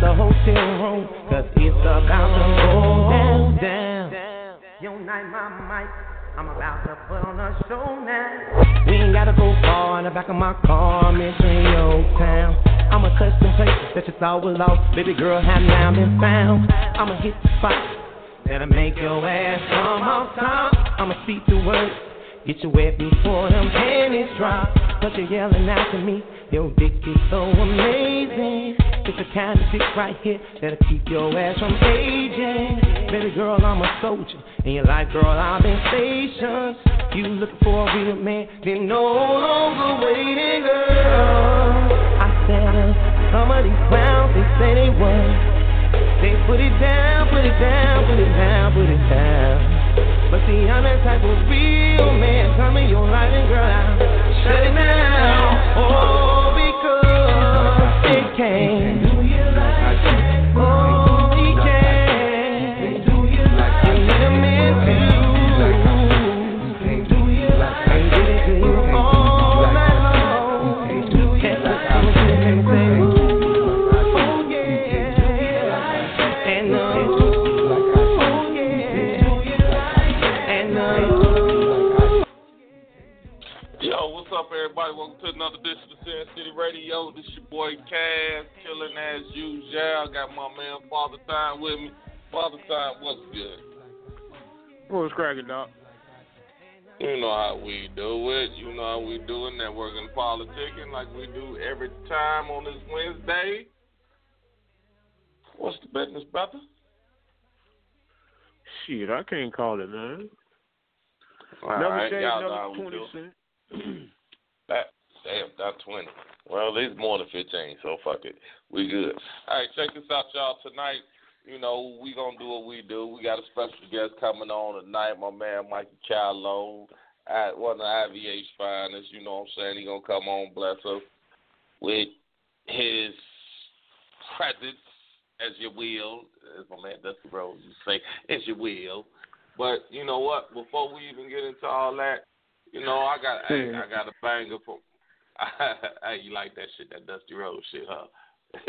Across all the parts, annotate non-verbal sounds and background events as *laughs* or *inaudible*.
The hotel room, cause it's about to go down. Yo, night, my mic. I'm about to put on a show now. We ain't gotta go far in the back of my car. I'm entering your town. I'm a custom place that you thought was lost. Baby girl, have now been found. I'ma hit the spot that'll make your ass come off top. I'ma speak the words, get you wet before them panties drop. But you're yelling out to me, your dick is so amazing. It's the kind of dick right here that'll keep your ass from aging. Baby girl, I'm a soldier. In your life, girl, I've been stationed. You looking for a real man, then no longer waiting, girl. I said, uh, some of these clowns, they say they what? They put it down, put it down, put it down, put it down. But see, I'm that type of real man. Tell me your life and girl, I'll shut it down. Oh, because it can. Everybody? Welcome to another edition of Sin City Radio. This your boy Cass, killing as usual. Got my man Father Time with me. Father Time, what's good? What's cracking, dog? You know how we do it. You know how we do it. Networking politicking like we do every time on this Wednesday. What's the business, brother? Shit, I can't call it, man. All Never right, shave, y'all know how we 20 do. *clears throat* damn, not twenty. Well, at least more than fifteen. So fuck it, we good. All right, check this out, y'all. Tonight, you know, we gonna do what we do. We got a special guest coming on tonight. My man Mikey Callow, at one of the IVH finest. You know what I'm saying? He gonna come on, bless us with his presence, as you will, as my man Dusty Rose used to say, as you will. But you know what? Before we even get into all that, you know, I got hey, I got a banger from. *laughs* hey, you like that shit? That Dusty Rose shit, huh? *laughs*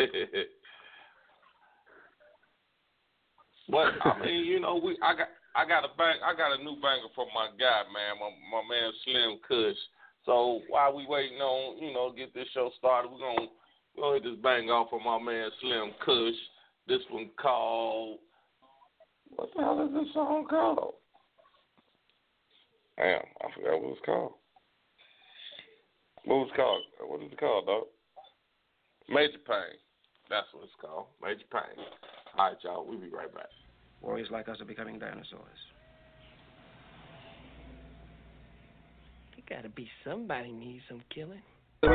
but I mean, you know, we I got I got a bang I got a new banger from my guy, man, my my man Slim Kush. So while we waiting on, you know, get this show started, we're gonna go ahead this bang off from my man Slim Kush. This one called what the hell is this song called? Damn, I forgot what it's called. What was it called? What is it called, dog? Major Pain. That's what it's called. Major Pain. All right, y'all. We'll be right back. Warriors like us are becoming dinosaurs. There gotta be somebody needs some killing. Yeah.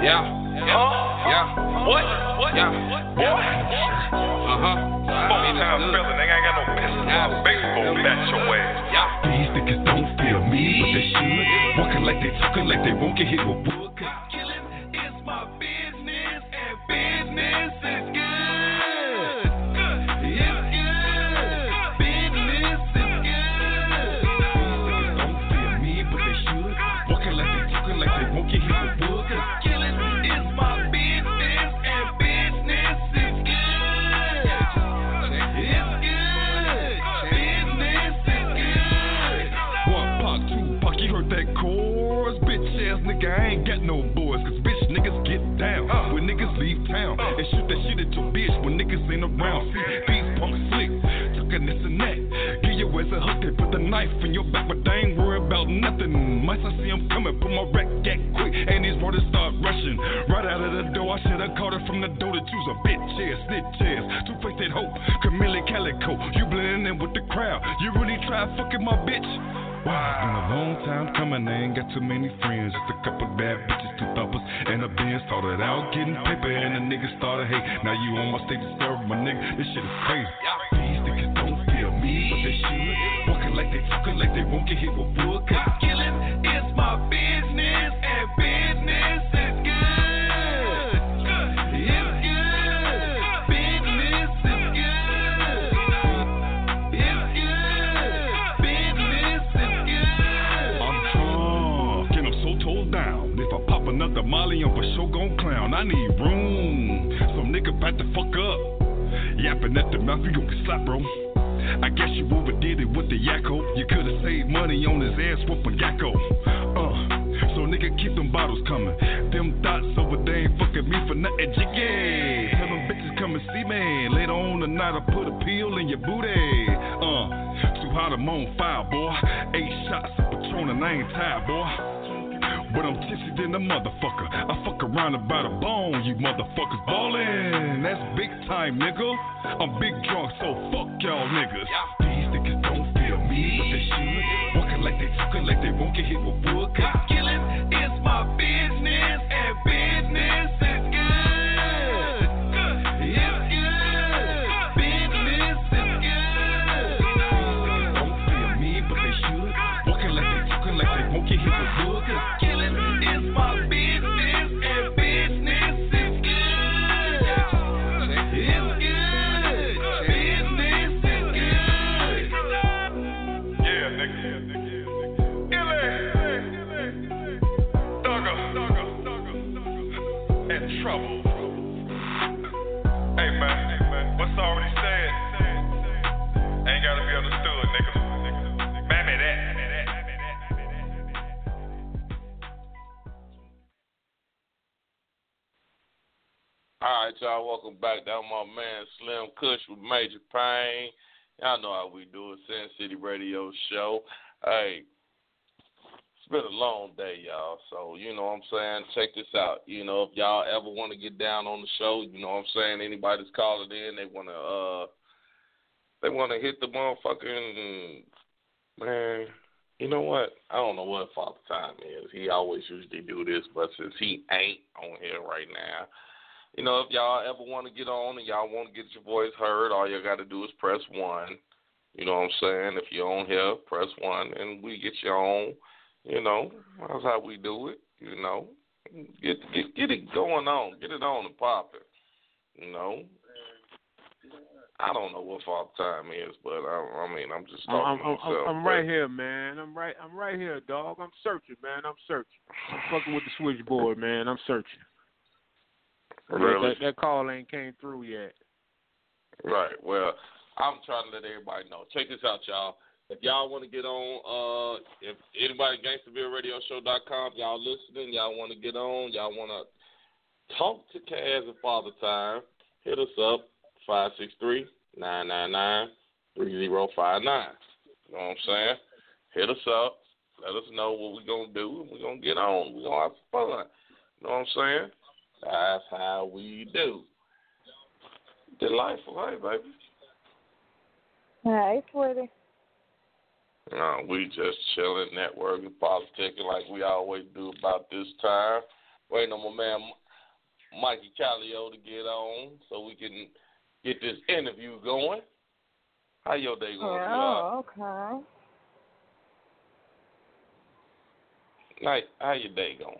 Yeah. Yeah. What? What? Yeah. What? Uh huh. Funny time feeling, nigga. I ain't got no business. My baseball bat your ass. These niggas don't feel me, but they should. Walking like they talking like they won't get hit with wood. Knife in your back, but they ain't worried about nothing. Mice, I see him coming, put my rack get quick, and these brothers start rushing. Right out of the door, I should've caught her from the door to choose a bitch ass, snitch ass, two faced that hope, Camille Calico. You blending in with the crowd, you really try fucking my bitch. Wow, been a long time coming, I ain't got too many friends. Just a couple bad bitches, two thumpers, and a Benz. Started out getting paper, and the niggas started hate. Now you on my stage to serve my nigga, this shit is crazy. These niggas don't feel me, but they should. They talking like they won't get hit with wood. Cause killing is my business, and business is good. It's good. Business is. If I pop another Molly, I'm for sure gon' clown. I need room. Some nigga back the fuck up. Yapping at the mouth, you gon' get slapped, bro. I guess you overdid it with the yakko. You could've saved money on his ass whooping yakko. Uh, so nigga keep them bottles coming. Them thoughts over there ain't fucking me for nothing. Jiggy. Tell them bitches come and see me. Later on tonight I put a pill in your booty. Uh, too hot I'm on fire, boy. Eight shots of Patron and I ain't tired, boy. But I'm tipsy than a motherfucker. I fuck around about a bone, you motherfuckers ballin'. That's big time, nigga. I'm big drunk, so fuck y'all niggas. These niggas don't feel me, but they should. Walking like they talking like they won't get hit with wood. Cause killing trouble. Hey man, what's already said ain't gotta be understood, nigga. Mammy that. All right, y'all. Welcome back. That was my man Slim Kush with Major Pain. Y'all know how we do it. Sin City Radio Show. Hey, it's been a long day, y'all. So you know what I'm saying. Check this out. You know, if y'all ever want to get down on the show, you know what I'm saying. Anybody that's calling in, they want to uh, they want to hit the motherfucking man. You know what? I don't know what Father Time is. He always usually do this, but since he ain't on here right now, you know, if y'all ever want to get on and y'all want to get your voice heard, all you got to do is press one. You know what I'm saying? If you're on here, press one, and we get you on. You know, that's how we do it. You know, get get get it going on, get it on and popping. You know, I don't know what Father Time is, but I, I mean, I'm just I'm, talking I'm, to myself. I'm, I'm right here, man. I'm right. I'm right here, dog. I'm searching, man. I'm searching. I'm fucking with the switchboard, man. I'm searching. Really? That, that call ain't came through yet. Right. Well, I'm trying to let everybody know. Check this out, y'all. If y'all want to get on, uh, if anybody GangstervilleRadioShow.com, y'all listening, y'all want to get on, y'all want to talk to Kaz and Father Time, hit us up five six three nine nine nine three zero five nine. You know what I'm saying? Hit us up. Let us know what we're gonna do, we're gonna get on. We're gonna have fun. You know what I'm saying? That's how we do. Delightful, hey baby. Hey, sweetie. Uh, we just chilling, networking, politicking like we always do about this time. Waiting on my man Mikey Calio to get on so we can get this interview going. How your day going? Oh, okay. Night, how your day going?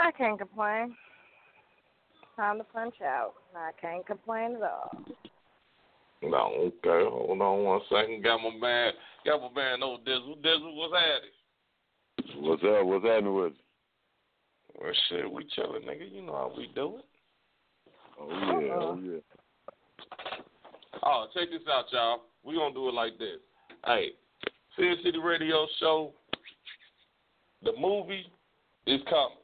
I can't complain. Time to punch out. I can't complain at all. No, okay. Hold on one second. Got my man, got my man old Dizzle. Dizzle, what's happening? What's up? What's happening with you? Well, shit, we chilling, nigga. You know how we do it. Oh yeah, oh uh-huh. yeah. Oh, check this out, y'all. we going to do it like this. Hey, Sin City Radio Show, the movie is coming.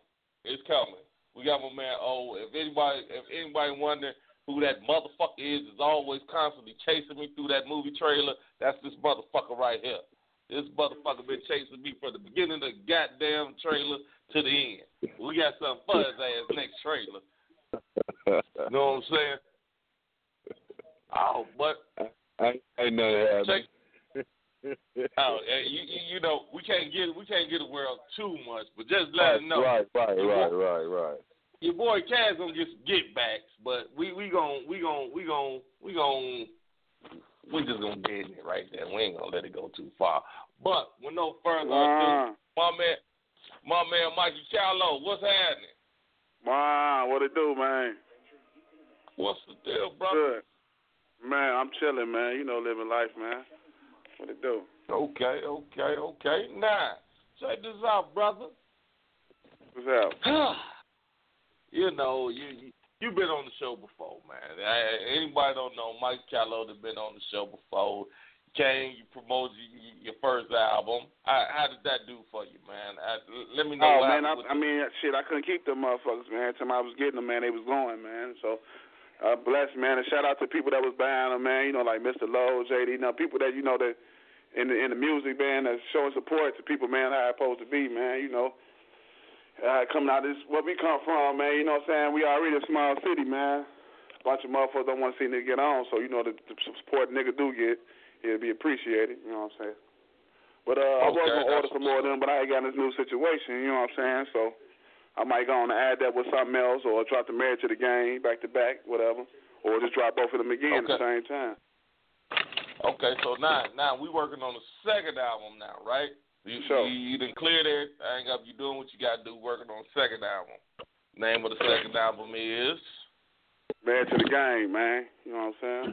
It's coming. We got my man O. If anybody if anybody wondering who that motherfucker is is always constantly chasing me through that movie trailer. That's this motherfucker right here. This motherfucker been chasing me from the beginning of the goddamn trailer to the end. We got some for his ass next trailer. You know what I'm saying? Oh, but I I know that check. Oh, you, you know we can't get we can't get the world too much, but just let him know. Right, right, right, right, right. Your boy Kaz gonna get some get backs, but we we gon' we gon' we gon' we gon' we just gonna get in it right there. We ain't gonna let it go too far. But with no further Wow. ado, my man, my man Mikey Callow, what's happening? Wow, what it do, man? What's the deal, brother? Good. Man, I'm chilling, man. You know, living life, man. What it do? Okay, okay, okay. Now, check this out, brother. What's up? *sighs* *sighs* you know, you you you been on the show before, man. I, anybody don't know, Mike Callow has been on the show before. Came, you promoted your, first album. I, how did that do for you, man? I, let me know. Oh man, I, I mean, shit, I couldn't keep them motherfuckers, man. Every time I was getting them, man, they was going, man. So, uh, bless, man, and shout out to people that was buying them, man. You know, like Mr. Lowe, JD, you know, people that you know that in the in the music band that's showing support to people, man, how it's supposed to be, man. You know, uh, coming out of this where we come from, man. You know what I'm saying? We already a small city, man. A bunch of motherfuckers don't want to see nigga get on, so you know the, the support nigga do get, it'll be appreciated. You know what I'm saying? But uh, I was Okay, gonna order some more of them, but I ain't got this new situation. You know what I'm saying? So I might go on and add that with something else, or drop the marriage to the game back to back, whatever, or just drop both of them again at the same time. Okay, so now now we working on the second album now, right? You, Sure. you, you done cleared everything up. You doing what you got to do, working on the second album. Name of the second album is Married to the game, man. You know what I'm saying?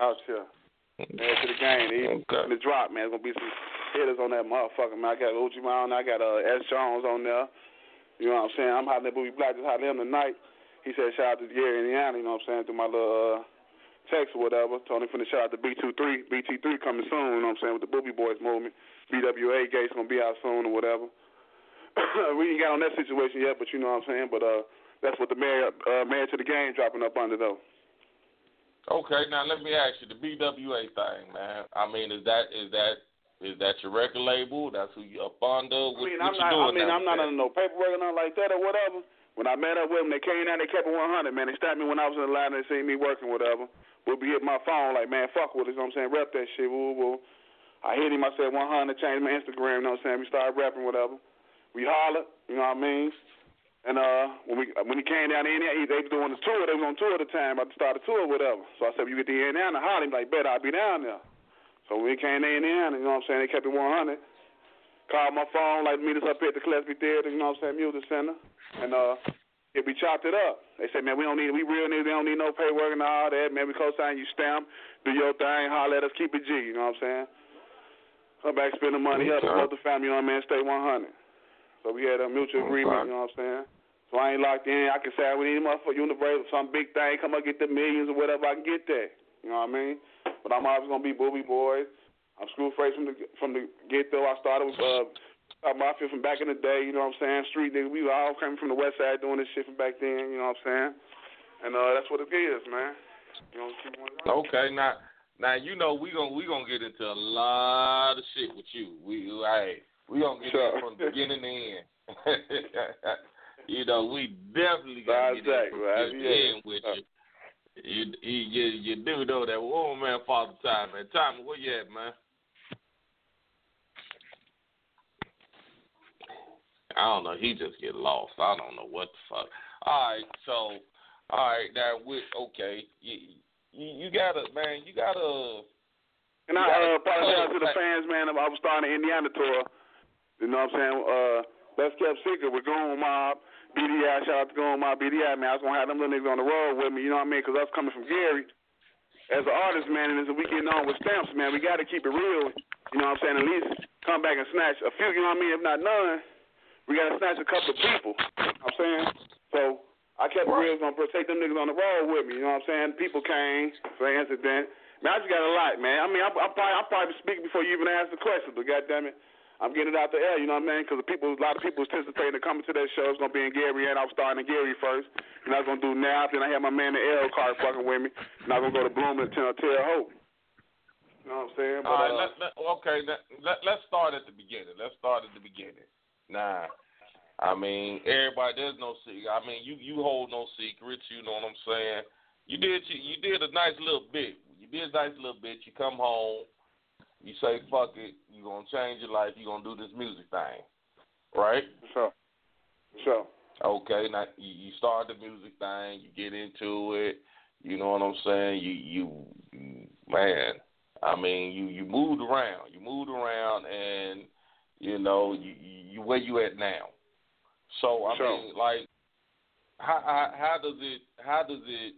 Out here. Married to the game. Okay. the drop, man. There's gonna be some hitters on that motherfucker, man. I got on there. I got uh, S. Jones on there. You know what I'm saying? I'm hollering at Booby Black, just hollering him tonight. He said shout out to Gary Indiana, you know what I'm saying, through my little uh, text or whatever. Him finna shout out to B23. BT3 coming soon, you know what I'm saying, with the Booby Boys movement. BWA Gates gonna be out soon or whatever. *coughs* we ain't got on that situation yet, but you know what I'm saying. But uh, that's what the mayor uh, married to the game dropping up under though. Okay, now let me ask you the BWA thing, man. I mean, is that is that is that your record label? That's who you up under? What, I mean, I'm you not. I mean, I'm not under no paperwork or nothing like that or whatever. When I met up with them, they came down, they kept it 100, man. They stopped me when I was in the line, they seen me working, whatever. Would be hitting my phone like, man, fuck with it, you know what I'm saying? Rep that shit, woo woo. I hit him, I said 100, changed my Instagram, you know what I'm saying? We started rapping, whatever. We hollered, you know what I mean? And uh, when we when he came down in there, he, they was doing the tour. They was on tour at the time, about to start a tour, whatever. So I said, you get the Indiana, holler. He like, bet I'll be down there. So when we came to Indiana, you know what I'm saying? They kept it 100. Called my phone, like meet us up here at the Gillespie Theater, you know what I'm saying, Music Center, and uh, yeah, we chopped it up. They said, man, we don't need, we real niggas, they don't need no paperwork and all that. Man, we co-sign you stamp, do your thing, holler at us, keep it G, you know what I'm saying? Come back, spend the money, help promote the family, you know what I mean, stay 100. So we had a mutual agreement, you know what I'm saying? So I ain't locked in. I can say we need a motherfucker universal, some big thing, come up get the millions or whatever, I can get that. You know what I mean? But I'm always gonna be Booby Boys. I'm school fresh from the from the get though. I started with uh uh, mafia from back in the day, you know what I'm saying? Street niggas, we all coming from the west side doing this shit from back then, you know what I'm saying? And uh that's what it is, man. You know, keep on going. Okay, now now you know we gonna we gonna get into a lot of shit with you. We hey, we gonna get Sure. from the beginning to end. *laughs* you know, we definitely Right, gonna get in exactly, from right, yeah. end with you. You, you you you do know that oh man, Father Time man, Time, where you at, man? I don't know. He just get lost. I don't know what the fuck. All right, so all right now we okay, you you, you gotta man, you gotta. And I uh, apologize to the fans, man. I was starting the Indiana tour. You know what I'm saying? Uh, Best kept secret with Goon Mob, BDI. Shout out to Goon Mob, BDI, man. I was going to have them little niggas on the road with me, you know what I mean? Because I was coming from Gary, as an artist, man, and as we getting on with stamps, man, we got to keep it real. You know what I'm saying? At least come back and snatch a few, you know what I mean? If not none, we got to snatch a couple of people. You know what I'm saying? So I kept it real, going to take them niggas on the road with me. You know what I'm saying? People came for an incident. Man, I just got a lot, man. I mean, I'm, I'm, probably, I'm probably speaking before you even ask the question, but goddamn it, I'm getting it out the air, you know what I mean? Because the people, a lot of people was anticipating to come to that show. It's gonna be in Gary, and I was starting in Gary first. And I was gonna do Nap, then I had my man the L car fucking with me. And I was gonna go to Bloomington until Hope. You know what I'm saying? But, All right, uh, let, let, okay, let, let, let's start at the beginning. Let's start at the beginning. Nah, I mean, everybody, there's no secret. I mean, you you hold no secrets. You know what I'm saying? You did you, you did a nice little bit. You did a nice little bit. You come home, you say fuck it. You gonna change your life. You gonna do this music thing, right? Sure. Sure. Okay, now you, you start the music thing. You get into it. You know what I'm saying? You you, you man. I mean, you you moved around. You moved around, and you know you you where you at now. So I Sure. mean, like, how, how how does it how does it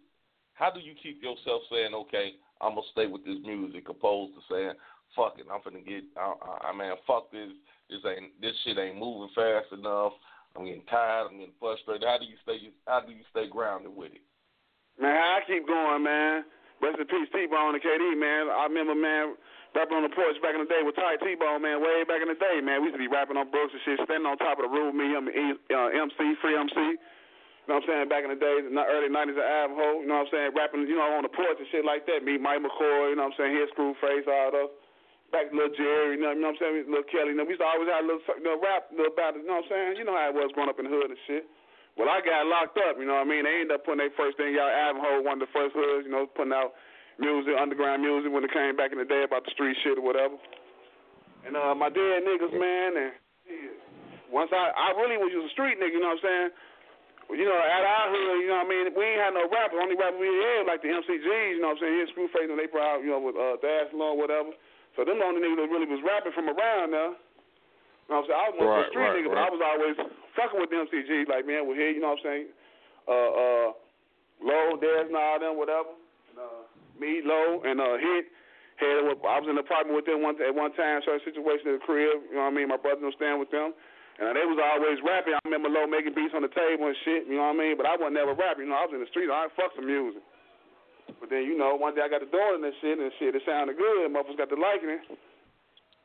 how do you keep yourself saying, okay, I'm gonna stay with this music, opposed to saying, fuck it, I'm gonna get, I, I, I mean, fuck this, this ain't this shit ain't moving fast enough. I'm getting tired. I'm getting frustrated. How do you stay? How do you stay grounded with it? Man, I keep going, man. Rest in peace, T-Bone and KD, man. I remember, man, rapping on the porch back in the day with Ty T-Bone, man, way back in the day, man. We used to be rapping on Brooks and shit, standing on top of the roof, me, um, uh, MC, free MC. You know what I'm saying? Back in the days, in the early 90s at Ivanhoe, you know what I'm saying? Rapping, you know, on the porch and shit like that. Me, Mike McCoy, you know what I'm saying? His Screwface, all those. Back to Lil Jerry, you know, what I'm saying? Lil Kelly, you know, we used to always have a little, you know, rap little about it, you know what I'm saying? You know how it was growing up in the hood and shit. Well, I got locked up, you know what I mean? They ended up putting their first thing out. Ivanhoe, one of the first hoods, you know, putting out music, underground music when it came back in the day about the street shit or whatever. And uh, my dead niggas, man, and once I, I really was just a street nigga, you know what I'm saying? You know, at our hood, you know what I mean? We ain't had no rappers. Only rappers we had like the MCGs, you know what I'm saying? His Screwface and they out, you know, with uh, Dash Law, whatever. So them the only niggas that really was rapping from around there. You know what I'm saying? I was Right, a street right, nigga, but. I was always fucking with the MCGs. Like, man, we're here, you know what I'm saying? Uh, uh, Low, Dash, and all them, whatever. And, me, Low, and uh, Hit. Had, I was in the apartment with them one, at one time, certain situation in the crib. You know what I mean? My brother was staying with them. And they was always rapping. I remember Low making beats on the table and shit, you know what I mean? But I wasn't never rapping. You know, I was in the street. I fuck some music. But then, you know, one day I got the door in this shit, and shit, it sounded good. Motherfuckers got to liking it.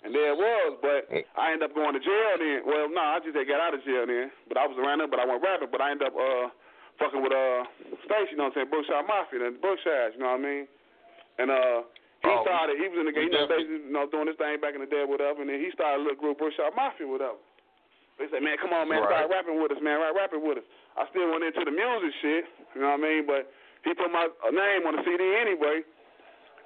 And there it was. But I ended up going to jail then. Well, no, I just got out of jail then. But I was around there, but I wasn't rapping. But I ended up uh, fucking with uh, Stacey, you know what I'm saying? Brookshire Mafia, and Brookshire, you know what I mean? And uh, he Oh, started, he was in the game, you know, Stacey, you know, doing this thing back in the day, whatever. And then he started a little group, Brookshire Mafia, whatever. They said, man, come on, man, Right. start rapping with us, man, right, rapping with us. I still went into the music shit, you know what I mean? But he put my name on the CD anyway.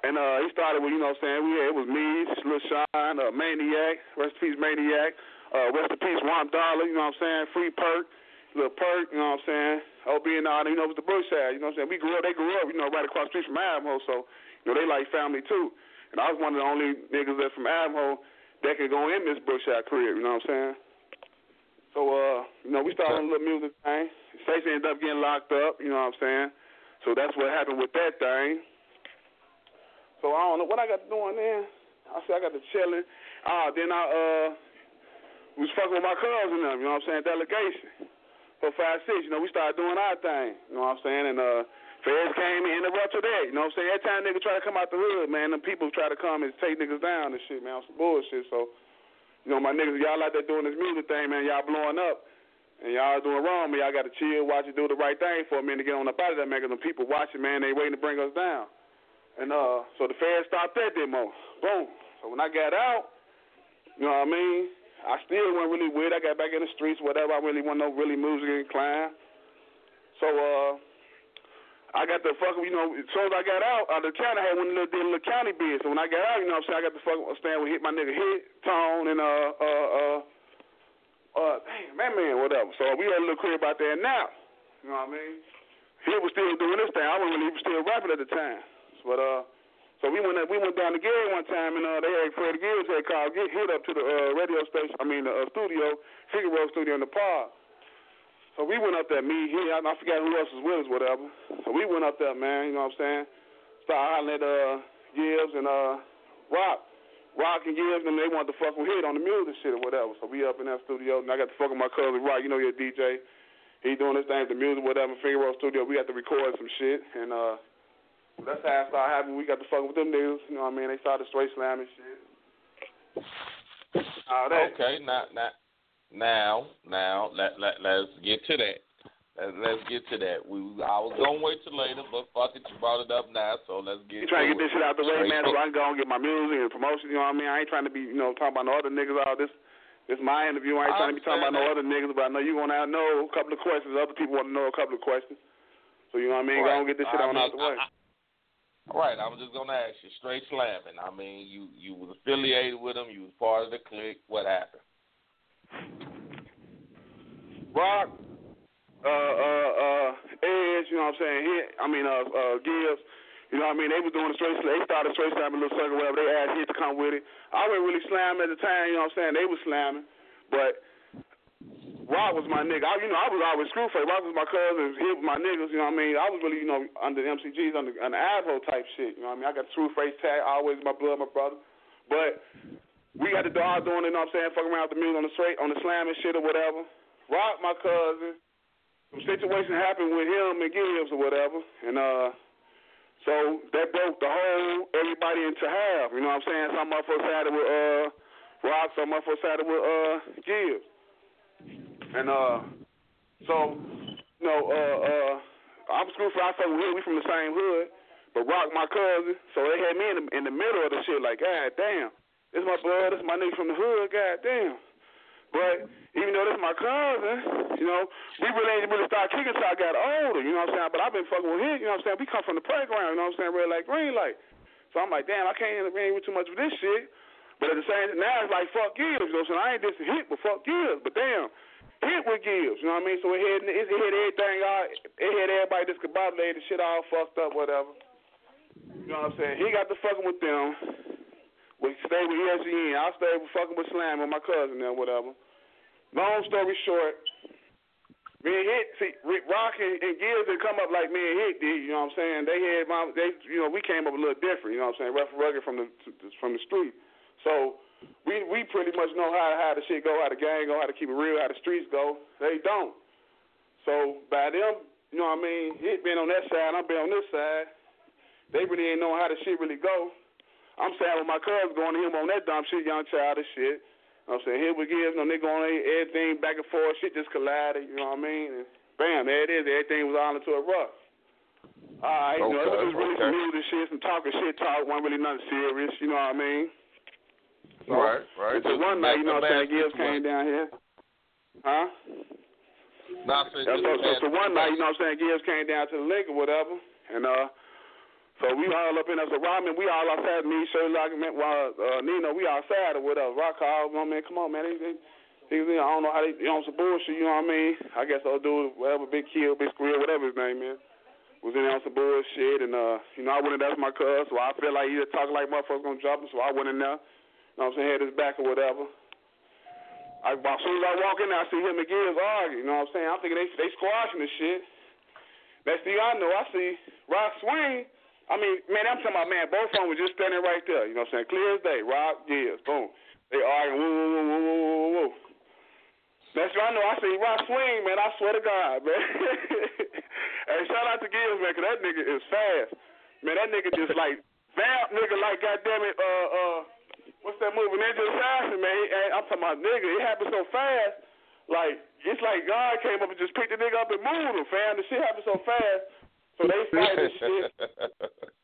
And uh, he started with, you know what I'm saying, we had, it was me, Lil Shine, uh, Maniac, rest in peace, Maniac, uh, rest in peace, Womp Dollar, you know what I'm saying, Free Perk, Lil Perk, you know what I'm saying, OB and all, you know, it was the Bushside, you know what I'm saying. We grew up, they grew up, you know, right across the street from Ivanhoe, so, you know, they like family too. And I was one of the only niggas that's from Ivanhoe that could go in this Bushside crib, you know what I'm saying. So, uh, you know, we started a little music thing. Stacey ended up getting locked up, you know what I'm saying. So that's what happened with that thing. So I don't know what I got to doing then. I said I got to chilling. Ah, then I uh was fucking with my cousin them, you know what I'm saying, delegation. For five six, you know, we started doing our thing, you know what I'm saying, and uh Feds came and interrupted that, you know what I'm saying? Every time nigga try to come out the hood, man, them people try to come and take niggas down and shit, man, some bullshit. So, you know, my niggas, y'all out there doing this music thing, man, y'all blowing up. And y'all doing wrong, man. Y'all got to chill, watch it, do the right thing for a minute to get on up out of that, man. Because them people watching, man, they waiting to bring us down. And uh, so the feds stopped that demo. Boom. So when I got out, you know what I mean? I still wasn't really with. I got back in the streets, whatever. I really wasn't no really music inclined. So uh, I got the fuck, you know, as soon as I got out, out of the county, I had one a little county bid. So when I got out, you know what I'm saying, I got the fuck stand with hit my nigga hit, Tone, and uh uh uh uh damn, man man, whatever. So we had a little crib out there now. You know what I mean? He was still doing this thing. I wasn't really still rapping at the time. But uh so we went we went down to Gary one time and uh they had Freddie Gibbs had called get hit up to the uh radio station I mean the uh, studio, Figaro studio in the park. So we went up there, me, he, I, I forgot who else was with us, whatever. So we went up there, man, you know what I'm saying? Started hollering at uh, Gibbs and uh, Rock. Rock and Gibbs, and they wanted to fuck with Hit on the music shit or whatever. So we up in that studio, and I got to fuck with my cousin Rock. You know, you're a DJ. He doing his thing with the music, whatever, Figaro studio. We got to record some shit, and uh, that's how it started happening. We got to fuck with them niggas, you know what I mean? They started straight slamming shit. All that. Okay, now, now, now, now, let let let's get to that. Let, let's get to that. We I was gonna wait till later, but fuck it, you brought it up now, so let's get. You trying to get this shit out the way, man, so I can go and get my music and promotion, you know what I mean? I ain't trying to be, you know, talking about no other niggas all this. This my interview. I ain't I trying to be talking about no other niggas, but I know you want to know a couple of questions. Other people want to know a couple of questions. So, you know what I mean? Go Right. and get this shit I on out mean, the way. I- All right, I was just gonna ask you, straight slamming. I mean, you you was affiliated with them, you was part of the clique. What happened? Rock, uh, uh, uh, Edge, you know what I'm saying? Hit, I mean, uh, uh, Gibbs, you know what I mean? They was doing the straight, they started straight slamming a little circle, whatever. They asked Hit to come with it. I wasn't really slamming at the time, you know what I'm saying? They was slamming, but Rock was my nigga. I, you know, I was always Screwface. Rock was my cousin. Hit was my niggas, you know what I mean? I was really, you know, under MCGs, under, under Avro type shit, you know what I mean? I got the Screwface tag, always my blood, my brother. But we got the dog doing it, you know what I'm saying? Fucking around with the music on the straight, on the slamming shit or whatever. Rock, my cousin. Some situation happened with him and Gibbs or whatever, and uh, so that broke the whole everybody into half. You know what I'm saying? Some motherfuckers sided with uh, Rock, some motherfuckers sided with uh, Gibbs, and uh, so you know, uh, uh, I'm screwed for I fuck. We from the same hood, but Rock my cousin, so they had me in the in the middle of the shit. Like, god damn, this my blood, this my nigga from the hood. God damn. But even though this my cousin, you know, we really ain't really started kicking until I got older, you know what I'm saying? But I've been fucking with him, you know what I'm saying? We come from the playground, you know what I'm saying? Red light, green light. So I'm like, damn, I can't intervene with too much of this shit. But at the same time, now it's like, fuck Gibbs, you know what I'm saying? I ain't just hit, but fuck Gibbs. But damn, hit with Gibbs, you know what I mean? So it had, it had everything, all, it had everybody discombobulated, shit all fucked up, whatever. You know what I'm saying? He got to fucking with them. We stayed with ESGN. I stayed with fucking with Slam with my cousin there, whatever. Long story short, me and Hit, see, Rock and, and Gibbs didn't come up like me and Hit did. You know what I'm saying? They had my, they, you know, we came up a little different. You know what I'm saying? Rough and rugged from the from the street. So we we pretty much know how how the shit go, how the gang go, how to keep it real, how the streets go. They don't. So by them, you know what I mean? Hit been on that side, I'm been on this side. They really ain't know how the shit really go. I'm saying with my cousin going to him on that dumb shit, young shit. You know what I'm saying? Here we give, you know, they going everything back and forth, shit just collided, you know what I mean? And bam, there it is. Everything was all into a rough. Alright, you know, it Okay, was really okay. some music shit, some talking shit talk, wasn't really nothing serious, you know what I mean? So, right, right. Until Just one night, you know what I'm saying, Gibbs came down here. Huh? Nah, just so, so, so one night, you know what I'm saying, Gibbs came down to the lake or whatever, and uh, so we all up in there. So Rodman, we all outside. Me, Sherlock, and while uh, Nino, we outside or whatever. Rock called, oh, man, come on, man. They, they, they, I don't know how they, they on some bullshit. You know what I mean? I guess they'll do whatever. Big Kill, Big Squeal, whatever his name is. Was in there on some bullshit, and uh, you know I went in there. My cuz, so I feel like he just talking like motherfuckers gonna drop him. So I went in there. You know what I'm saying? Had his back or whatever. I, as soon as I walk in I see him and Gibbs arguing. You know what I'm saying? I'm thinking they they squashing this shit. Next thing I know, I see Rock swing. I mean, man, I'm talking about, man, both of them were just standing right there. You know what I'm saying? Clear as day. Rock, Gibbs, boom. They arguing, woo, woo, woo, woo, woo, woo, woo. Next thing I know, I see Rock swing, man. I swear to God, *laughs* man. hey, shout out to Gibbs, man, 'cause that nigga is fast. Man, that nigga just like, vamp nigga like, goddamn it, uh, uh, what's that movie, Ninja Assassin, man? He, I'm talking about nigga. It happened so fast. Like, it's like God came up and just picked the nigga up and moved him, fam. The shit happened so fast. So they *laughs* fight this shit.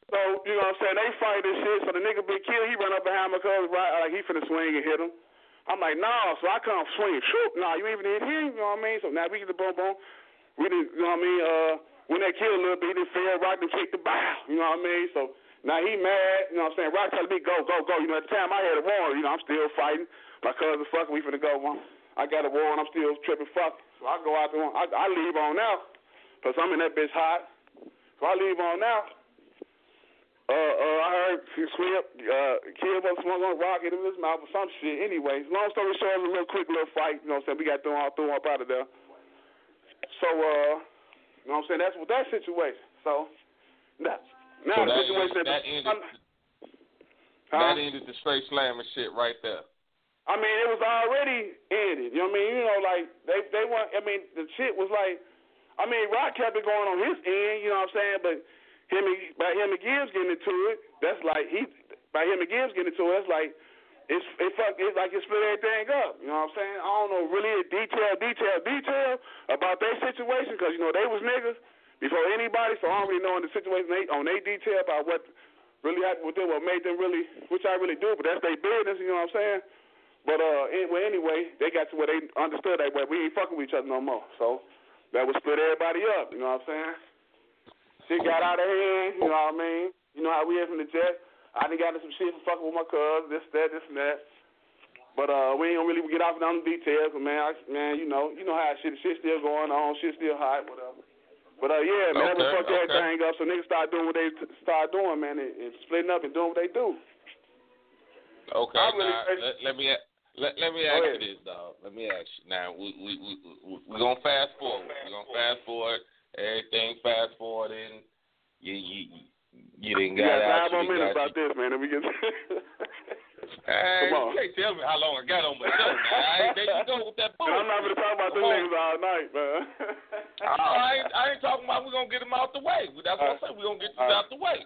So, you know what I'm saying? They fight this shit. So the nigga been killed. He run up behind my cousin, right? Like, he finna swing and hit him. I'm like, nah. So I come swing. Shoot. Nah, you even hit him. You know what I mean? So now we get the boom boom. We didn't, you know what I mean? Uh, when they killed a little bit, he didn't feel Rock and kicked the bow. You know what I mean? So now he mad. You know what I'm saying? Rock telling me, go, go, go. You know, at the time I had a war. You know, I'm still fighting. My cousin fucking. We finna go. One. I got a war and I'm still tripping fuck. So I go out there. I, I leave on now. Cause I'm in that bitch hot. So I leave on now. Uh, uh, I heard Sweep, uh, Kid was swung on rocket in his mouth or some shit. Anyways, long story short, it was a little quick little fight. You know what I'm saying? We got thrown all thrown up out of there. So, uh, you know what I'm saying? That's what that situation. So, that, now So the that situation ended- that ended- Huh? That ended the straight slamming shit right there. I mean, it was already ended. You know what I mean? You know, like they they want. I mean, the shit was like. I mean, Rock kept it going on his end. You know what I'm saying? But him by him and Gibbs getting into it, that's like he by him and Gibbs getting into it, that's like it's it fuck it's like it split everything up. You know what I'm saying? I don't know really a detail, detail, detail about their situation because you know they was niggas before anybody, so I don't really know in the situation they on they detail about what really happened with them, what made them really, which I really do, but that's their business. You know what I'm saying? But uh, anyway, anyway, they got to where they understood that way. We ain't fucking with each other no more. So that would split everybody up. You know what I'm saying? Shit got out of hand. You know what I mean? You know how we is from the jet. I done got into some shit for fucking with my cuz, this, that, this, and that. But uh, we ain't gonna really get off on the details. But man, I, man, you know, you know how shit, shit still going on, shit still hot, whatever. But uh, yeah, man, Okay, that fuck okay. everything up. So niggas start doing what they t- start doing, man, and, and splitting up and doing what they do. Okay, really now let, let me a- let, let me ask you this, dog. Let me ask you. Now we we we we gonna fast forward. We gonna fast forward. Everything fast forwarding. You you you didn't got got out. five more minutes about this, man. And we can. Hey, Come on. you can't tell me how long I got on my show. Now. I ain't, there you go with that bullshit. I'm not gonna talk about them niggas all night, man. Oh, I ain't, I ain't talking about we gonna get them out the way. That's what I said. We gonna get these All right. out the way.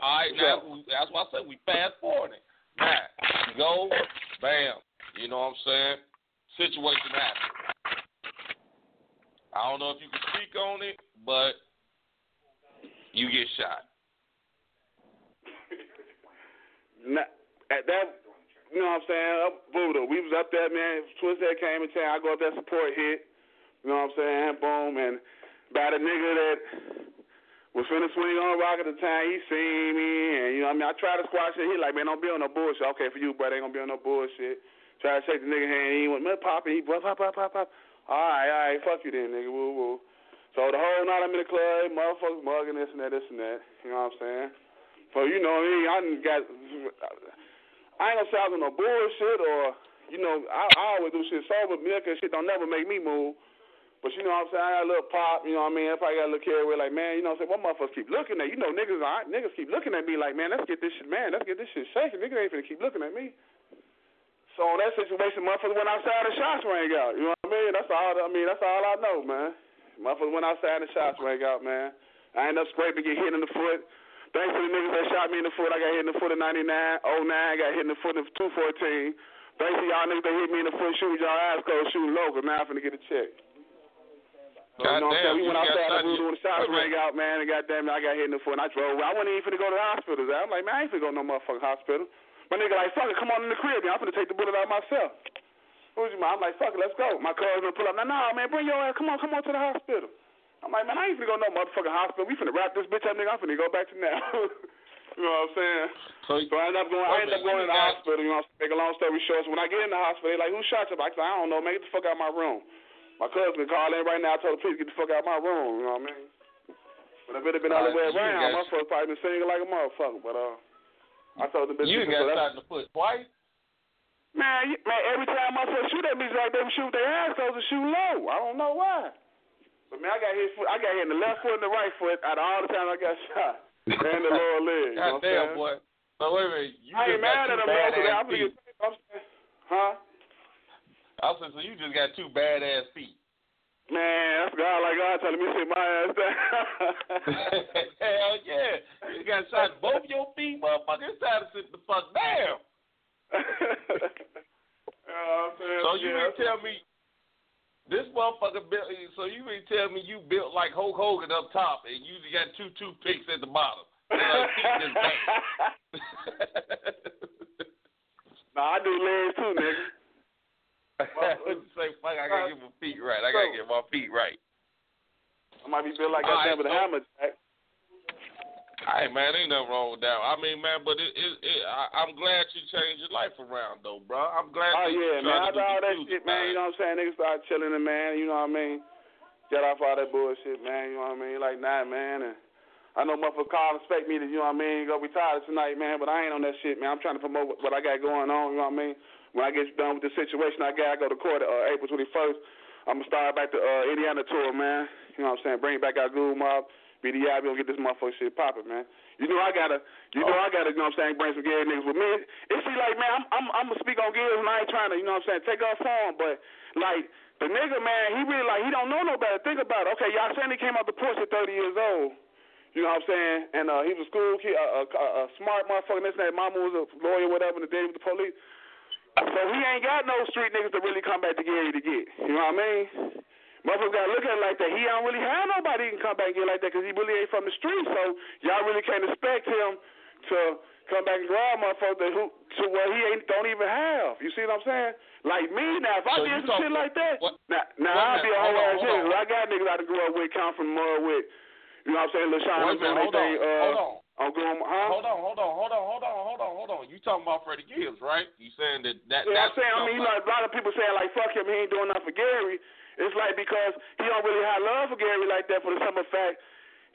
All right, now we, that's why I said we fast forwarding. Now you go, bam. You know what I'm saying? Situation happens. I don't know if you can speak on it, but you get shot. *laughs* Nah, at that, you know what I'm saying? Up Buddha, we was up there, man. Twisted came in town. I go up there support hit. You know what I'm saying? Boom, and by the nigga that was finna swing on rock at the time, he seen me, and you know what I mean. I try to squash it. He like, man, don't be on no bullshit. Okay, for you, but ain't gonna be on no bullshit. Try to shake the nigga hand. He went, man, pop it. He pop, pop, pop, pop, pop. All right, all right, fuck you then, nigga. Woo, woo. So the whole night I'm in the club, motherfuckers mugging this and that, this and that. You know what I'm saying? So you know, me, I got. I ain't gonna say I was on no bullshit or, you know, I, I always do shit sober. Milk and shit don't never make me move. But you know what I'm saying? I got a little pop. You know what I mean? If I got a little carried like man, you know what I'm saying? What motherfuckers keep looking at? You know, niggas, I, niggas keep looking at me like, man, let's get this shit, man, let's get this shit shaking. Niggas ain't finna keep looking at me. So in that situation, motherfuckers went outside the shots rang out. You know what I mean? That's all. I mean, that's all I know, man. Motherfuckers went outside and shots rang out, man. I ended up scraping, get hit in the foot. Thanks to the niggas that shot me in the foot, I got hit in the foot in 99. 09, got hit in the foot in 214. Thanks to y'all niggas that hit me in the foot shooting y'all ass closed, shooting local. Now I'm finna get a check. So, you know what I'm saying? We went outside in room your- when the shots rang out, man, and goddamn, I got hit in the foot and I drove. I wasn't even finna go to the hospital. I'm like, man, I ain't finna go to no motherfucking hospital. My nigga like, fuck it, come on in the crib, man. I'm finna take the bullet out myself. Who's your mom? I'm like, fuck it, let's go. My cousin pull up. Now, nah, man, bring your ass. Come on, come on to the hospital. I'm like, man, I ain't finna go to no motherfucking hospital. We finna wrap this bitch up, nigga. I'm finna go back to now. *laughs* you know what I'm saying? So, So I ended up going. I ended up going to the hospital. You know, what I'm saying? make a long story short. So when I get in the hospital, they like, who shot you? I said, I don't know, man. Get the fuck out of my room. My cousin called in right now. I told the police get the fuck out of my room. You know what I mean? But if it had been all the way around, my motherfucker probably been singing like a motherfucker. But uh, I told the bitch. You got shot in the foot twice. Man, man, every time motherfuckers shoot at me, it's like would shoot their ass close and shoot low. I don't know why. But man, I got hit. Foot, I got hit in the left foot and the right foot out of all the time I got shot, and the lower leg. You God what I'm saying? damn, boy. So wait a minute. You I ain't mad at him, I'm. I'm saying, huh? I said, so you just got two badass feet. Man, that's God like God telling me to sit my ass down. *laughs* Hell yeah. You got shot both your feet, motherfucker. It's time to sit the fuck down. You know what I'm saying? So you Yeah. mean tell me this motherfucker built so you mean tell me you built like Hulk Hogan up top and you got two toothpicks at the bottom. *laughs* *laughs* Nah, I do legs too, nigga. What you say, fuck, I gotta get my feet right. I gotta get my feet right. I might be built like that right, with a hammer jack. Hey man, ain't nothing wrong with that. I mean, man, but it, it, it I, I'm glad you changed your life around, though, bro. I'm glad. Oh, you. Oh yeah, man. After all that shit, man, you know what I'm saying? Niggas start chilling and man, you know what I mean? Get off all that bullshit, man, you know what I mean? Like nah man and I know motherfuckers call and expect me to, you know what I mean, go retire tonight, man, but I ain't on that shit, man. I'm trying to promote what I got going on, you know what I mean? When I get done with the situation I got, I go to court uh, April 21st. I'm gonna start back the uh, Indiana tour, man. You know what I'm saying? Bring back our Goon Mob, BDI, we gonna get this motherfucker shit popping, man. You know I gotta, you know I gotta, you know what I'm saying, bring some gay niggas with me. It see like, man, I'm, I'm, I'm gonna speak on Gills and I ain't trying to, you know what I'm saying, take off for him, but like the nigga, man, he really like he don't know no better. Think about it. Okay, y'all saying he came out the porch at 30 years old. You know what I'm saying? And uh, he was a school kid, a, a, a smart motherfucker. This and that. Mama was a lawyer, whatever, and the daddy was the police. So he ain't got no street niggas to really come back to Gary to get. You know what I mean? Motherfuckers gotta look at it like that. He don't really have nobody he can come back and get like that because he really ain't from the street. So y'all really can't expect him to come back and grab motherfuckers that who to what he ain't don't even have. You see what I'm saying? Like me now, if I So did some shit like that, what- now, now I'd be a whole ass nigga. I got niggas I done grew up with, come from mud with. You know what I'm saying? LaShawn Wait a was doing minute, their hold on, Uh, hold on. I'm going, huh? Hold on, hold on, hold on, hold on, hold on, hold on. You talking about Freddie Gibbs, right? You saying that that Yeah, that's I'm saying, I mean, know, a lot of people saying like, "Fuck him, he ain't doing nothing for Gary." It's like because he don't really have love for Gary like that for the simple fact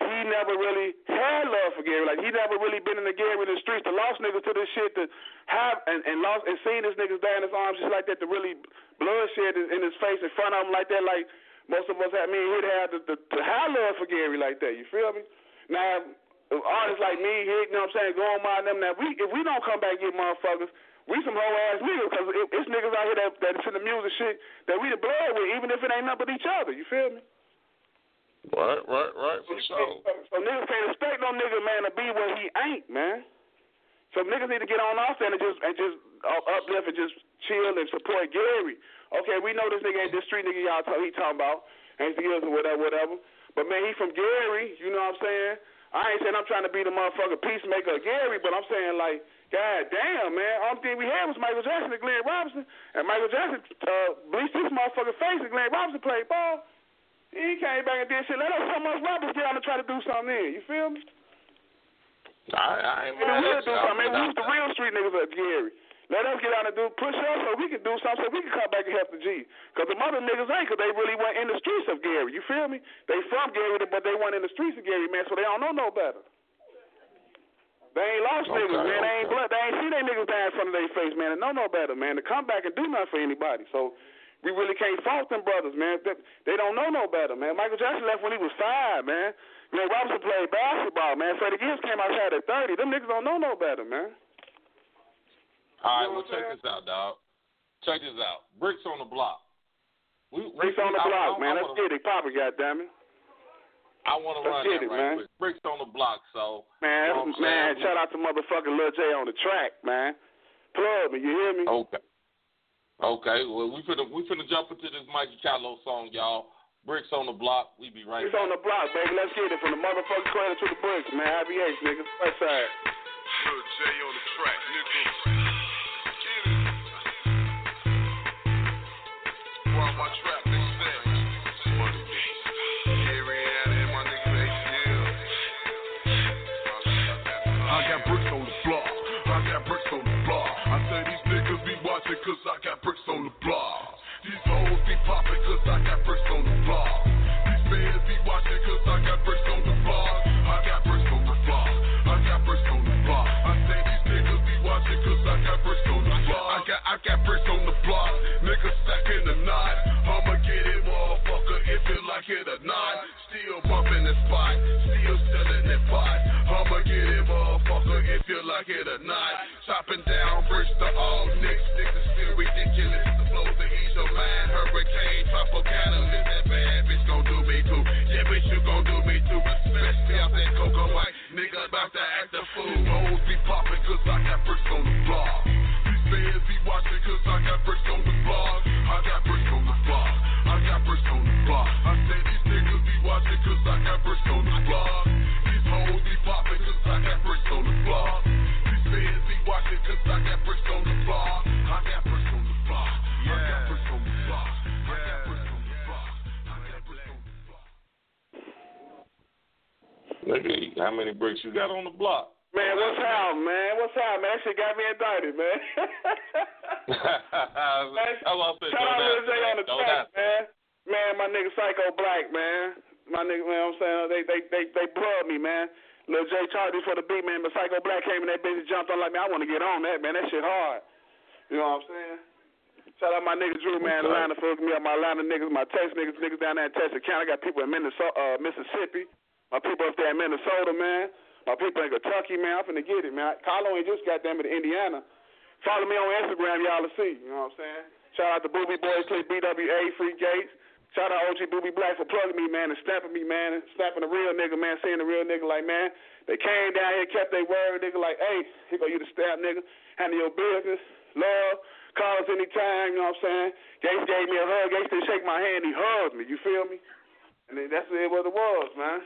he never really had love for Gary. Like he never really been in the Gary in the streets to lost niggas to this shit to have and, and lost and seen his niggas die in his arms just like that to really bloodshed in, in his face in front of him like that. Like most of us had me and he'd have to, to, to have love for Gary like that. You feel me? Now artists like me, you know what I'm saying, going by them. Now we if we don't come back and get motherfuckers. We some whole ass niggas because it, it's niggas out here that that's in the music shit that we the blood with, even if it ain't nothing but each other. You feel me? Right, right, right, for sure. So niggas can't expect no nigga man to be where he ain't, man. So niggas need to get on off there and just and just uh, uplift and just chill and support Gary. Okay, we know this nigga ain't this street nigga y'all talk, he talking about, ain't the or whatever, whatever. But man, he from Gary, you know what I'm saying? I ain't saying I'm trying to be the motherfucker peacemaker Gary, but I'm saying like, god damn, man, only thing we had was Michael Jackson and Glenn Robinson, and Michael Jackson uh, bleached his motherfucking face and Glenn Robinson played ball. He came back and did shit. Let us some of us rappers get out and try to do something in. You feel me? I, I ain't We the mad real at do something. Man, we was the real street niggas at Gary. Let us get out and do push us so we can do something so we can come back and help the G. Because the mother niggas ain't because they really weren't in the streets of Gary. You feel me? They from Gary, but they weren't in the streets of Gary, man, so they don't know no better. They ain't lost Okay, niggas, man. They ain't blood. They ain't see they niggas die in front of their face, man, and know no better, man. To come back and do nothing for anybody. So we really can't fault them brothers, man. They, they don't know no better, man. Michael Jackson left when he was five, man. Know, Robinson played basketball, man. Freddie Gibbs came outside at 30. Them niggas don't know no better, man. All right, You know well, check this out, dog. Check this out. Bricks on the block. We, we, Bricks on the I- block, I- man. I Let's wanna- get it. Papa, goddammit. I want to run get that it, right man. quick. Bricks on the block, so. Man, you know man, saying? shout out to motherfucking Lil J on the track, man. Plug me, you hear me? Okay. Okay, well, we finna, we finna jump into this Mikey Callow song, y'all. Bricks on the block. We be right Bricks back. on the block, baby. Let's get it from the motherfucking cradle to the bricks, man. IBH, nigga. West side. Lil J on the track, nigga. Cause I got bricks on the block. These hoes be popping cause I got bricks on the block. These fans be watching cause I got bricks on the block. I got bricks on the block. I got bricks on the block. I say these niggas be watching cause I got bricks on the block. I got I got bricks on the block. Niggas stacking the knot. I'ma get it, motherfucker, if you like it or not. Still bumping the spot. Still selling that pot. I'ma get it, motherfucker, if you like it or not. Chopping down bricks to all. Niggas mind. Hurricane, tropical catalyst. That bad bitch gon' do me too. Yeah, bitch, you gon' do me too. Especially out that cocoa white. Nigga about to act a fool. Hoes be popping cause I got bricks on the block. These fans be watching cause I got bricks on the block. I got bricks on the block. I got bricks on the block. I say these niggas be watching cause I got bricks on the block. Nigga, how many bricks you got on the block? Man, what's up, man? What's up, man? That shit got me indicted, man. *laughs* It. Shout out Lil J on the track, man. Man, my nigga Psycho Black, man. My nigga, man, what I'm saying they they they they blood me, man. Lil J charged me for the beat, man, but Psycho Black came in that bitch and jumped on like, man, I want to get on that, man. That shit hard. You know what I'm saying? Shout out my nigga Drew, man, Okay. Atlanta for hooking me up. My Atlanta niggas, my Texas niggas, niggas down there in Texas County. I got people in Minnesota, uh, Mississippi. My people up there in Minnesota, man. My people in Kentucky, man. I'm finna get it, man. Carlo ain't just got them in Indiana. Follow me on Instagram, y'all will see. You know what I'm saying? Shout out to Booby Boys, Click BWA, Free Gates. Shout out to OG Booby Black for plugging me, man, and snapping me, man, and snapping the real nigga, man, seeing the real nigga like, man, they came down here, kept their word, nigga, like, hey, here go you the stamp, nigga, handle your business. love. Call us anytime, you know what I'm saying? Gates gave me a hug. Gates didn't shake my hand, he hugged me, you feel me? And that's what it was, man.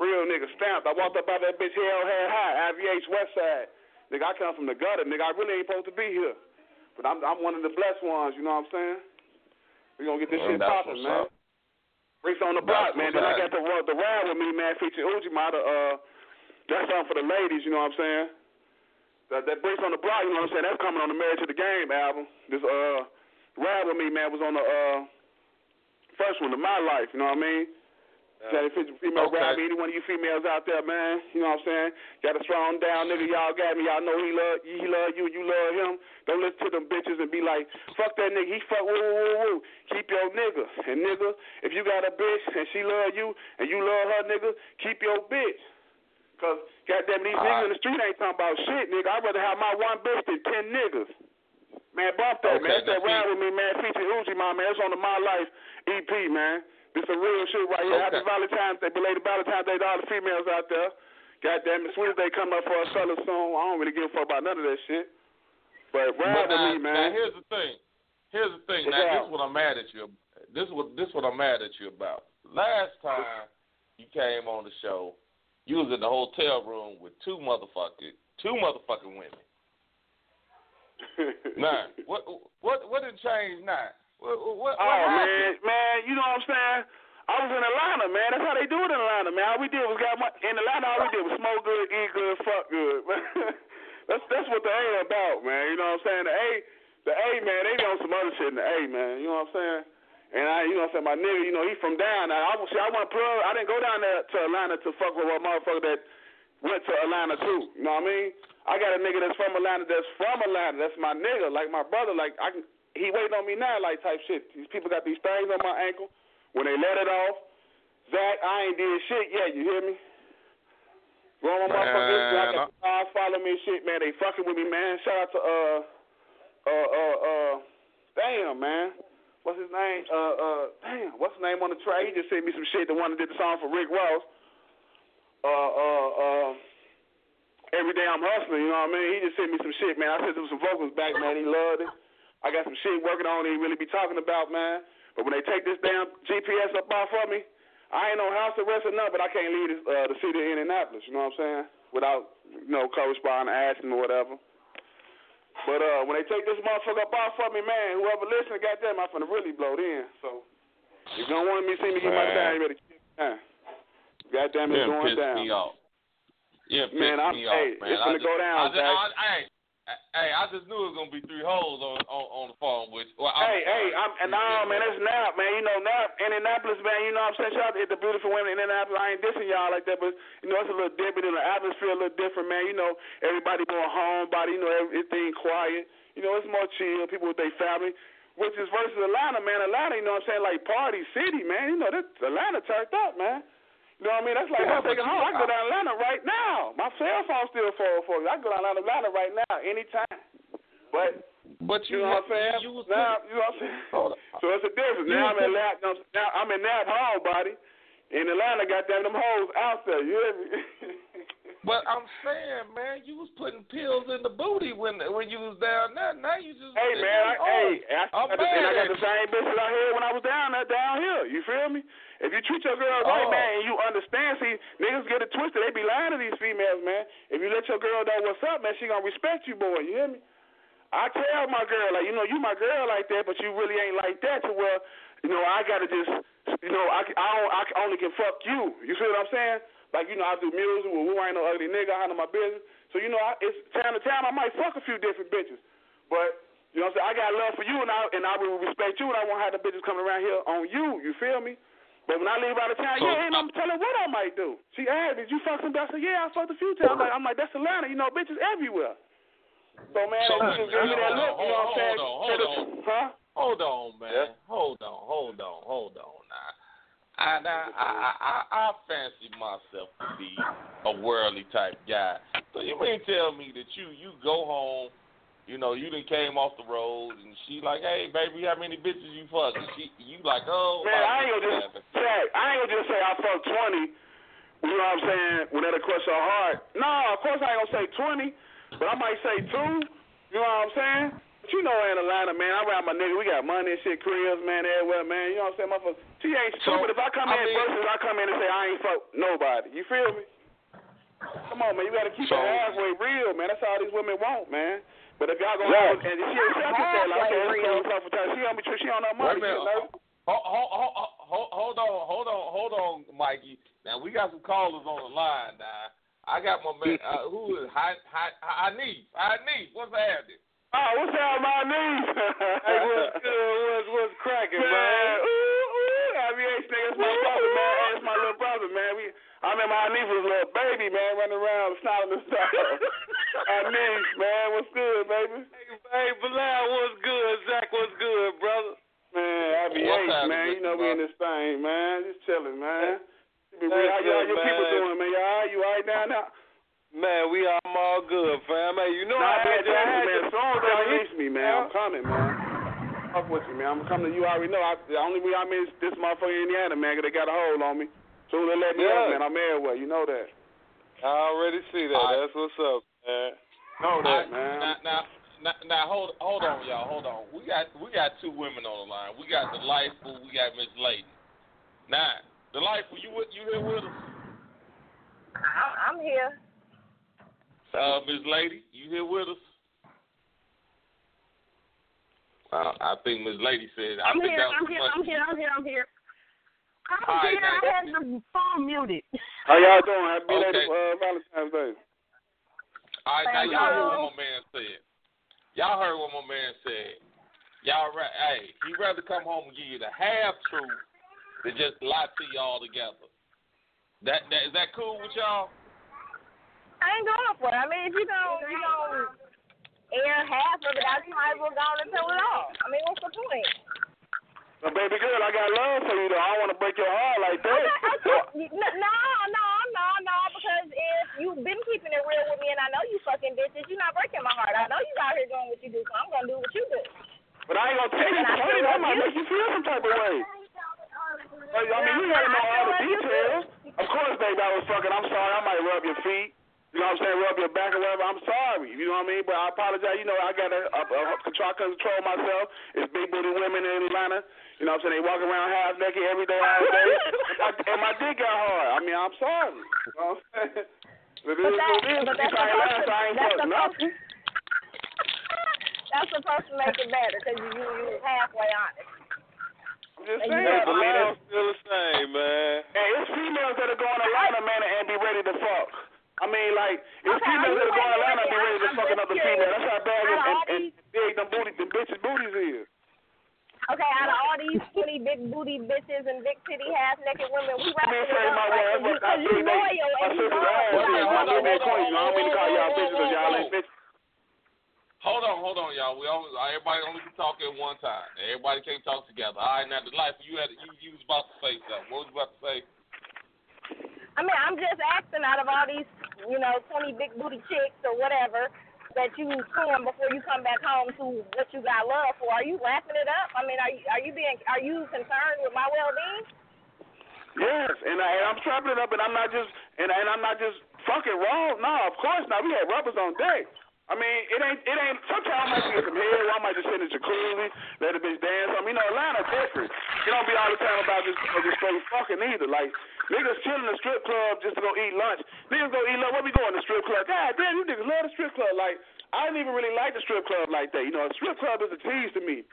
Real nigga stamped. I walked up out that bitch hell head high, IVH West Side. Nigga, I come from the gutter, nigga. I really ain't supposed to be here. But I'm I'm one of the blessed ones, you know what I'm saying? We gonna get this shit that's popping, man. up. Bricks on the That's block, man. what's Then I got the the ride with me, man, featuring Uji Mata. Uh, that's something for the ladies, you know what I'm saying? That that bricks on the block, you know what I'm saying? That's coming on the Marriage to the Game album. This uh ride with me, man, was on the uh first one of my life, you know what I mean? Got a fe- female Okay. ride any one of you females out there, man, you know what I'm saying? Got a strong down nigga, y'all got me, y'all know he love he love you, you love him. Don't listen to them bitches and be like, fuck that nigga, he fuck woo woo woo woo. Keep your nigga. And nigga, if you got a bitch and she love you and you love her nigga, keep your bitch. Cause goddamn these niggas in the street ain't talking about shit, nigga. I'd rather have my one bitch than ten niggas. Man, bump that, Okay, man. That's that ride with me, man. Feature Uzi, my man. It's on the My Life EP, man. This a real shit right here. Okay. Happy Valentine's Day, belated Valentine's Day to all the females out there. Goddamn, as soon as they come up for a fellas soon, I don't really give a fuck about none of that shit. But ride with now, me, man. now here's the thing. Here's the thing. What's now this is what I'm mad at you. This is what this is what I'm mad at you about. Last time you came on the show, you was in the hotel room with two motherfucking two motherfucking women. *laughs* Now, what what what did change now? What what, what Oh man, happened? man, you know what I'm saying? I was in Atlanta, man. That's how they do it in Atlanta, man. All we did was got my, in Atlanta. All we did was smoke good, eat good, fuck good. *laughs* that's that's what the A about, man. You know what I'm saying? The A, the A, man. They be on some other shit in the A, man. You know what I'm saying? And I, you know what I'm saying? My nigga, you know, he from down there. I see, I want to plug. I didn't go down there to Atlanta to fuck with a motherfucker that went to Atlanta too. You know what I mean? I got a nigga that's from Atlanta. That's from Atlanta. That's my nigga. Like my brother. Like I can. He waiting on me now. Like type shit. These people got these things on my ankle. When they let it off, Zach, I ain't did shit yet. You hear me? Go on my motherfucker Instagram. I got guys follow me and shit, man. They fucking with me, man. Shout out to uh uh uh uh damn man. What's his name? Uh uh damn, what's his name on the track? He just sent me some shit. The one that did the song for Rick Ross. Uh uh uh Every day I'm hustling, you know what I mean? He just sent me some shit, man. I sent him some vocals back, man. He loved it. I got some shit working on he really be talking about, man. But when they take this damn GPS up off of me, I ain't no house arrest or nothing, but I can't leave this, uh, the city of Indianapolis, you know what I'm saying? Without, you know, corresponding, asking or whatever. But uh, when they take this motherfucker up off of me, man, whoever listening, goddamn, I'm finna really blow it in. So if you don't want me to see me get my time, you better keep it down. Goddamn, it's done going down. me off. Done Man, I'm- me hey, off, man. it's I gonna just, go down, I just, Zach. I, hey, I just knew it was gonna be three holes on on, on the phone with. Well, I'm Hey, hey. I'm, and no, man, that's Nap, man. You know, Nap, Indianapolis, man. You know what I'm saying? Shout out to the beautiful women in Indianapolis. I ain't dissing y'all like that, but, you know, it's a little different. The atmosphere a little different, man. You know, everybody more homebody. You know, everything quiet. You know, it's more chill. People with their family. Which is versus Atlanta, man. Atlanta, you know what I'm saying? Like party city, man. You know, this, Atlanta turned up, man. You know what I mean? That's like Yeah, but home. I go down Atlanta right now. My cell phone's still full for me. I go down Atlanta right now, anytime. But But you you, know what I'm saying? You now, you know what I'm saying? So it's a difference. You Now I'm in Nap. Now I'm in Nap home, body. In Atlanta, goddamn them hoes out there. You hear me? *laughs* But I'm saying, man, you was putting pills in the booty when when you was down there. Now you just hey man, I, oh, hey, I, I'm I, I got the same bitches out here when I was down there, down here. You feel me? If you treat your girl right, Oh. man, and you understand, see, niggas get it twisted. They be lying to these females, man. If you let your girl know what's up, man, she gonna respect you, boy. You hear me? I tell my girl, like, you know, you my girl like that, but you really ain't like that to where, you know, I gotta just, you know, I, I, don't, I only can fuck you. You see what I'm saying? Like, you know, I do music with who ain't no ugly nigga, I handle my business. So, you know, I, it's time to time I might fuck a few different bitches. But, you know what I'm saying? I got love for you and I, and I will respect you and I won't have the bitches coming around here on you. You feel me? But when I leave out of town, So- yeah, and I'm telling what I might do. She asked, did you fuck some I said, yeah, I fucked a few times. I'm like, I'm like, that's Atlanta. You know, bitches everywhere. So, man, So, you just give me that look, you know what I'm saying? hold on, hold on. Huh? Hold on, man. Hold on, hold on, hold on. Now, I, I, I, I, I fancy myself to be a worldly type guy. So you mean tell me that you you go home, you know, you done came off the road and she like, hey baby, how many bitches you fuck? And she, you like, oh, Man, I ain't gonna just say, I ain't gonna just say I fucked 20. You know what I'm saying? When that'll crush her heart. No, of course I ain't gonna say 20, but I might say two. You know what I'm saying? But you know in Atlanta, man, I around my nigga, we got money and shit, cribs, man, everywhere, man. You know what I'm saying? Motherfucker, she ain't So, stupid. if I come I in mean- versus I come in and say I ain't fuck nobody. You feel me? Come on, man, you gotta keep So- it halfway real, man. That's all these women want, man. But if y'all gonna Yeah. and she accepted that, like, okay, Halfway it's cool, real. it's off for time. She on me, she on her Wait a money, minute. Hold, hold, hold, hold, hold on, hold on, hold on, Mikey. Now we got some callers on the line now. I got my man. Uh, who is Hi, Hi, Hanif? Hanif, what's happening? Oh, what's up, my niece? *laughs* Hey, what's good? What's what's cracking, man? man? Ooh, ooh, IBH nigga, it's my brother, man. I remember my niece was a little baby, man, running around snotting and stuff. *laughs* my niece, man, what's good, baby? Hey, Bilal, what's good? Zach, what's good, brother? Man, What's IBH, happening, man. You know we in this thing, man. Just chilling, man. You be That's real. How y'all, good, your people doing, man? Y'all, all right? you all right down there? Man, we I'm all good, fam. Hey, you know Nah, I man, had you. I Texas, had man. As soon as I they hit me, man, I'm coming, man. Fuck with you, man. I'm coming to you. I already know. I, the only way I'm in is this motherfucker Indiana, man, 'cause they got a hold on me. Soon they let me Yeah. out, man, I'm everywhere. You know that. I already see that. All right. That's what's up, man. Know All that, right, man. Now, now, now, now, hold, hold on, y'all, hold on. We got, we got two women on the line. We got the Delightful. We got Miss Lady. Now, Delightful, you with- you here with us? I'm, I'm here. Uh, Miss Lady, you here with us? Uh, I think Miss Lady said. I I'm think here. that was I'm too here. I'm here. I'm here. I'm here. I'm All right, here. now- I had the phone muted. How y'all doing? Happy belated Okay. uh, Valentine's Day. All right, now y'all heard what my man said. Y'all heard what my man said. Y'all, hey, he'd rather come home and give you the half truth than just lie to you all together. That, that is that cool with y'all? I ain't going for it. I mean, if you don't, you don't air half of it out, you might as well go on and tell it all. I mean, what's the point? Well, baby girl, I got love for you, though. I don't want to break your heart like that. Okay, okay. No, no, no, no, because if you've been keeping it real with me and I know you fucking bitches, you're not breaking my heart. I know you out here doing what you do, so I'm going to do what you do. But I ain't gonna tell you And I the still truth. I love might make you feel some type of way. I mean, you gotta know all the still love you, details. Of course, baby, I was fucking. I'm sorry. I might rub your feet. You know what I'm saying? Rub your back or whatever. I'm sorry. You know what I mean? But I apologize. You know, I gotta uh, uh, control, control myself. It's big booty women in Atlanta. You know what I'm saying? They walk around half naked every day, all day. and, my, and my dick got hard. I mean, I'm sorry. You know what I'm saying? *laughs* But But that- what it is. but that's I ain't supposed to- I ain't that's fuck supposed nothing. *laughs* That's supposed to make it better because you, you, you was halfway honest. I'm just saying. you I know, mean, it's, still the same, man. Hey, it's females that are going to Atlanta, man, and be ready to fuck. I mean, like, if Okay, females are you that are going to waiting Atlanta and be ready to I'm fuck just another female. That's how bad Out and, of all and, and these- big them, booty, them bitches' booties is. Okay, out of all these skinny, big booty bitches and big titty, half naked women, we I mean, wrapping it my like word, but because I you think loyal my and you sister's ass, what know, I my little bit queen. I don't mean to call y'all bitches because y'all ain't bitches. Hold on, hold on, y'all. We only, everybody only can talk at one time. Everybody can't talk together. All right, now the life you had, you, you was about to say something. What was you about to say? I mean, I'm just asking out of all these, you know, 20 big booty chicks or whatever that you come before you come back home to what you got love for. Are you wrapping it up? I mean, are you are you being are you concerned with my well being? Yes, and, I, and I'm strapping it up, and I'm not just and, and I'm not just fucking wrong. No, of course not. We had rubbers on deck. I mean, it ain't it ain't. Sometimes I might get some head. Or I might just sit in the jacuzzi, let a bitch dance. I mean, you know, Atlanta different. It don't be all the time about just just straight fucking either. Like niggas chill in the strip club just to go eat lunch. Niggas go eat lunch. Where we going the strip club? God damn, you niggas love the strip club. Like I didn't even really like the strip club like that. You know, a strip club is a tease to me.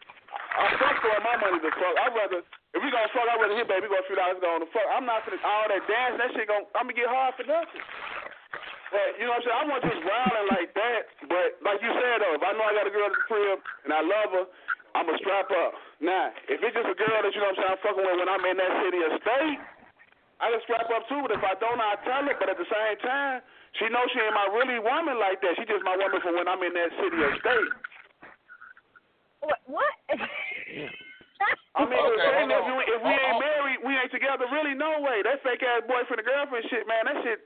I fuck for my money to fuck. I'd rather if we gonna fuck, I'd rather hit baby go a few dollars go on the fuck. I'm not finna all that dance. That shit gon' I'm gonna get hard for nothing. But you know what I'm saying? I want just wilding like that. But like you said though, if I know I got a girl at the crib and I love her, I'ma strap up. Now, if it's just a girl that you know what I'm saying I'm fucking with when I'm in that city or state, I can strap up too. But if I don't, I tell her. But at the same time, she knows she ain't my really woman like that. She just my woman for when I'm in that city or state. What? What? *laughs* I mean, Okay, the thing hold is, on. if we, if we ain't married, we ain't together. Really, no way. That fake ass boyfriend and girlfriend shit, man. That shit,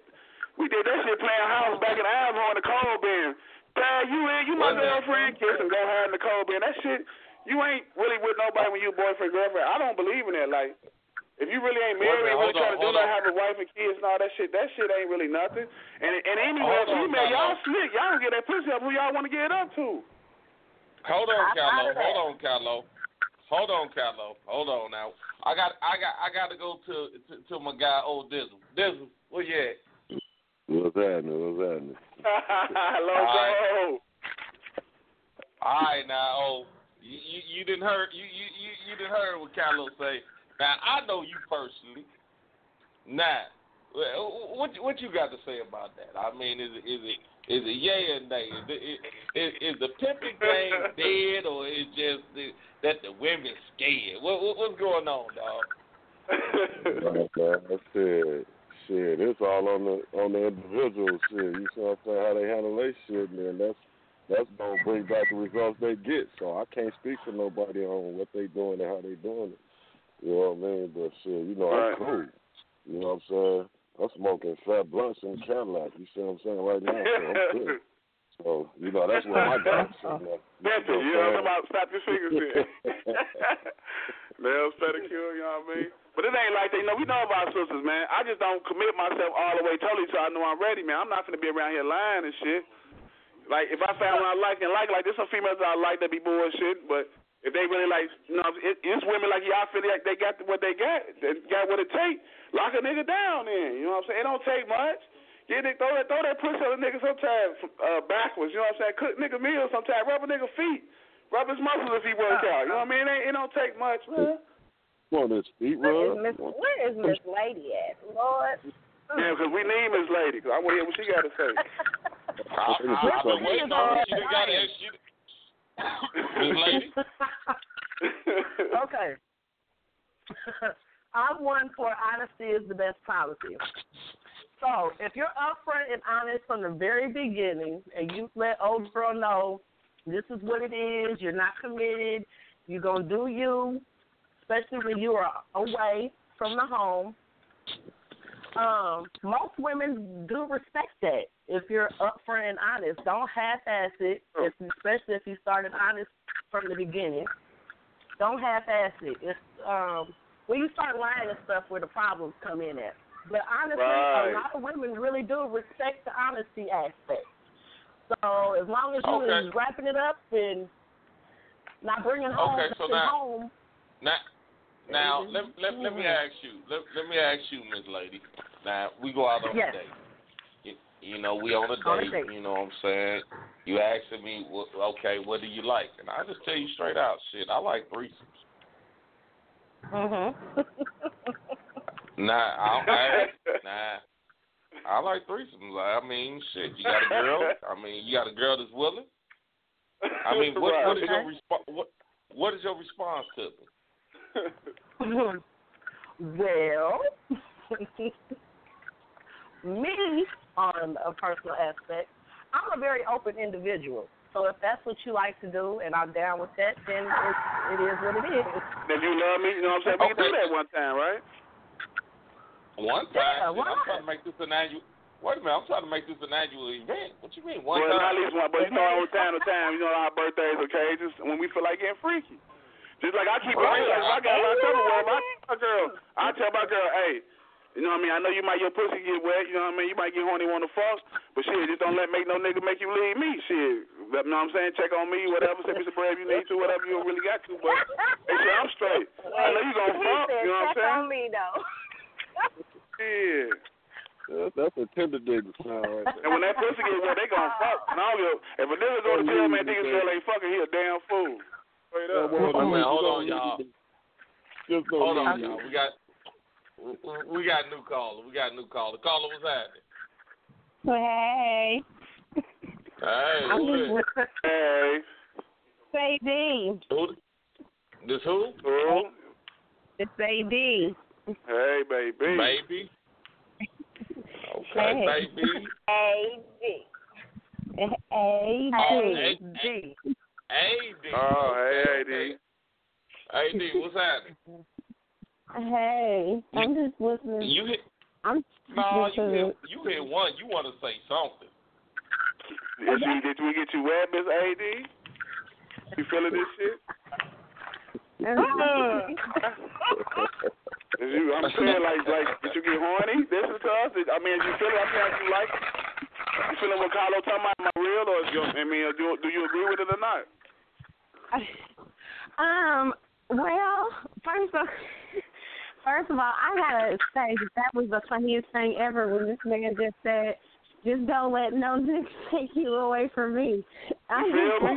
we did that shit playing house back in Alamo in the cold bin. Dad, you in, you my Wait a minute. girlfriend, kiss and go hide in the cold bin. That shit, you ain't really with nobody when you boyfriend girlfriend. I don't believe in that. Like, if you really ain't Wait a married, minute, really hold trying on, to do hold nothing, on. have a wife and kids and all that shit, that shit ain't really nothing. And and anyway, Hold on, female, time y'all out. slick. Y'all don't get that pussy up who y'all want to get it up to. Hold on, I'm Carlo. Hold on, Carlo. Hold on, Carlo. Hold on now. I got, I got, I got to go to to, to my guy, old Dizzle. Dizzle, where you at? What's happening? What's happening? *laughs* Loco. All right, now, oh, you you, you didn't heard you, you you you didn't heard what Carlo say. Now I know you personally. Now, what what you got to say about that? I mean, is it is it is it yay or nay? Is, it, is, is the pimping game *laughs* dead, or is just the, that the women scared? What, what what's going on, dog? Right, man. That's it. Shit, it's all on the on the individual shit. You see what I'm saying? How they handle their shit, and that's that's gonna bring back the results they get. So I can't speak for nobody on what they doing and how they doing it. You know what I mean? But shit, you know, Right. I'm cool. You know what I'm saying? I'm smoking fat blunts in Cadillac. You see what I'm saying right now? So I'm good. *laughs* So you know that's where my sitting at. That's it. You know what I'm about? Stop your fingers here. *laughs* *laughs* Nails, pedicure, you know what I mean? But it ain't like. You know, we know about sisters, man. I just don't commit myself all the way totally till I know I'm ready, man. I'm not gonna be around here lying and shit. Like if I found one I like and like, like there's some females that I like that be bullshit, but if they really like, you know, it, it's women like y'all feel like they got what they got, they got what it take. Lock a nigga down, then. You know what I'm saying? It don't take much. Get it, throw that, throw that pussy on a nigga sometimes uh, backwards. You know what I'm saying? Cook nigga meals sometimes. Rub a nigga feet. Rub his muscles if he work out. You know what I mean? It, ain't, it don't take much, man. Want this feet Where is? Miss Where is Miss Lady at? Lord. Yeah, because we need Miss Lady. Cause I want to hear what she got to say. I, I, I've been waiting on her. She done got Miss Lady. *laughs* okay. *laughs* I'm one for honesty is the best policy. So if you're upfront and honest from the very beginning, and you let old girl know this is what it is, you're not committed, you're gonna do you, especially when you are away from the home. Um, most women do respect that if you're upfront and honest. Don't half-ass it, if, especially if you started honest from the beginning. Don't half-ass it. It's um, when you start lying and stuff where the problems come in at. But honestly, Right. a lot of women really do respect the honesty aspect. So as long as you Okay. is wrapping it up and not bringing home Okay, so now- home, Now, now let, let let me ask you. Let, let me ask you, Miss Lady. Now we go out on Yes. a date. You, you know, we on a On a date. date. You know what I'm saying? You asking me, what, okay, what do you like? And I just tell you straight out, shit, I like threesomes. Mhm. Nah, I, I *laughs* nah. I like threesomes. I mean, shit, you got a girl. I mean, you got a girl that's willing. I mean, what what is your response? What what is your response to me? *laughs* well, *laughs* me on a personal aspect, I'm a very open individual. So if that's what you like to do, and I'm down with that, then it's, it is what it is. If you love me, you know what I'm saying? We can do that one time, right? One time, Yeah, shit, why I'm trying to make this an annual. Wait a minute, I'm trying to make this an annual event. What you mean one well, time? not at least one, but you know, from time to time, you know, our birthdays, okay, just when we feel like getting freaky. Just like I keep it Right. real. Like if I got a lot of trouble with my, oh, my girl, I tell my girl, hey, you know what I mean? I know you might your pussy get wet, you know what I mean? You might get horny, want to fuck, but shit, just don't let make no nigga make you leave me. Shit, you know what I'm saying? Check on me, whatever. Send me some bread if you need to, whatever you really got to. But make sure I'm straight. I know you gonna he fuck. said, You know what I'm check on me though. Yeah. That's, that's a tender dig sound right there. And when that pussy get wet, they gonna fuck. And I don't give. If a nigga go to jail, man, think his girl ain't fucking, he a damn fool. Straight up. Wait a minute, hold on, y'all. Just Hold on, y'all. We got we we got a new caller. We got a new caller. Caller, what's happening? Hey, Hey, I'm who just this? Hey. Sadie. Who? This who? Who? It's Sadie. Hey, baby. Baby. Okay, Hey. baby. A.D. Hey, Hey, D. Oh, AD. Oh, hey, AD. AD, what's happening? Hey, I'm just listening. You hit I'm no, just you hit you hit one. You want to say something? Did, you, did we get you wet, Miss AD? You feeling this shit? Ah! Is you, I'm saying, like, like, did you get horny? Listen to us. I mean, is you feeling? I mean, you like? You feeling what Carlo talking about? Am I real, or is you, I mean, do, do you agree with it or not? *laughs* Um. Well, first of *laughs* first of all, I gotta say that that was the funniest thing ever when this man just said, "Just don't let no nigga *laughs* take you away from me." I You feel me?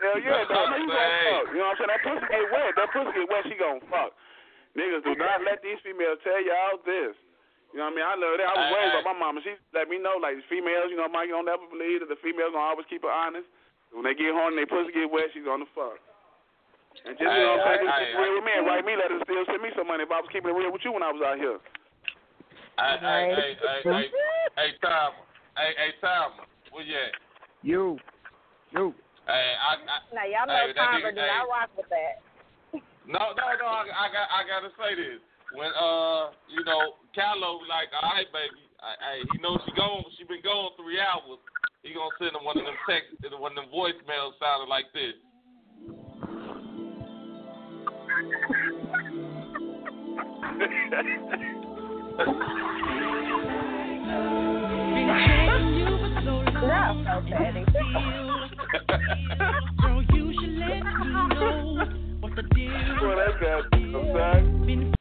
Hell yeah, dog. I know you gonna fuck. You know what I'm saying? That pussy get wet. That pussy get wet, she gonna fuck. Niggas do not let these females tell y'all this. You know what I mean? I love that. I was Hey, raised by my mama. She let me know, like, females, you know, Mike, you don't never believe that the females gonna always keep her honest. When they get horny, they pussy get wet, she's gonna fuck. And just, you know what I'm saying? Just Hey, keep it hey, real with me write me letters and still send me some money if I was keeping it real with you when I was out here. Hey, hey, hey, hey, hey, hey, Tom. Hey, hey, Tom. Where you at? You. You. Hey, I, I Now y'all know Hey, that Palmer nigga- do hey. not rock with that. No, no, no. I, I got, I gotta say this. When uh, you know, Callow like, all right, baby. I, I, he knows she gone. She been gone three hours. He gonna send him one of them texts, one of them voicemails sounding like this. No, so petty. Well, that's that. I'm sorry.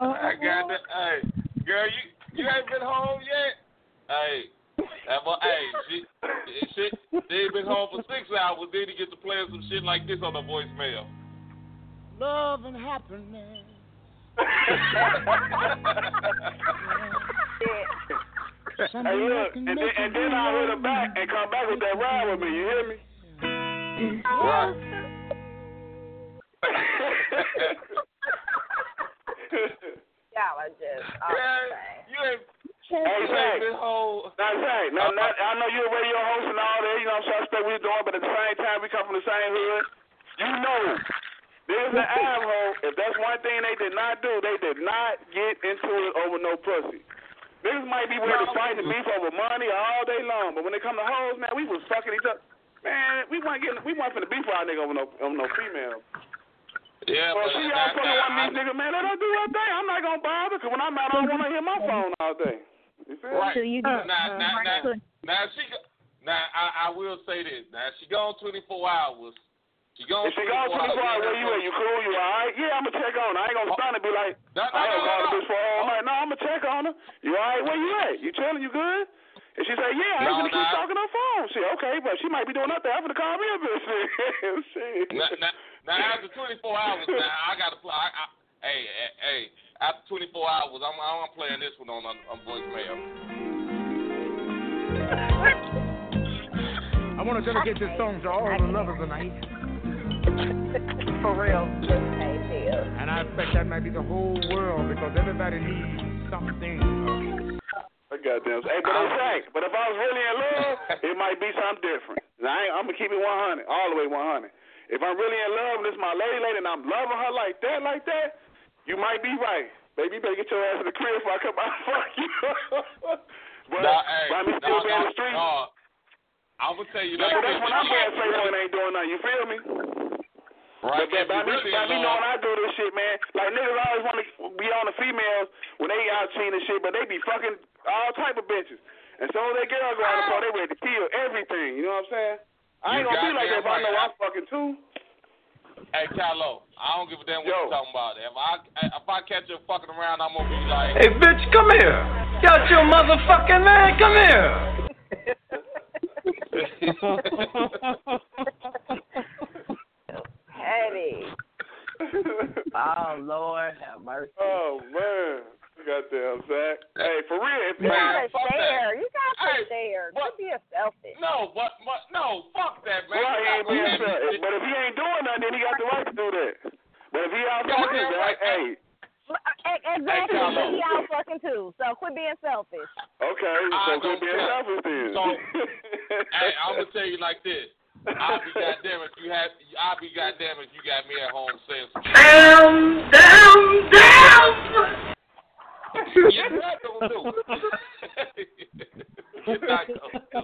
I got that. Hey, girl, you you ain't been home yet. Hey, that boy, hey, she, she, they ain't been home for six hours. Then he get to playing some shit like this on the voicemail. Love and happiness. *laughs* Hey, look, and then, and then I hit her back and come back with that ride with me. You hear me? Right. *laughs* Y'all *laughs* just Yeah, you ain't. Hey, you Zach. ain't been home. Now, Zach, now, now, I know you're a radio host and all that, you know what I'm saying? I respect what you're doing, but at the same time, we come from the same hood. You know, there's an *laughs* asshole. If that's one thing they did not do, they did not get into it over no pussy. Niggas might be ready to fight and beef over money all day long, but when it come to hoes, man, we was fucking each other. Man, we weren't getting, we weren't finna beef with our nigga over no, over no female. Yeah, Well, but see, y'all that- fucking that- one of these niggas, man, let her do her thing. I'm not gonna bother, because when I'm out, I don't want to hear my phone all day. You feel Right. me? Now, now, now, now she. go- Now I, I will say this. Now she gone 24 hours. She gone If she gone 24 hours, where you at? You cool? You alright? Yeah, I'm gonna check on her. I ain't gonna oh. stun and be like, No, no, I ain't no, gonna call no, no. bitch for all night. No, I'm gonna check on her. You alright? Where you at? You chilling? You good? And she say, Yeah, I ain't No, gonna keep talking on the phone. Shit, okay, but she might be doing nothing. I'm gonna call me a bitch. *laughs* Shit. Now, now, now after 24 hours, now I gotta play. I, I, hey, hey, hey, after 24 hours, I'm I'm playing this one on on, on voicemail. I want to dedicate this song to all the lovers tonight. *laughs* For real. And I expect that might be the whole world because everybody needs something. I goddamn. Hey, but I'm saying, but if I was really in love, it might be something different. Now, I I'm gonna keep it 100, all the way 100. If I'm really in love and this my lady, lady, and I'm loving her like that, like that, you might be right. Baby, you better get your ass in the crib before I come out and fuck you. *laughs* but Nah, hey, by me still nah, being in nah, the street, nah. I'm gonna tell you no, like but that's when I'm being say one ain't doing nothing. You feel me? Right, But by, by me, really by me knowing I do this shit, man, like niggas always want to be on the females when they out cheating and shit, but they be fucking all type of bitches. And so they girl go out the phone, they ready to kill everything. You know what I'm saying? I ain't You gonna be like that if I know. I'm fucking too. Hey, Callo, I don't give a damn what you're talking about. If I if I catch you fucking around, I'm gonna be like, Hey, bitch, come here. Got your motherfucking man. Come here. Petty. *laughs* oh Lord, have mercy. Oh man, goddamn Zach. Hey, for real, if You Man, gotta fuck share. that. You gotta Hey, share. what- Don't be a selfish. no, but, but no, fuck that, man. Well, he ain't being Man. But if he ain't doing nothing, then he got the right to do that. But if he out fucking, yeah, Zach, right. hey, Exactly. Carlo. He out fucking too. So quit being selfish. okay, so quit don't being selfish then. So, *laughs* hey, I'm gonna tell you like this. I'll be goddamn if you have. I'll be goddamn if you got me at home saying. Damn, damn, damn. You're not gonna do. You're not gonna do.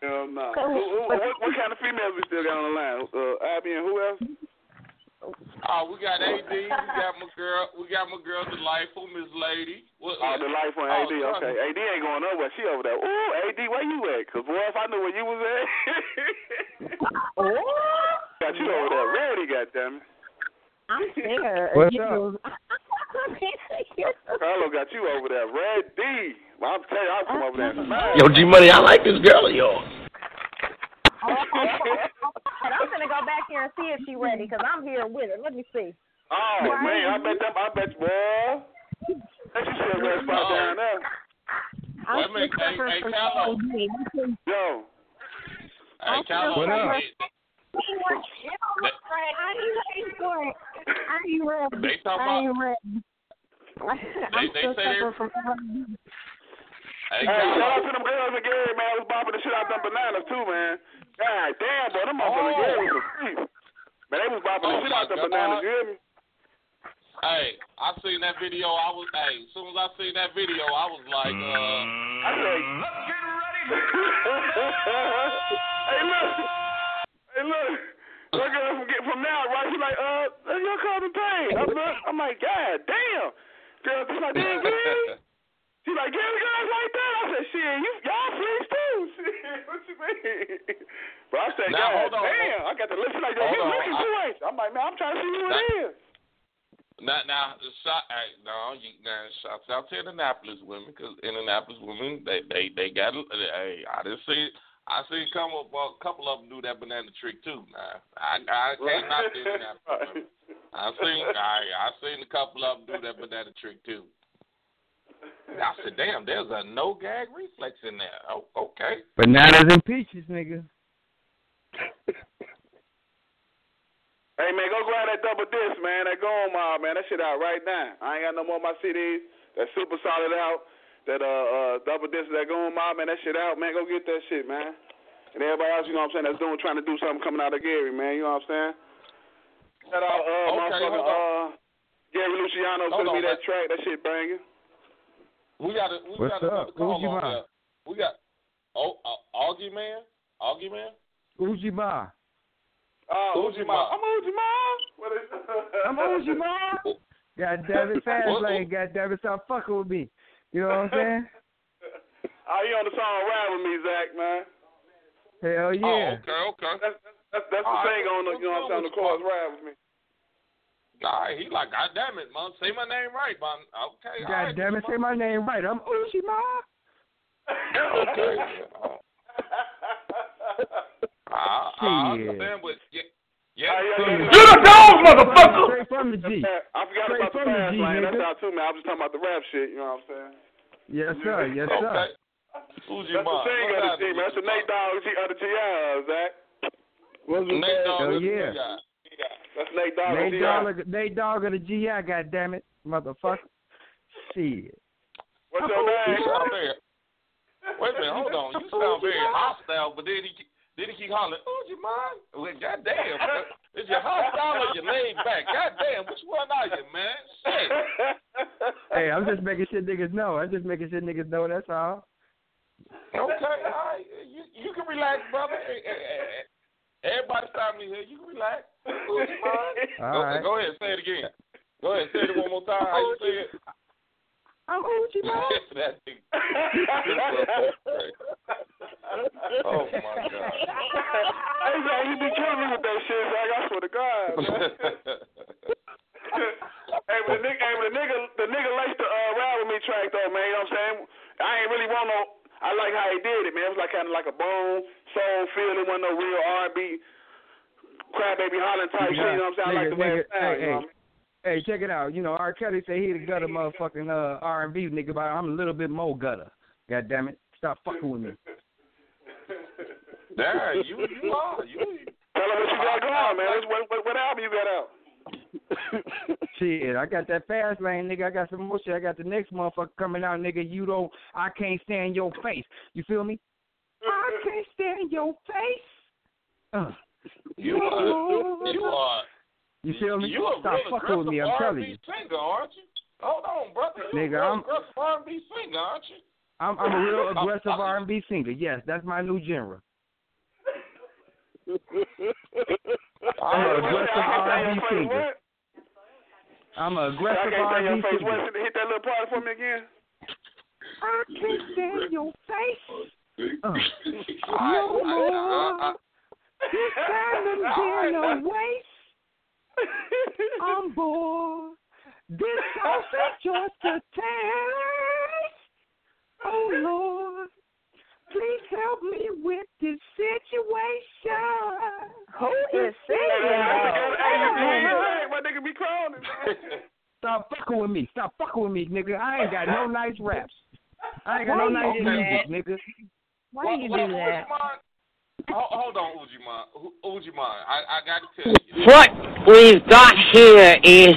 Hell no. Who, who, what, what kind of females we still got on the line? Uh, Abby and who else? Oh, we got AD. We got my girl. We got my girl, delightful Miss Lady. What Oh, the life on Oh, AD. Okay, me. AD ain't going nowhere. She over there. Ooh, AD, where you at? Cause boy, if I knew where you was at, *laughs* got you over there ready. Goddamn it. I'm scared. What's you. *laughs* Carlo got you over there ready. Well, I'm telling you, I'll come over there and. Yo, G Money, I like this girl of yours. Oh, and I'm gonna go back here and see if she ready, cause I'm here with her. Let me see. Oh man, I bet them. I bet you, boy. That you should have spot down there. Wait a minute, hey, hey, Callo. Yo. Hey, Callo. What up? They, I ain't ready. They talking I ain't about- ready. they, they still say they're. suffering from Hey, Hey, shout out to them girls in Gary, man. I was bopping the shit out them bananas too, man. God damn, boy, them motherfuckers in Gary was a. Man, they was bopping Oh, the shit out my them God. bananas. You hear me? Hey, I seen that video. I was. Hey, as soon as I seen that video, I was like, uh. I said, *laughs* *laughs* hey, look. Hey, look. That girl from, get- from now, right? She's like, uh, that's your cousin Pain. I'm, like- I'm like, God damn. Girl, she's like, damn, Gary. She's like, Gary girls like that. I said, shit, you, y'all freaks too. Shit, *laughs* what you mean? But I said, Now, God hold on. damn. I got to listen like, Hold you on. looking too you? I'm like, man, I'm trying to see who it is. Now, now, shot. Hey, no, you, now, shouts out to Indianapolis women, because Indianapolis women, they, they, they got. Hey, I didn't see. I seen come up, well, a couple of them do that banana trick too. Now, I, I can't knock the Indianapolis women. I seen, I, I seen a couple of them do that banana trick too. I said, damn, there's a no gag reflex in there. Oh, okay. Bananas and peaches, nigga. Hey man, go grab that double disc, man. That Goon Mob, man. That shit out right now. I ain't got no more of my CDs. That super solid out. That uh uh double disc, that Goon Mob, man. That shit out, man. Go get that shit, man. And everybody else, you know what I'm saying, that's doing trying to do something coming out of Gary, man. You know what I'm saying? Shout out uh Okay, motherfucker hold uh Gary Luciano Hold sent me on, that man. track. That shit banging. We got a, we What's got another up? call Uji on Ma. there. We got, oh, uh, Augie man, Augie man. Uji Ma. Oh, Uji Uji Ma. Ma. I'm Uji Ma. What is I'm Uji Ma. *laughs* God damn it, fast What- lane. God damn it, stop fucking with me. You know what I'm saying? *laughs* Are you on the song Ride With Me, Zach, man. Hell Oh, yeah. okay, okay. That's that's, that's the All right, thing on the, you know what I'm saying, the chorus Ride With Me. Nah, he like, God damn it, man. Say my name right, man. Okay, all God right, damn it, say my name right. I'm Uji Ma. Okay. *laughs* I, I Shit. understand, but yeah, yeah. Oh, yeah, yeah, You're the dog, motherfucker! Straight from the G. I forgot Straight about the from the fast G, lane. That's out too, man. I was just talking about the rap shit. You know what I'm saying? Yes, sir. Yes, sir. Okay. Uji That's the thing What's of the happening, team, man. That's the Nate Dogg G of the GI, Zach. What's his Nate name? Dogg Hell the yeah. That's Nate Dogg of Nate GI. Dogg, Nate Dogg of the GI, God damn it, motherfucker. Shit. What's your name? Wait a minute, hold on. You sound very hostile, but then he keep- then he keep hollering, Uji Ma. Well, goddamn. Is you hostile or you laid back? Goddamn, which one are you, man? Shit. *laughs* Hey, I'm just making shit niggas know. I'm just making shit niggas know. That's all. Okay, all right. You you can relax, brother. Everybody's family here. You can relax. Uji Ma. All Go, right. go ahead, say it again. Go ahead, say it one more time. How you say it? I'm Uji Ma. *laughs* that nigga. oh my god. Hey, Zach, you be killing me with that shit, Zach. I swear to God, *laughs* hey, but the nigga, hey, but the nigga, the nigga laced the uh, ride with me track though, man. You know what I'm saying? I ain't really want no. I like how he did it, man. It was like kind of like a bone soul feel. It wasn't no real R&B crybaby hollering type shit. You know what I'm saying? I like the way it Nigga, sounds. hey, you know hey. Hey, check it out. You know, R. Kelly said he the gutter got motherfucking uh, R&B nigga, but I'm a little bit more gutter. God damn it. Stop fucking with me. Yeah, you you are. You Tell him what you got going, man. What, what, what album you got out? *laughs* Shit, I got that fast lane, nigga. I got some more shit. I got the next motherfucker coming out, nigga. You don't, I can't stand your face. You feel me? I *laughs* can't stand your face. Uh, you are. You are. You feel me? You a Stop real fucking with me. I'm telling you. singer, aren't you? Hold on, brother. You Nigga, a real I'm- aggressive R&B singer, aren't you? I'm, I'm a real *laughs* aggressive R&B singer. Yes, that's my new genre. *laughs* I'm an aggressive R&B singer. I'm an aggressive can't say your R&B face. singer. What, hit that little part for me again. I can't stand your face. Uh, no I- more. I- I- This diamond in a waist. I'm bored. This sauce is just a test. Oh Lord, please help me with this situation. Who is singing? Hey, my nigga be crawling. *laughs* Stop fucking with me. Stop fucking with me, nigga. I ain't got no nice raps. I ain't got no nice you music, nigga. Why Well, you do that? you mind? Hold, hold on, Ujiman. Who- Ujiman, I, I got to tell you. What we've got here is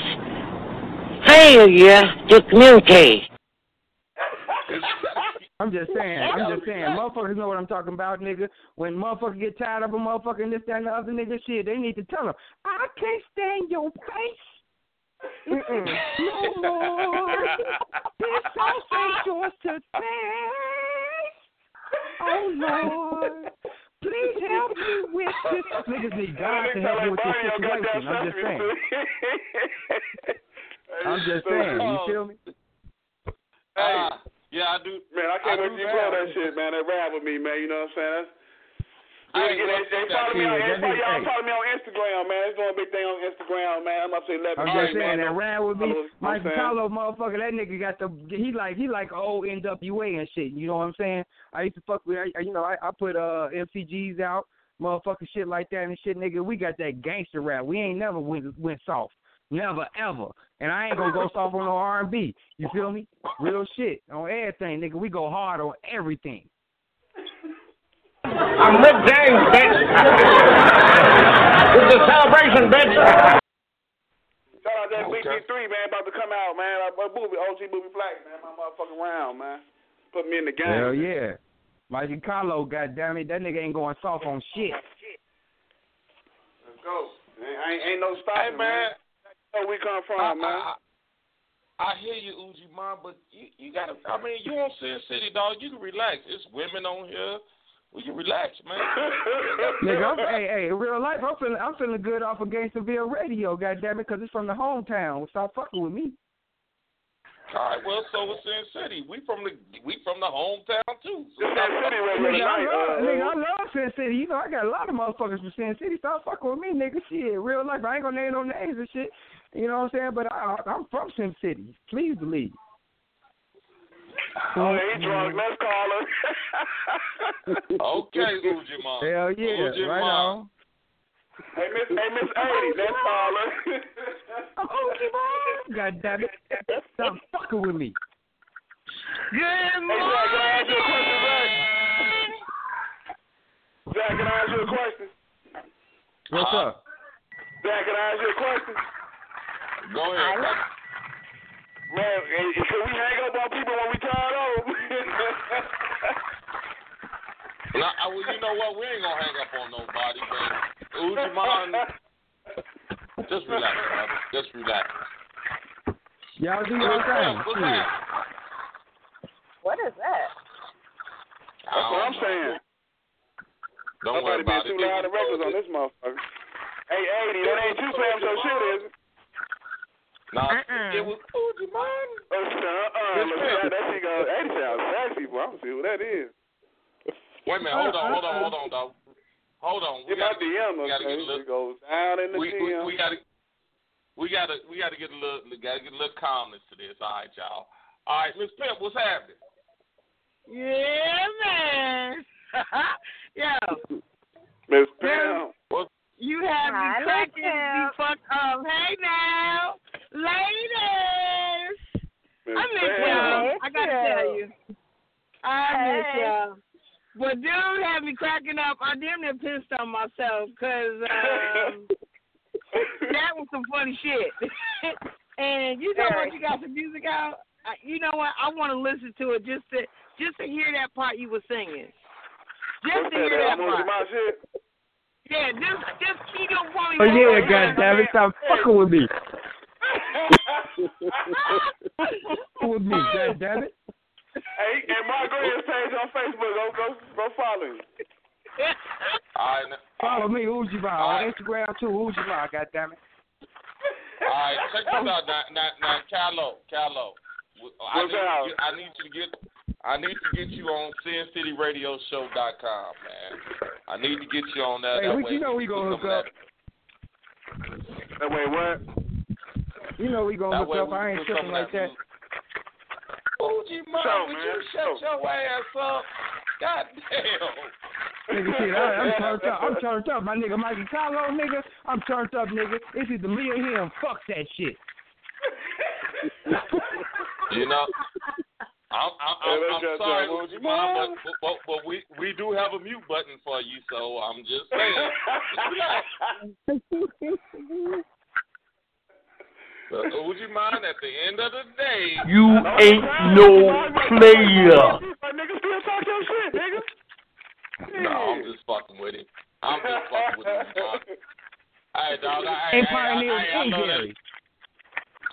failure to communicate. *laughs* I'm just saying. I'm just saying. Motherfuckers know what I'm talking about, nigga. When motherfuckers get tired of a motherfucker and this, that, and the other nigga shit, they need to tell them, I can't stand your face. No more. This sauce ain't yours to taste. Oh Lord. Please help me with *laughs* this. Niggas need God to help me with this situation. I'm just saying. *laughs* I'm just saying. You feel me? Uh, yeah, I do. Man, I can't I wait do till you blow that. that shit, man. That rap with me, man. You know what I'm saying? That's, Hey, Hey, they follow me on Yeah, Instagram. nigga- Y'all follow me on Instagram, man. It's doing a big thing on Instagram, man. I'm up to 11. I'm just saying that would be Follow Mike. Carlo, motherfucker. That nigga got the he like he like old NWA and shit. You know what I'm saying? I used to fuck with I, you know I, I put uh MCGs out, motherfucker shit like that and shit, nigga. We got that gangster rap. We ain't never went went soft, never ever. And I ain't gonna go soft on no R&B. You feel me? Real shit on everything, nigga. We go hard on everything. I'm Rick James, bitch. It's a celebration, bitch. Shout out that Big B3, man. About to come out, man. My booby, OG Booby Black, man. My motherfucking round, man. Put me in the game. Hell yeah. Mike Carlo, goddamn it, that nigga ain't going soft on shit. Let's go. Ain't, ain't, ain't no stopping, Hey, man. Where we come from, I, man. I, I hear you, Ujiman, but you, you gotta. I mean, you on Sin City, dog. You can relax. It's women on here. We can relax, man. *laughs* Nigga, I'm, hey, *laughs* hey, real life, I'm feeling, I'm feeling good off of Gangsterville Radio, goddamn it, because it's from the hometown. Stop fucking with me. All right, well, so it's Sin City. We from the we from the hometown too. So It's Sin City radio Nigga, I love, uh, nigga, I love Sin City. You know, I got a lot of motherfuckers from Sin City. Stop fucking with me, nigga. Shit, real life, I ain't gonna name no names and shit. You know what I'm saying? But I, I'm from Sin City. Please believe. Oh, he drunk. Let's call her. *laughs* Okay, *laughs* Ujiman. Hell yeah, Ujiman. right on. Hey, Miss, hey, Miss *laughs* 80, let's call her. Oh, God damn it. Stop fucking with me. Good Hey, Zach, can I ask you a question, Zach? Zach, can I ask you a question? What's up? Zach, can I ask you a question? Go ahead. Man, hey, can we hang up on people when we turn over? Well, I, well, you know what? We ain't gonna hang up on nobody, man. Ujiman, just relax, brother. Just relax. Y'all do What's your thing. up? What's Shit. What is that? That's what I'm saying. Don't worry Somebody being about too it. loud of records on this motherfucker. Hey, 80, that ain't you playing your shit, is it? Nah, Uh-uh. it was Ujiman. Oh, shit, uh-uh. Yes, Look, that, that shit goes, 80 sounds sexy, boy. I'm gonna see who that is. Wait a minute. Hold on. Hold on. Hold on, dog. Hold on. We gotta, DM, we gotta get a little. Goes down in the We, we, DM. we gotta. We gotta. We gotta get a little. Gotta get a little calmness to this. All right, y'all. All right, Miss Pimp, what's happening? Yeah, man. *laughs* Yo, Miss Pam. Pam. you have me Hi, cracking Miss me fuck up. Hey now, ladies. Miss I miss Pam. y'all. I gotta tell you. I miss y'all. But dude had me cracking up. I damn near pissed on myself because *laughs* um, that was some funny shit. *laughs* and you know what? You got some music out. I, you know what? I want to listen to it just to just to hear that part you were singing. Just What's to hear that? that I'm gonna do part. Yeah, just just keep on funny. Oh yeah, goddamn it, stop fucking with me. With me, goddamn it. Hey, and Mark Green's page on Facebook. Go, go, go follow him. All right. now- Follow me, Ujiba. All On. Instagram too, Ujiba, goddamn it. All right. Check this out now. Now, now Callo, Callo. I What's need, up? you, I need you to get. I need to get you on SinCityRadioShow.com, man. I need to get you on that. Hey, that we, way you know we gonna hook up. that- That way, what? You know we gonna That hook up. we I ain't put tripping like that. Fuji, man, Show, would man. you shut your ass up? God damn. Nigga, shit, I, I'm turned up. I'm turned up. My nigga Mikey Carlo, nigga. I'm turned up, nigga. It's either me or him. Fuck that shit. You know, I'm, I'm, I'm, let's I'm sorry, that, Fuji, man, but, but, but we we do have a mute button for you, so I'm just saying. *laughs* But would you mind at the end of the day? You ain't no player. nigga still talk your shit, nigga. No, I'm just fucking with him. I'm just fucking with him. Dog. Hey, dog. I, And I, I, I, I, love that.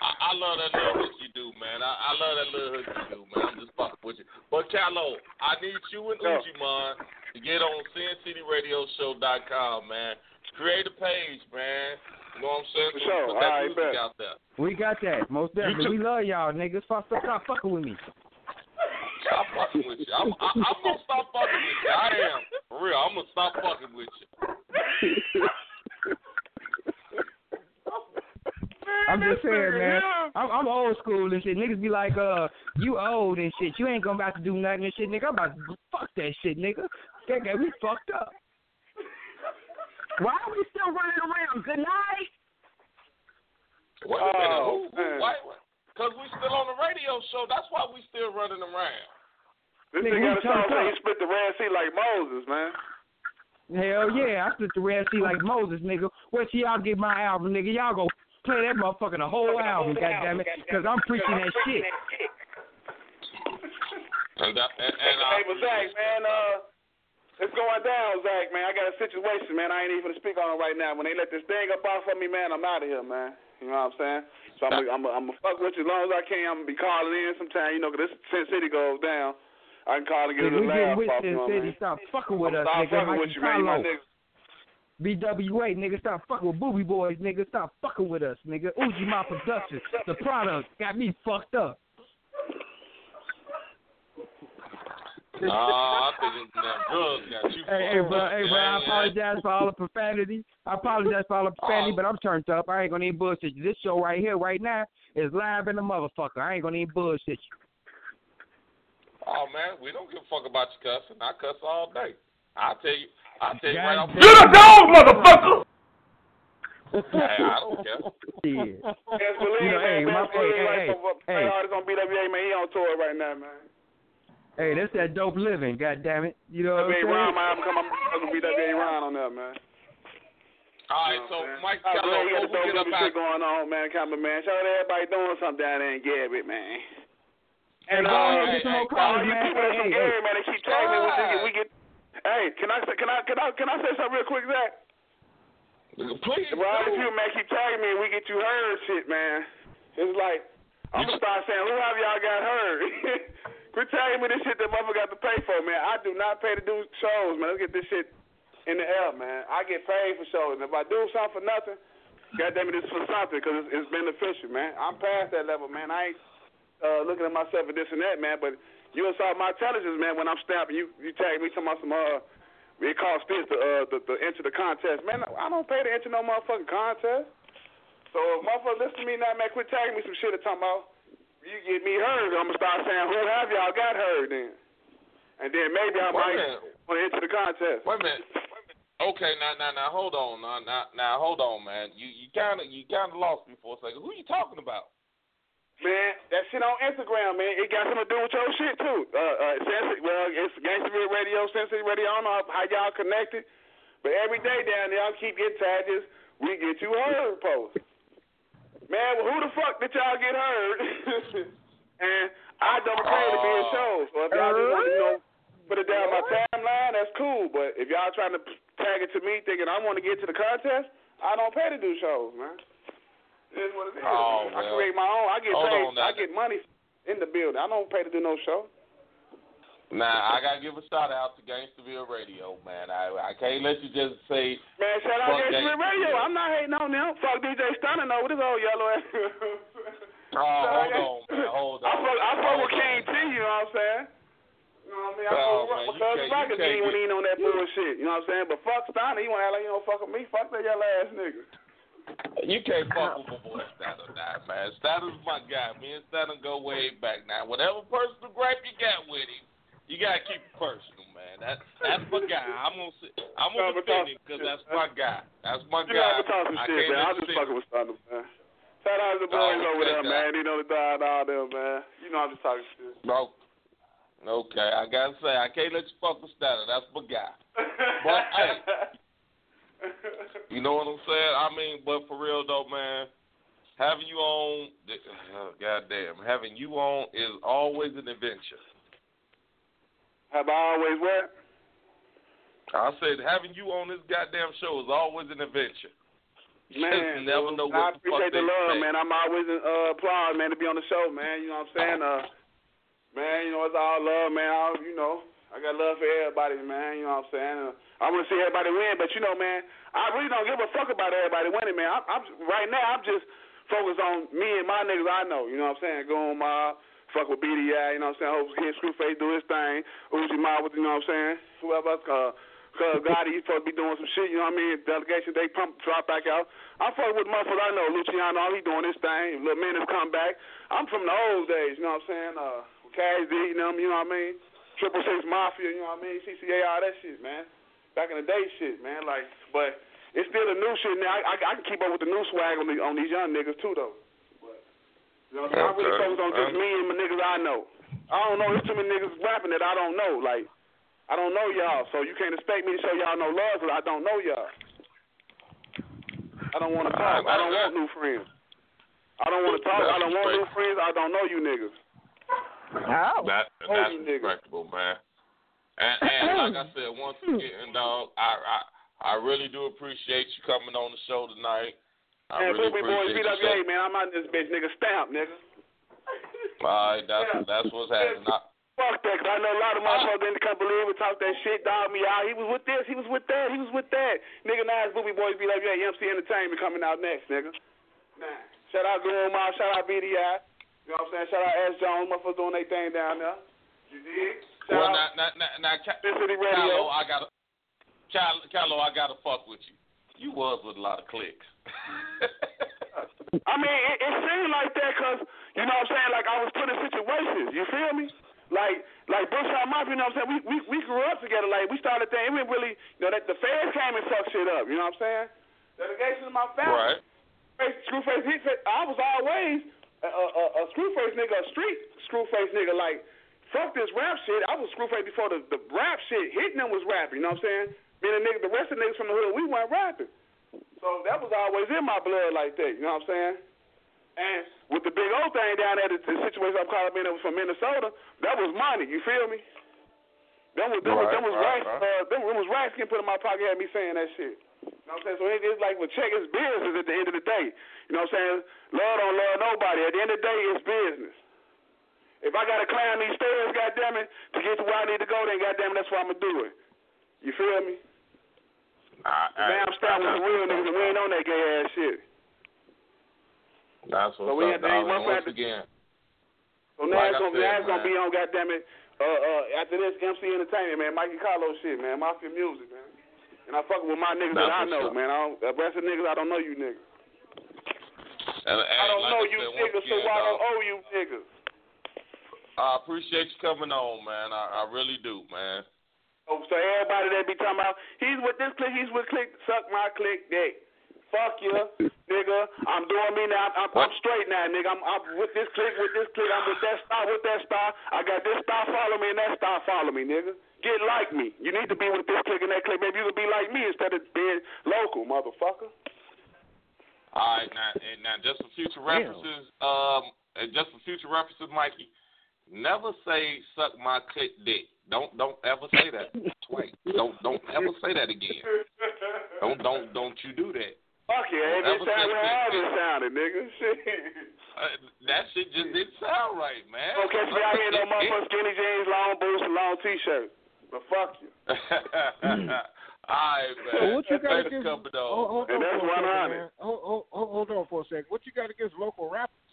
I, I love that little hook you do, man. I, I love that little hook you do, man. I'm just fucking with you. But Callo, I need you and Yo. Ujiman to get on SinCityRadioShow.com, man. Create a page, man. You know what I'm saying? For So sure. Put that All right, music bet. out there. We got that. Most definitely. We love y'all, niggas. Stop, stop, stop fucking with me. Stop fucking with you. I'm, I, I'm gonna stop fucking with you. I am. For real. I'm gonna stop fucking with you. *laughs* I'm just saying, man. I'm, I'm old school and shit. Niggas be like, uh, you old and shit. You ain't gonna about to do nothing and shit, nigga. I'm about to fuck that shit, nigga. That got me fucked up. Why are we still running around? Good night. Wait a minute. Oh, Who, who, why? Because we still on the radio show. That's why we still running around. This Nigga, nigga got who a song saying he split the Red Sea like Moses, man. Hell yeah, I split the Red Sea like Moses, nigga. Wait till y'all get my album, nigga. Y'all go play that motherfucker the whole album, goddammit, because I'm preaching that shit. And, that, and, and I Hey, but Zach, man, uh, it's going down, Zach, man. I got a situation, man. I ain't even gonna speak on it right now. When they let this thing up off of me, man, I'm out of here, man. You know what I'm saying? So I'm gonna I'm I'm gonna fuck with you as long as I can. I'm gonna be calling in sometime, you know, cause this Sin City goes down. I can call and get a Nigga, we little get laugh off, you Sin know what I City. mean? Stop fucking with us, Stop nigga. fucking with you, man. You. BWA, nigga, stop fucking with Booby Boys, nigga. Stop fucking with us, nigga. Uji My Productions, the product got me fucked up. Nah, I think it's drugs got you. Hey, hey, bro, hey, bro, I Yeah, yeah. apologize for all the profanity. I apologize for all the profanity, oh. but I'm turned up. I ain't gonna even bullshit you. This show right here, right now, is live in the motherfucker. I ain't gonna even bullshit you. Oh man, we don't give a fuck about you cussing. I cuss all day. I tell you, I tell you God right off. You're a dog, motherfucker! Hey, I don't care. Yeah. Yes, believe, You know, hey, man. my- Best believe, hey, like, hey, for- for- hey. artist on BWA, man. He on tour right now, man. Hey, that's that dope living, God damn it. You know what I'm BWA saying? Ron, my album come on fucking BWA Ron on there, man. All right, so Mike I Kello, really got before the we get dope up shit going on, man. Come on, man. Shout out to everybody doing something down there in Gary, man. Hey, go uh, ahead and get some more all calls, you man. people that's Hey, from hey, Gary, man, they keep tagging me. We get, we get. Hey, can I say, can I, can I, can I say something real quick, Zach? please. Well, all these people, man, keep tagging me, and we get you heard, shit, man. It's like I'm gonna start saying, who have y'all got heard? *laughs* Quit tagging me this shit that motherfucker got to pay for, man. I do not pay to do shows, man. Let's get this shit in the air, man. I get paid for shows, and if I do something for nothing, goddamn it, it's for something because it's, it's beneficial, man. I'm past that level, man. I ain't uh, looking at myself for this and that, man. But you insult my intelligence, man. When I'm snapping, you you tag me talking about some uh, it costs this to uh to, to enter the contest, man. I don't pay to enter no motherfucking contest. So if motherfucker listen to me now, man, quit tagging me some shit to talking about you get me heard. I'm gonna start saying who have y'all got heard then, and then maybe I might want to enter the contest. Wait a minute. Okay, now, now, now, hold on, now, now, now, hold on, man. You, you kind of, you kind of lost me for a second. Who you talking about? Man, that shit on Instagram, man, it got something to do with your shit too. Uh, uh, Sensi- well, it's Gangsterville Radio, Sensitive Radio. I don't know how y'all connected, but every day down there, I keep getting tagged. We get you heard post. Man, well, who the fuck did y'all get heard? *laughs* and I don't pay to be in shows. So if y'all just want to, you know, put it down my timeline, that's cool. But if y'all trying to tag it to me thinking I want to get to the contest, I don't pay to do shows, man. It is what it is. Oh, I create my own. I get Hold paid. I get money in the building. I don't pay to do no show. Now, I gotta give a shout out to Gangsterville Radio, man. I, I can't let you just say. Man, shout out Gangsta Radio. I'm not hating on them. Fuck DJ Stunner though with his old yellow ass. *laughs* Oh, hold on, man, hold on. I fuck, I fuck with. King T. You know what I'm saying? You know what I mean? I Oh, man, you because can't- you Rocket when he ain't on that bullshit. You know what I'm saying? But fuck Steiner, he wanna act like he don't fuck with me. Fuck that yellow ass nigga. You can't fuck with my boy Statter now, man. Statter's my guy. Me and Statter go way back now. Whatever personal gripe you got with him, you gotta keep it personal, man. That that's my guy. I'm gonna I'm gonna Never defend talk him because that's my guy. That's my You guy. talk some I shit, can't man. I'm just fucking with Steiner, man. Shout out to the No, boys over there, that. man. You know the dog and all them, man. You know I'm just talking shit. No. Okay, I gotta say I can't let you fuck with Statter. That's my guy. But *laughs* hey, you know what I'm saying? I mean, but for real though, man, having you on, *sighs* oh, goddamn, having you on is always an adventure. Have I always what? I said having you on this goddamn show is always an adventure. *laughs* Man, never know what I the appreciate the they love, man. I'm always uh, applaud, man, to be on the show, man. You know what I'm saying? Uh, man, you know it's all love, man. I, you know, I got love for everybody, man. You know what I'm saying? Uh, I want to see everybody win, but you know, man, I really don't give a fuck about everybody winning, man. I'm, I'm right now. I'm just focused on me and my niggas I know. You know what I'm saying? Go on my fuck with BDI. You know what I'm saying? Hope hit Screwface do his thing. Uzi Mob with you know what I'm saying? Whoever else. Uh, Cause Gotti, he's supposed to be doing some shit, you know what I mean? Delegation, they pump, drop back out. I'm fucking with motherfuckers I know. Luciano, he doing his thing. Little Menace come back. I'm from the old days, you know what I'm saying? Uh, D, you know, you know what I mean? Triple Six Mafia, you know what I mean? CCA, all that shit, man. Back in the day shit, man. Like, but it's still the new shit now. I, I, I can keep up with the new swag on, the, on these young niggas, too, though. But, you know what I'm saying? I really focus on just Um, me and my niggas I know. I don't know. There's too many niggas rapping that I don't know. Like, I don't know y'all, so you can't expect me to show y'all no love because I don't know y'all. I don't want to talk. I don't want new friends. I don't want to talk. I don't want new friends. I don't know you niggas. Oh. That Oh, that's you niggas. respectable, man. And, and like I said, once again, dog, I, I I really do appreciate you coming on the show tonight. I Man, really Booby Boys, appreciate you. BWA, man. I'm out this bitch, nigga. Stamp, nigga. All right, that's that's what's happening. I, Fuck that, 'cause I know a lot of ah. motherfuckers didn't come believe it, talk that shit, dog me out. He was with this, he was with that, he was with that. Nigga, now it's Booby Boys, BWA, MC Entertainment coming out next, nigga. Nah. Shout out Goon Mob, shout out BDI. You know what I'm saying? Shout out ESGN, motherfuckers doing their thing down there. You dig? Shout well, out now, now, now, now Ca- City Radio. Callo, I got to Cal- Callo, I got to fuck with you. You was with a lot of clicks. *laughs* I mean, it, it seemed like that 'cause you know what I'm saying? Like, I was put in situations. You feel me? Like, like Bushwick Mafia, you know what I'm saying? We, we, we grew up together. Like, we started thing. It didn't really, you know, that the feds came and fucked shit up. You know what I'm saying? Delegation of my family. Right. Face, Screwface, he said, I was always a, a, a, a Screwface nigga, a street Screwface nigga. Like, fuck this rap shit. I was Screwface before the, the rap shit hitting them was rapping. You know what I'm saying? And the nigga, the rest of the niggas from the hood, we weren't rapping. So that was always in my blood like that. You know what I'm saying? And with the big old thing down there, the, the situation I'm calling in that was from Minnesota, that was money. You feel me? Them was, them was, them was Right, racks, right, uh, them, them was racks getting put in my pocket had me saying that shit. You know what I'm saying? So it, it's like with check, it's business at the end of the day. You know what I'm saying? Love don't love nobody. At the end of the day, it's business. If I gotta climb these stairs, goddamn it, to get to where I need to go, then goddamn it, that's what I'm gonna do it. You feel me? I, I, I'm starting with the real niggas and we ain't on that gay ass shit. That's what's So we up, had to- once to- again, So now Like it's gonna, said, now it's gonna be on goddamn it. Uh, uh, after this MC Entertainment, man, Mikey Carlo shit, man, Mafia Music, man. And I fucking with my niggas That's that I know, up. man. I don't, the rest of niggas, I don't know you niggas. and, and I don't like know I you said, niggas, so why dog, don't owe you niggas? I appreciate you coming on, man. I, I really do, man. Oh, so everybody that be talking about he's with this click, he's with click, suck my click dick. Fuck you, nigga. I'm doing me now. I'm, I'm straight now, nigga. I'm, I'm with this click, with this click. I'm with that star, with that star. I got this star follow me and that star follow me, nigga. Get like me. You need to be with this click and that click. Maybe you could be like me instead of being local, motherfucker. All right, now, now just for future references, um, just for future references, Mikey, never say "suck my click dick." Don't don't ever say that *laughs* twice. Don't don't ever say that again. Don't don't don't you do that. Fuck yeah, it Don't didn't ever sound say how click it sounded, nigga. *laughs* Shit. Uh, that shit just didn't sound right, man. Don't catch me out here no motherfucking skinny jeans, long boots, and long t-shirt. But fuck you. *laughs* All right, man. So what you got against? for coming Hold, on. hold And that's for a second, 100. Hold, hold, hold hold on for a second. What you got against local rappers?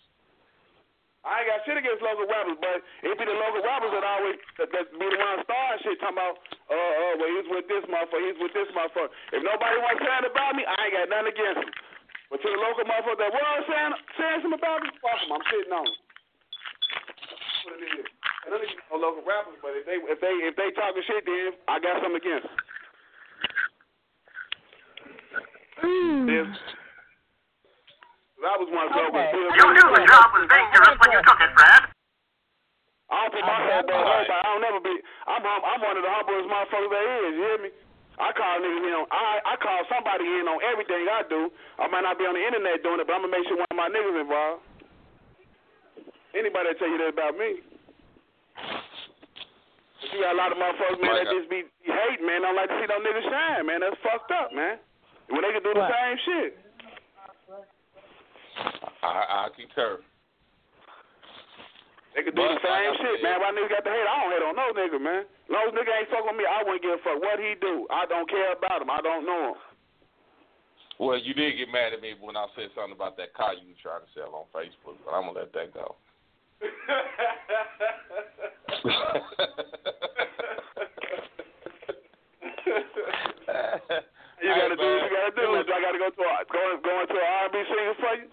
I ain't got shit against local rappers, but it be the local rappers that always that, that be the ones starting shit talking about, uh, uh, well he's with this motherfucker, he's with this motherfucker. If nobody wants saying about me, I ain't got nothing against him. But to the local motherfucker that was saying saying something about me, fuck him, I'm sitting on him. That's what it is. And I don't even know local rappers, but if they if they if they talking shit, then I got something against them. If, I was one of those. Okay. You knew the job was dangerous when you took it, Fred. I don't put myself above nobody. I don't never be. I'm hum- I'm one of the humblest motherfuckers there is. You hear me? I call niggas in on. I I call somebody in on everything I do. I might not be on the internet doing it, but I'm gonna make sure one of my niggas involved. Anybody that tell you that about me? But you got a lot of motherfuckers, man, that just be hate, man. Don't like to see no niggas shine, man. That's fucked up, man. When they can do the Right. same shit. I, I concur. They could do But, the same shit, man. Why niggas got the hate? I don't hate on no nigga, man. As long as nigga ain't fuck with me, I wouldn't give a fuck what he do. I don't care about him. I don't know him. Well, you did get mad at me when I said something about that car you were trying to sell on Facebook, but I'm gonna let that go. *laughs* *laughs* You gotta do what you gotta do. Do I gotta go to a, go go into an R&B singer for you?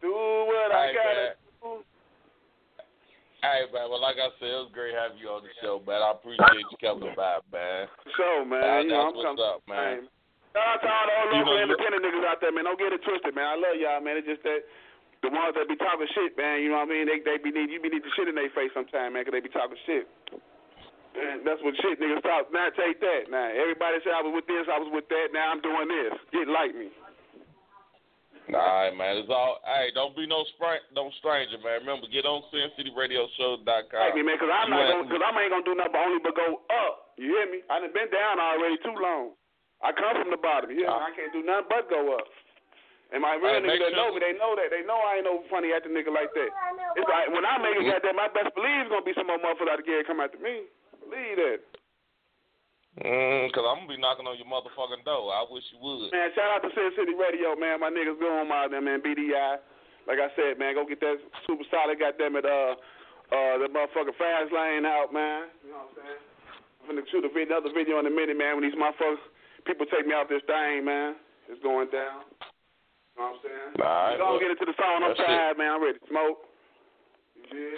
Do what I Hey, gotta man. do. Hey man, well like I said, it was great having you on the show, man. I appreciate you coming by, man. So man, That- you know I'm what's coming. up, man. Shout out to all the You local know, independent niggas out there, man. Don't get it twisted, man. I love y'all, man. It's just that the ones that be talking shit, man. You know what I mean? They they be need you be need the shit in their face sometime, man, 'cause they be talking shit. And that's what shit niggas talk. Now take that. Now everybody say I was with this, I was with that. Now I'm doing this. Get like me. All right, man. It's all. Hey, don't be no spr- no stranger, man. Remember, get on SinCityRadioShow.com. Like me, man, 'cause I'm You not gonna, cause I ain't gonna do nothing but only but go up. You hear me? I done been down already too long. I come from the bottom. You hear me? Uh-huh. I can't do nothing but go up. And my real niggas that know me, they know that. They know I ain't no funny acting nigga like that. It's like when I make it mm-hmm. like that, my best believe it's gonna be some more motherfuckers out there come after me. Believe that. Mm, cause I'm gonna be knocking on your motherfucking door. I wish you would. Man, shout out to Sin City Radio, man. My niggas going out there, man. BDI. Like I said, man, go get that super solid goddamn it, uh, uh, the motherfucking fast lane out, man. You know what I'm saying? I'm gonna shoot a video, another video in a minute, man. When these motherfuckers, people take me out this thing, man. It's going down. You know what I'm saying? All right, Go well, get into the song. I'm that's it. man. I'm ready to smoke. You dig?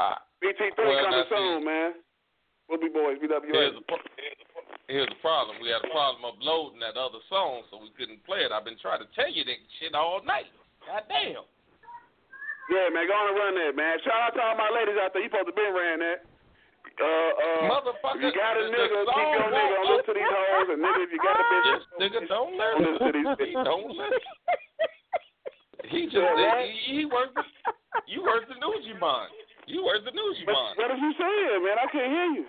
Ah, BT3 Well, coming soon, man. Boys, BWA. here's the here's the problem. We had a problem uploading that other song, so we couldn't play it. I've been trying to tell you that shit all night. God damn. Yeah, man, go on and run that, man. Shout out to all my ladies out there. You supposed to been ran that. Uh, uh, Motherfucker, you got a the- the nigga, keep your nigga. Don't listen to these hoes. And nigga, if you got a bitch, This nigga don't don't listen to these listen. bitches. He don't listen. He just Yeah, right? he, he works. You worse than Nugent You worse than Nugent What, what is you saying, man? I can't hear you.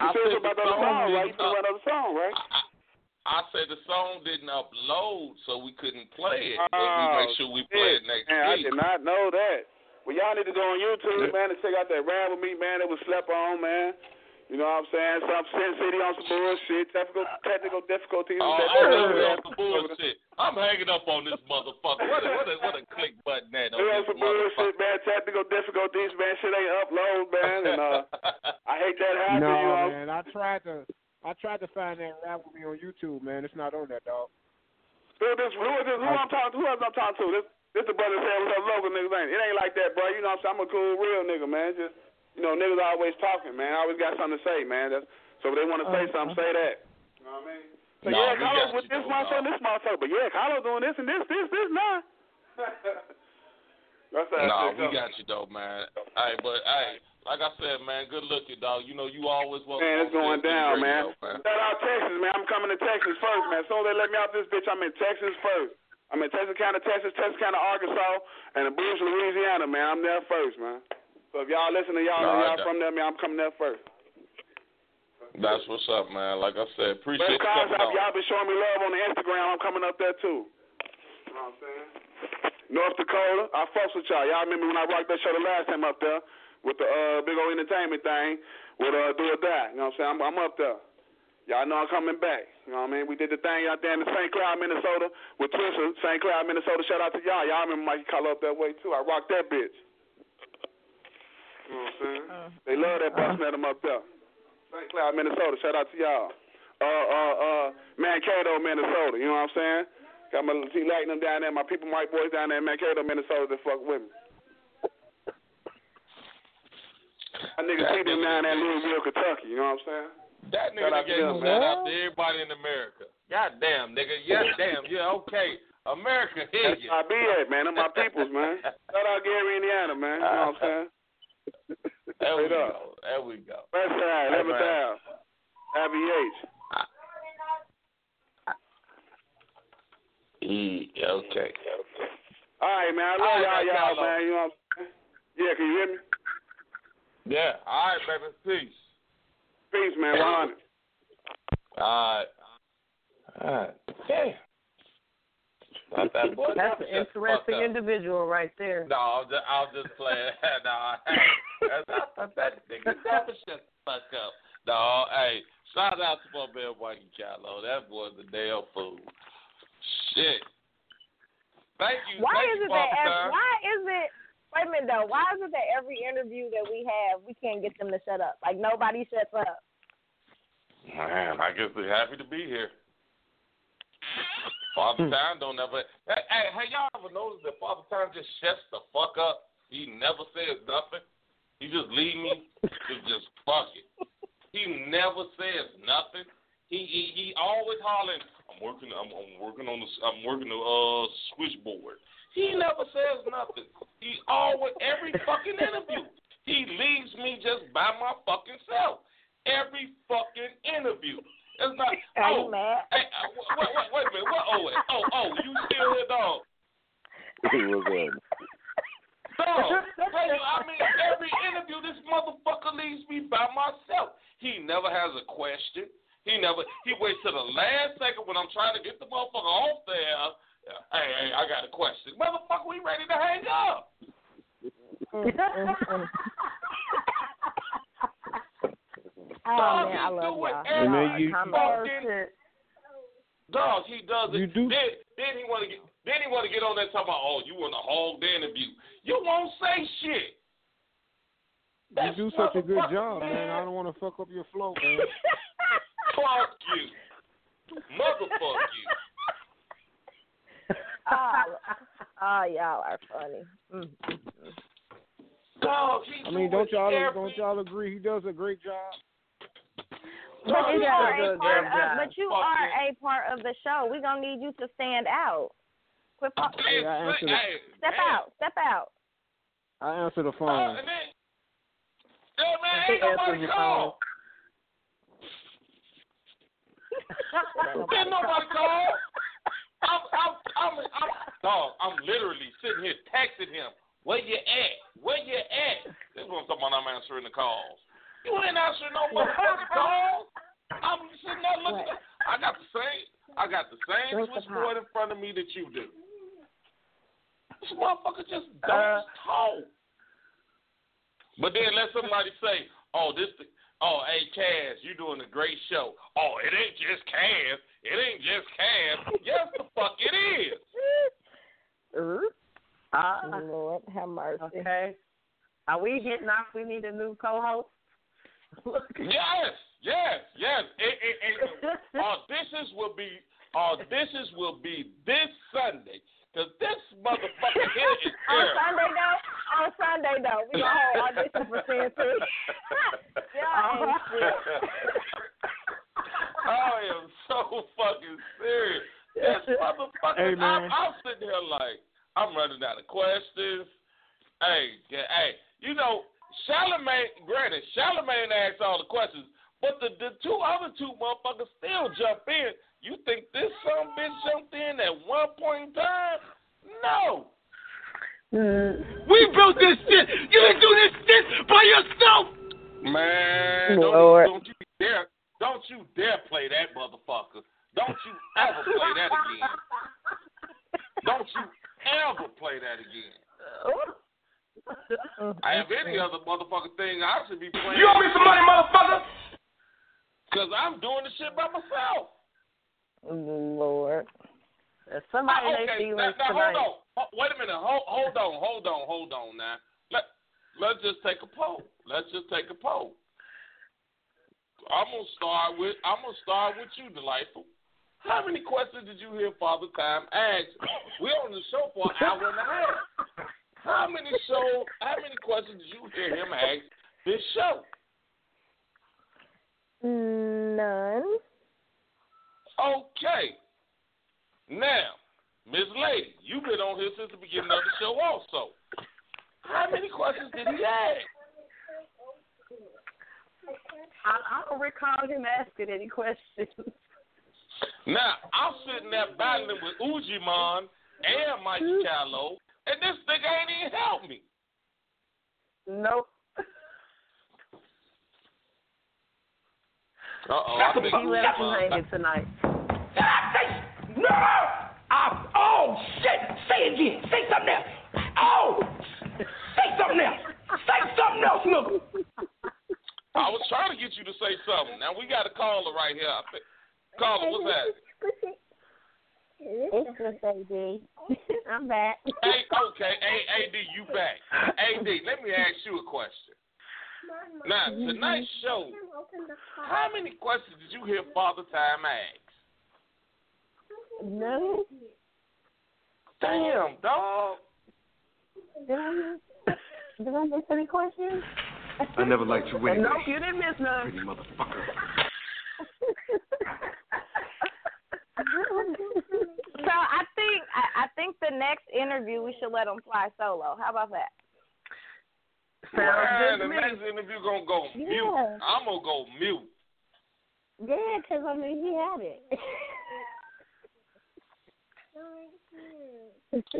You I said said about the the song song, right? You didn't said about the song, right? I said the song didn't upload, so we couldn't play it. but we Oh, make sure we play it next man, I did not know that. Well, y'all need to go on YouTube, man, and check out that rap with me, man. That was slept on, man. You know what I'm saying? Some Sin City on some bullshit, technical technical difficulties. Oh, I know shit. we on some bullshit. I'm hanging up on this motherfucker. What a, what a, what a click button that on We on this some bullshit, man. Technical difficulties, man. Shit ain't upload, man. And uh, *laughs* I hate that happening. No, you know? man. I tried to I tried to find that rap with me on YouTube, man. It's not on there, dog. Who this? Who is this? Who I'm talking? Who else I'm talking to? This this the brother saying what's up, local niggas ain't. It ain't like that, bro. You know what I'm saying? I'm a cool, real nigga, man. Just you know, niggas always talking, man. I always got something to say, man. That's, so if they want to say uh-huh. something, say that. You know what I mean? So Nah, yeah, we Carlos with this though, motherfucker, dog. this motherfucker. But yeah, Carlos doing this and this, this, this, nah. *laughs* That's how Nah, we got you though, man. Hey, but hey, like I said, man, good looking, dog. You know you always welcome. Man, it's going down, Radio, man. Shout out Texas, man. I'm coming to Texas first, man. As soon as they let me out this bitch, I'm in Texas first. I'm in Texas County, Texas, Texas County, Arkansas, and in Bruce, Louisiana, man. I'm there first, man. So if y'all listen to y'all, know Nah, y'all from there, man. I'm coming there first. That's what's up, man. Like I said, appreciate West you coming Y'all been showing me love on the Instagram. I'm coming up there too. You know what I'm saying? North Dakota, I fucks with y'all. Y'all remember when I rocked that show the last time up there with the uh, big old entertainment thing with uh, Do or Die. You know what I'm saying? I'm, I'm up there. Y'all know I'm coming back. You know what I mean? We did the thing out there in St. Cloud, Minnesota with Twisha. St. Cloud, Minnesota. Shout out to y'all. Y'all remember Mikey Collar up that way too. I rocked that bitch. You know what I'm saying? They love that busting at them up there. St. Cloud, Minnesota. Shout out to y'all. Uh, uh, uh, Mankato, Minnesota. You know what I'm saying? Got my T Lightning down there, my people, Mike boys down there in Mankato, Minnesota that fuck with me. My nigga see them down there in Louisville, Kentucky. You know what I'm saying? That nigga out gave them, a shout out to everybody in America. God damn, nigga. Yeah, damn. Yeah, okay. America, hear you. my be at, man. Them my peoples, man. *laughs* Shout out Gary, Indiana, man. You know what I'm saying? There we go. There we go. West side, Eleventh man. Ave, IVH. E, okay. All right, man. I love All right, y'all, y'all, man. You know what I'm saying? Yeah, can you hear me? Yeah. All right, baby. Peace. Peace, man. 100. All right. All right. Damn. Not that boy. That's an interesting individual right there. No, I'll just, I'll just play. *laughs* no, that's, I thought that nigga shut the fuck up. No, hey, shout out to my man Mikey Callow. That boy's a damn fool. Shit. Thank you. Why thank is you, it that every, why is it wait a minute though, why is it that every interview that we have we can't get them to shut up? Like nobody shuts up. Man, I guess they're happy to be here. Father Time don't ever. Hey, hey, have y'all ever noticed that Father Time just shuts the fuck up? He never says nothing. He just leave me to just fuck it. He never says nothing. He he, he always hollering. I'm working. I'm, I'm working on the. I'm working the uh switchboard. He never says nothing. He always every fucking interview. He leaves me just by my fucking self. Every fucking interview. It's not. Are oh, you mad? Hey, uh, wait, wait, wait a minute. What? Oh, wait. oh, oh, you still here, dog? What's up? Dog. Tell you, I mean, every interview, this motherfucker leaves me by myself. He never has a question. He never. He waits till the last second when I'm trying to get the motherfucker off there. Hey, hey, I got a question. Motherfucker, we ready to hang up. *laughs* Oh Dog, man, he I love do it every And then you- fucking Dog, he does it. You do- Then, then he want to get. Then he want to get on there talking about, oh, you want to hog the interview. You won't say shit. You do such a good job, man. man. I don't want to fuck up your flow, man. *laughs* Fuck you, motherfuck you. *laughs* oh, oh, y'all are funny. Mm, mm, mm. Dog, he I mean, do don't y'all every- don't y'all agree he does a great job? But you are a a part of, but you Fuck are him. a part of the show. We're gonna need you to stand out. Quit fuck- Hey, I hey, Step man. out. Step out. I answer the Oh, phone. and then, yeah, man, ain't nobody call. *laughs* Ain't nobody call. I'm, I'm, I'm, I'm, dog. I'm literally sitting here texting him. Where you at? Where you at? This is what I'm talking about. I'm answering the calls. You ain't answering no motherfucking calls. I'm sitting there looking. At, I got the same. I got the same switchboard in front of me that you do. This motherfucker just don't Uh, talk. But then let somebody say, "Oh, this, the, oh, hey, Cass, you doing a great show." Oh, it ain't just Cass. It ain't just Cass. yes, the fuck it is. Ah, Lord, have mercy. okay. Are we hitting off? We need a new co-host. Yes, yes, yes. It, it, it, auditions will be auditions will be this Sunday because this motherfucker here is On. Sunday though, on Sunday though, we gonna hold audition for CNC. Y'all ain't. I am so fucking serious. This motherfucker, Hey, I'm, man. I'm sitting here like, I'm running out of questions. Hey, yeah, hey, you know, Charlemagne, granted, Charlemagne asked all the questions, but the, the two other two motherfuckers still jump in. You think this some bitch jumped in at one point in time? No. Mm. We built this shit. You didn't do this shit by yourself. Man, don't, don't you dare, don't you dare play that motherfucker. Don't you ever play that again. *laughs* Don't you ever play that again. Uh-huh. I have any other motherfucking thing I should be playing. You owe me some money, motherfucker. Cause I'm doing the shit by myself. Lord. There's ah, somebody in their okay, now, feelings now tonight. hold on. Ho- Wait a minute. Hold, hold on. Hold on. Hold on. Now, let let's just take a poll. Let's just take a poll. I'm gonna start with I'm gonna start with you, delightful. How many questions did you hear Father Time ask? We're on the show for an hour and a half. *laughs* How many show? How many questions did you hear him ask this show? None. Okay. Now, Miss Lady, you've been on here since the beginning of the show, also. How many questions did he ask? I, I don't recall him asking any questions. Now, I'm sitting there battling with Ujiman and Mikey Callow, and this nigga ain't even help me. Nope. Uh oh, I think he left you hanging tonight. No! Ah, oh, shit! Say it again. Say something else. Oh! Say something else. Say something else, nigga. I was trying to get you to say something. Now we got a caller right here. Caller, what's that? It's just AD. I'm back. *laughs* Hey, okay, A- AD, you back. AD, let me ask you a question. Now, mm-hmm. tonight's show, how many questions did you hear Father Time ask? No. Damn, dog. Did I miss, did I miss any questions? I never liked you anyway. Nope, you didn't miss none. Pretty motherfucker. *laughs* *laughs* So I think I, I think the next interview we should let him fly solo. How about that? Man, the next interview gonna go mute. I'm gonna go mute. Yeah, 'cause I mean, he had it. *laughs*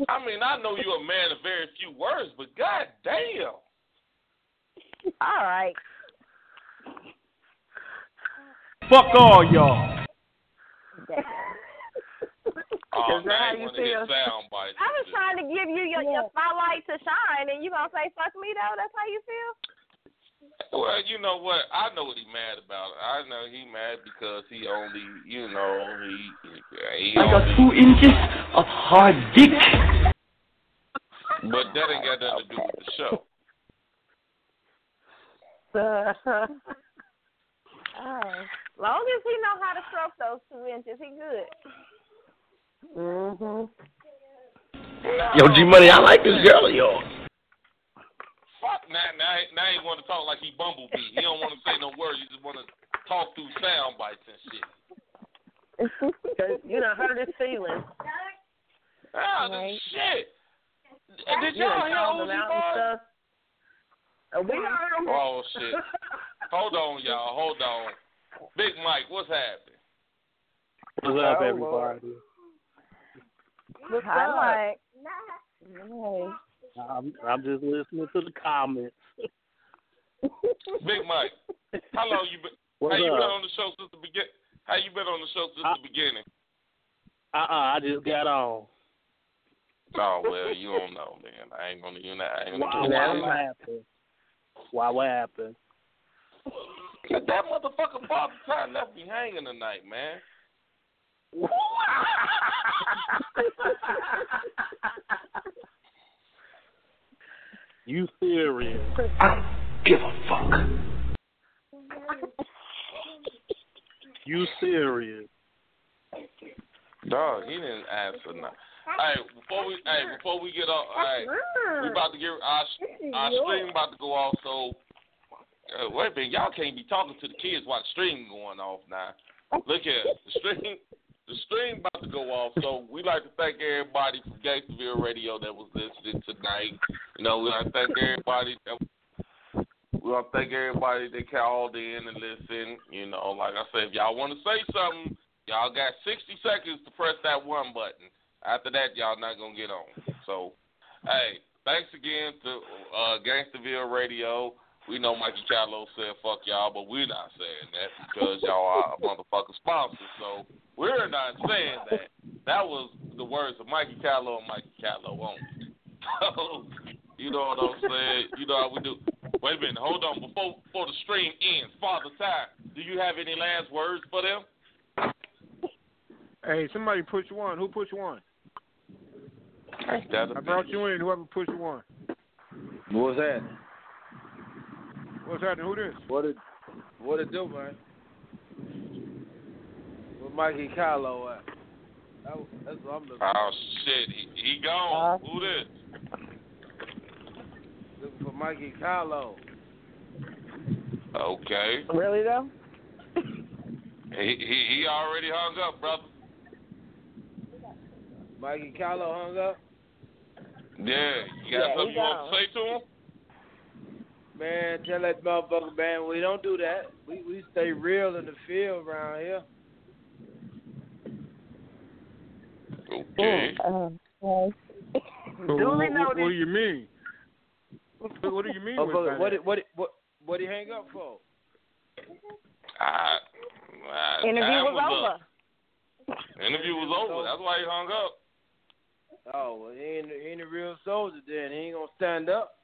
I mean, I know you're a man of very few words, but god damn. All right. Fuck all y'all. Oh, Is that man, how I you want feel? sound bites. I was trying to give you your, your spotlight to shine, and you gonna say fuck me though? That's how you feel? Well, you know what? I know what he mad about. I know he mad because he only, you know, he he I got two inches of hard dick. but that ain't got nothing to do with the show. *laughs* oh, long as he know how to stroke those two inches, he good. Mhm. Yo, G Money, I like this girl of yours. Fuck now, now, he- now he want to talk like he Bumblebee. He don't want to say no words. He just want to talk through sound bites and shit. Cause you done hurt his feelings. Ah, Right. this shit. Did You y'all hear called him Uzi out and Boy? stuff. We heard him. *laughs* Oh shit. Hold on, y'all. Hold on. Big Mike, what's happening? What's up, Oh, everybody? What's Hi, up? Mike. Hey. I'm I'm just listening to the comments. *laughs* Big Mike, how long you been? What's how you been on the show since the begin? How you been on the show since I- the beginning? Uh uh I just got on. Oh well, you don't know, man. I ain't gonna, you know, I ain't Why, gonna. why do what happened? Why what happened? that. That motherfucker Father Time left me hanging tonight, man. You serious? I don't Give a fuck. You serious? Dog, he didn't answer nothing. Hey, before we, hey, before we get off, hey, we about to get our our stream about to go off. So, uh, wait a minute, y'all can't be talking to the kids while the stream going off now. Look here, the stream, the stream about to go off. So we like to thank everybody from Gangsterville Radio that was listening tonight. You know, we like to thank everybody that. We want to thank everybody that called in and listened. You know, like I said, if y'all want to say something, y'all got 60 seconds to press that one button. After that, y'all not gonna get on. So, hey, thanks again to uh, Gangsterville Radio. We know Mikey Callow said fuck y'all, but we're not saying that because y'all are a motherfucking sponsor. So we're not saying that. That was the words of Mikey Callow and Mikey Callow only. *laughs* So you know what I'm saying? You know how we do. Wait a minute, hold on. Before before the stream ends, Father Time, do you have any last words for them? Hey, somebody push one. Who pushed one? That'll I be- brought you in. Whoever pushed one. What was that? What's happening? Who this? What it what it do, man? Where Mikey Kylo at? That, that's what I'm looking Oh shit, he, he gone. Who this? looking for Mikey Kylo. Okay. Really though? He he he already hung up, brother. Mikey Kylo hung up. Yeah, you got Yeah, something you want to say to him? Man, tell that motherfucker, man, we don't do that. We we stay real in the field around here. Okay. Uh, So Duly what, what, what do you mean? What, what do you mean? with Motherfucker, that? what did- what what what he hang up for? I, I, Interview time was up. Interview was over. That's why he hung up. Oh, well, he ain't, he ain't a real soldier then. He ain't gonna stand up.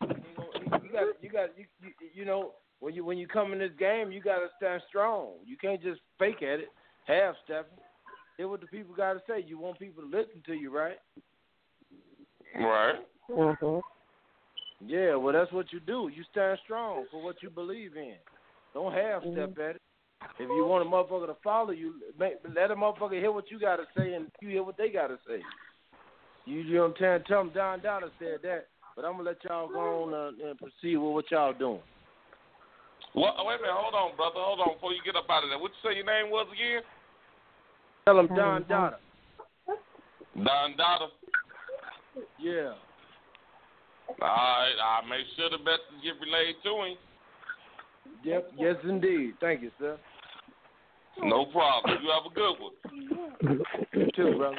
He ain't gonna, you got you got you, you you know when you when you come in this game you gotta stand strong. You can't just fake at it, half stepping. Hear what the people gotta say. You want people to listen to you, right? Right. Mm-hmm. Yeah, well that's what you do. You stand strong for what you believe in. Don't half step at it. If you want a motherfucker to follow you, make, let a motherfucker hear what you gotta say and you hear what they gotta say. You, you know what I'm saying? Tell them Don Dada said that, but I'm gonna let y'all go on uh, and proceed with what y'all doing. What? Wait a minute. Hold on, brother. Hold on before you get up out of there. What you say your name was again? Tell him Don Dada. Don Dada. Yeah. All right. I'll make sure the message get relayed to him. Yep. Yes, indeed. Thank you, sir. No problem. You have a good one. You too, brother.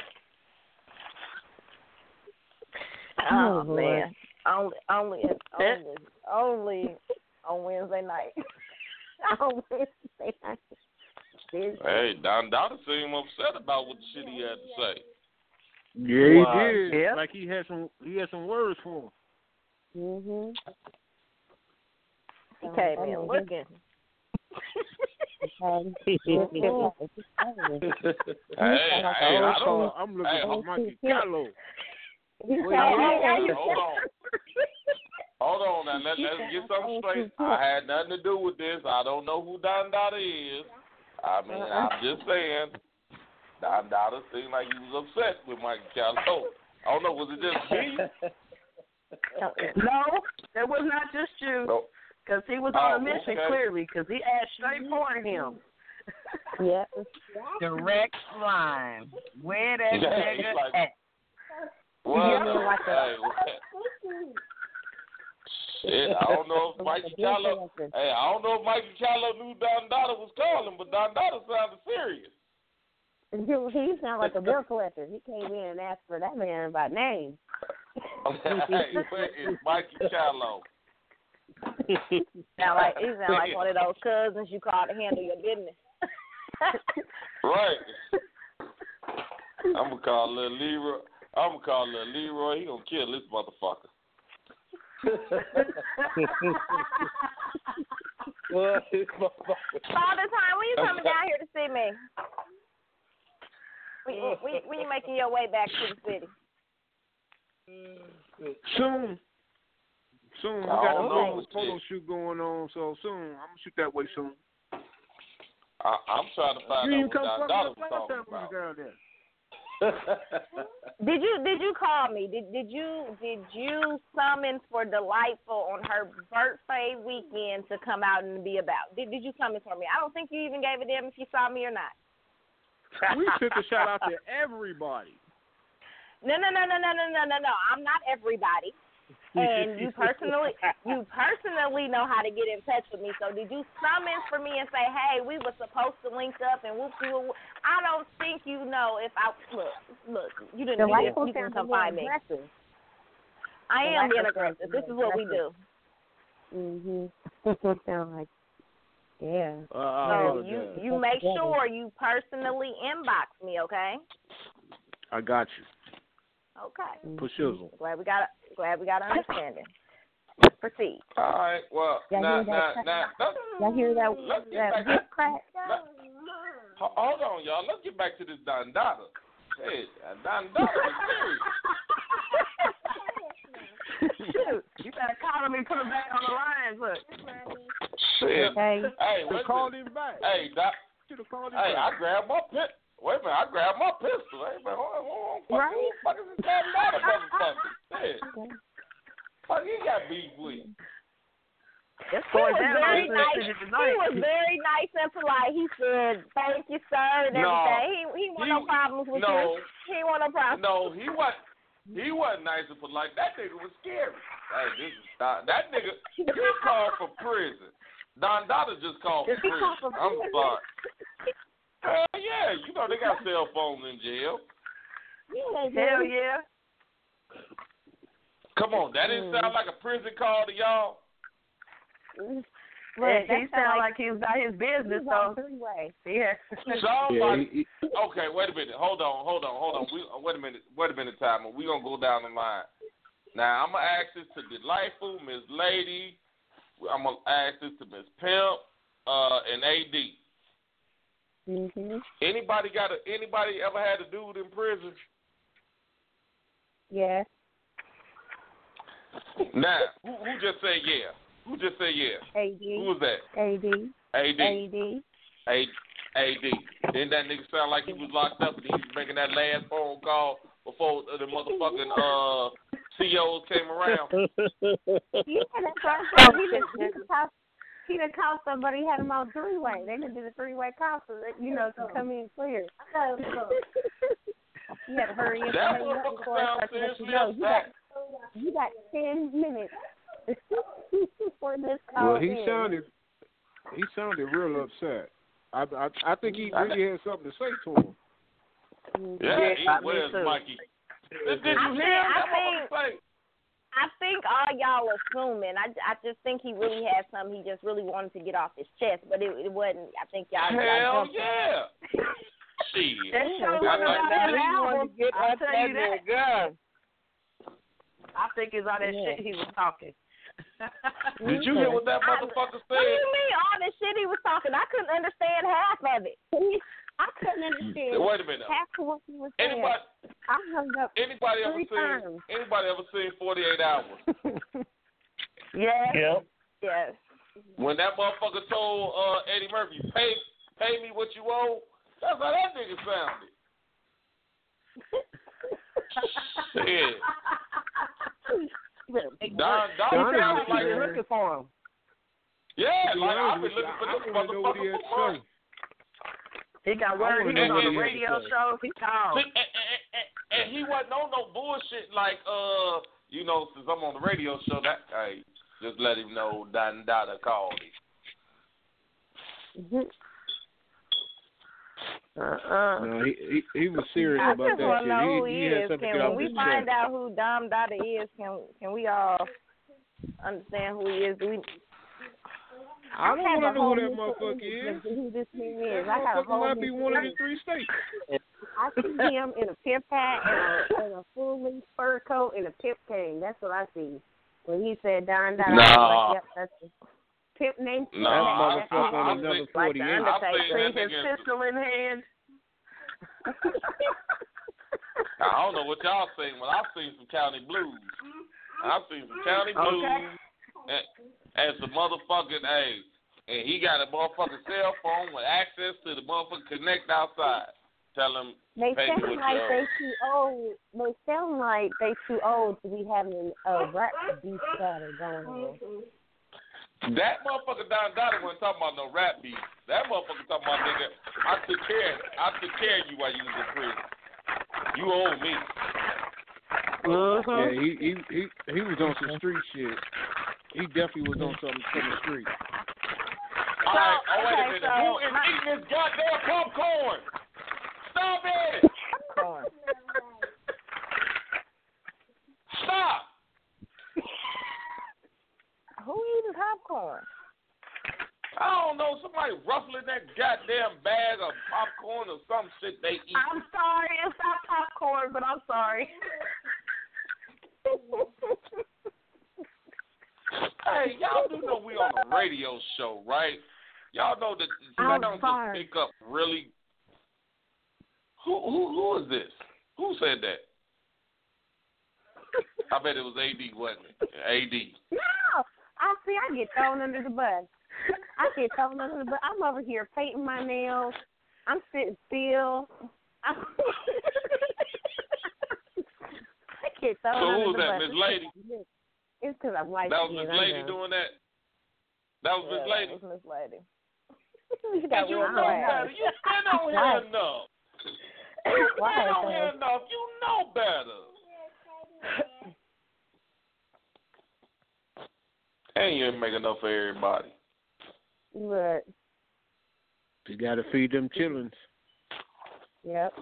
Oh, Oh, man. Only, only, *laughs* only, only on Wednesday night. *laughs* on Wednesday night. This- Hey, Don Dada seemed upset about what the shit he had to say. Yeah, he did. Yep. Like he had some he had some words for him. Mhm. He came in looking. *laughs* Hey, hey, I'm, don't. I'm looking Hey, for hold- Mikey Gallo. Hold on, hold on. Hold on now. Let, let's get something straight. I had nothing to do with this. I don't know who Don Dada is. I mean, I'm just saying. Don Dada seemed like he was upset with Mikey Calhoun. Oh, I don't know. Was it just me? No, it was not just you. No. Because he was Oh, on a mission, okay. clearly, because he asked straight for him. Yep. *laughs* Direct line. Where that *laughs* Yeah, nigga like- at? Well, Yeah. hey, shit, I don't know if *laughs* Mikey Callow. Hey, I don't know if Mikey Callow knew Don Dada was calling, but Don Dada sounded serious. *laughs* He sounded like a *laughs* bill collector. He came in and asked for that man by name. hey, where is Mikey Callow? Sound like he sound like one of those cousins you call to handle your business. Right. I'm gonna call little Leroy. I'm gonna call little Leroy. He gonna kill this motherfucker. Father time, when you coming down here to see me? When, when, when you making your way back to the city? Soon. Soon. We I got a don't photo, shoot going on, so soon. I'm gonna shoot that way soon. I, I'm trying to find you out what Don fuck was talking time we was about. *laughs* Did you did you call me? Did did you did you summon for Delightful on her birthday weekend to come out and be about? Did did you summon for me? I don't think you even gave a damn if you saw me or not. We took a shout out to everybody. *laughs* No no no no no no no no no. I'm not everybody. And you *laughs* personally you personally know how to get in touch with me. So did you summon for me and say, Hey, we were supposed to link up and whoop whoop I don't think you know if I look look, you didn't know if you can sounded come more find me. aggressive. I am being Delightful aggressive. This is what we do. Mhm. Sound like, yeah. So you you make sure you personally inbox me, okay? I got you. Okay. For shizzle. Glad we got glad we got understanding. Proceed. All right. Well, Y'all now, hear that now, crack? now, Y'all hear that let's get that back. crack? Ho- Hold on, y'all. Let's get back to this Don Dada. Hey, uh, Don Dada was serious. *laughs* Shoot, you better call him and put him back on the line. Look. Shit. Okay. Hey, They wait called him back. Hey, Doc. Should have called him Hey, I grabbed my pistol. Wait a minute, I grabbed my pistol. Hey, man, hold on, hold on. Fuck, Right. Who the fuck is this damn daughter, motherfucker? Shit. Fuck, he got beef with. This He boy was down very nice. He was very nice and polite. He said, "Thank you, sir," and No. everything. He he want no problems with no. you. He want no problems. No, he wasn't. He wasn't nice and polite. That nigga was scary. Hey, this is Don, that nigga. *laughs* He called for prison. Don Dada just called for prison. I'm prison. sorry. *laughs* Hell yeah, you know they got cell phones in jail. Hell yeah. Come on, that didn't sound like a prison call to y'all. Look, he sound like he was about his business, though. Three-way. *laughs* Yeah. Somebody. Okay, wait a minute. Hold on, hold on, hold on. We, uh, wait a minute. Wait a minute, timer. We gonna go down the line. Now I'm gonna ask this to Delightful, Miss Lady. I'm gonna ask this to Miss Pimp, uh, and AD. Mm-hmm. Anybody got a, anybody ever had a dude in prison? Yes. Now, who, who just said yeah? Who just said yeah? AD. Who was that? AD. AD. AD. A- AD. Didn't that nigga sound like he was locked up and he was making that last phone call before the motherfucking uh CEOs came around? *laughs* Yeah, that's what I said. He done, he done called, *laughs* he done called somebody, had him on three-way. They done did a three-way call so that, you know, to come in clear. *laughs* You had to hurry up That and hurry up motherfucker sounds start let you know. You got, you got 10 minutes *laughs* for this call Well, he in. sounded he sounded real upset. I I, I think he really had something to say to him. Mm-hmm. Yeah, he was too. Mikey. Did I you think, hear I that think, motherfucker say? I think all y'all assuming. I, I just think he really had something he just really wanted to get off his chest, but it, it wasn't. I think y'all. y'all Hell yeah. *laughs* Shit. That show I was think- about that album. get I'll tell you that. gun. I think it's all that Yeah. shit he was talking. *laughs* Did you hear what that motherfucker said? What do you said? mean all the shit he was talking? I couldn't understand half of it. *laughs* I couldn't understand Wait a minute. half of what he was saying. Anybody I hung up anybody ever three seen times. anybody ever seen forty eight hours? *laughs* Yeah. Yep. Yes. When that motherfucker told uh, Eddie Murphy, pay pay me what you owe, that's how that nigga sounded. Shit. Don, Don He sounded sounded like like looking for him. Yeah, like I've been looking for I- this I wanna know what he motherfucker had for months. He got word. He was know on what a he had to radio say. show. He called. And, and, and, and he wasn't on no bullshit like uh, you know, since I'm on the radio show, that hey, just let him know Don Dada called him. Uh-uh. No, he, he he was serious I about just that want to know shit. who He, he he is. something Can when we find chest. out who Don Dada is, can can we all understand who he is? Do we? I don't have want to know who that motherfucker is. Who this man is? That I got a motherfucker whole might be one of the three states. I see him in a pimp hat and a, and a full leaf fur coat and a pimp cane. That's what I see. When he said Don Dada, I was Nah. like, yep, that's the pimp name. No, That I- motherfucker I- on I another think- Like 48. the I Undertaker. think that His pistol in hand. I don't know what y'all seen, but I've seen some county blues. I've seen some county blues Okay. And, the some motherfucking hey, and he got a motherfucking cell phone with access to the motherfucking connect outside. Tell him They pay sound like they owe. too old. They sound like they too old to be having a rap beef battle going on. That motherfucker Don Dada wasn't talking about no rap beef. That motherfucker talking about nigga, I took care I took care of you while you was in prison. You owe me. Uh-huh. Yeah, he he he he was on some street shit. He definitely was on something from the street. All right, oh wait a minute. so- Who is eating this goddamn popcorn? Stop it! Stop! Who eating popcorn? I don't know, somebody ruffling that goddamn bag of popcorn or some shit they eat. I'm sorry. It's not popcorn, but I'm sorry. *laughs* Hey, y'all do know we on a radio show, right? Y'all know that sounds sorry. just pick up really. Who who who is this? Who said that? I bet it was AD, wasn't it? AD. No, I see. I get thrown under the bus. I get thrown under the bus. I'm over here painting my nails. I'm sitting still. I'm *laughs* I get thrown So who under was the that, bus. Miss Lady? It's because I'm white. That was Miss Lady know. doing that. That was Miss Yeah, Lady. That was Miss Lady. *laughs* And got you know better. You been on here enough. *laughs* You Why been on here enough. You know better. *laughs* And you ain't make enough for everybody. But You got to feed them chillins. yep.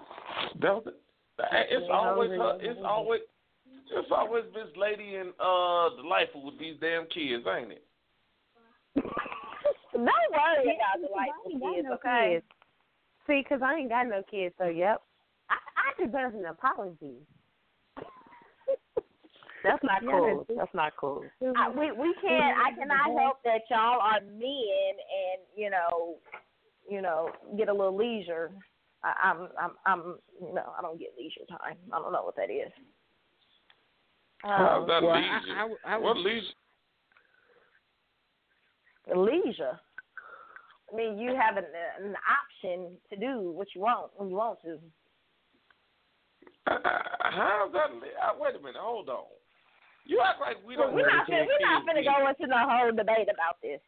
That, that, it's always her, it's always it's always this Lady and uh delightful with these damn kids, ain't it? *laughs* Don't worry about the delightful kids, no okay? kids. See, 'cause I ain't got no kids, so yep. I I deserve an apology. *laughs* That's not cool. that's- That's not cool. I, we we can't. I cannot help that y'all are men, and you know, you know, get a little leisure. I, I'm I'm I'm no, I don't get leisure time. I don't know what that is. How's that well, leisure? I would- I would- what leisure? leisure. I mean, you have an, an option to do what you want when you want to. How's that? uh, Wait a minute, hold on. You act like we don't. we're not take finna, we're not kids finna go into the whole debate about this.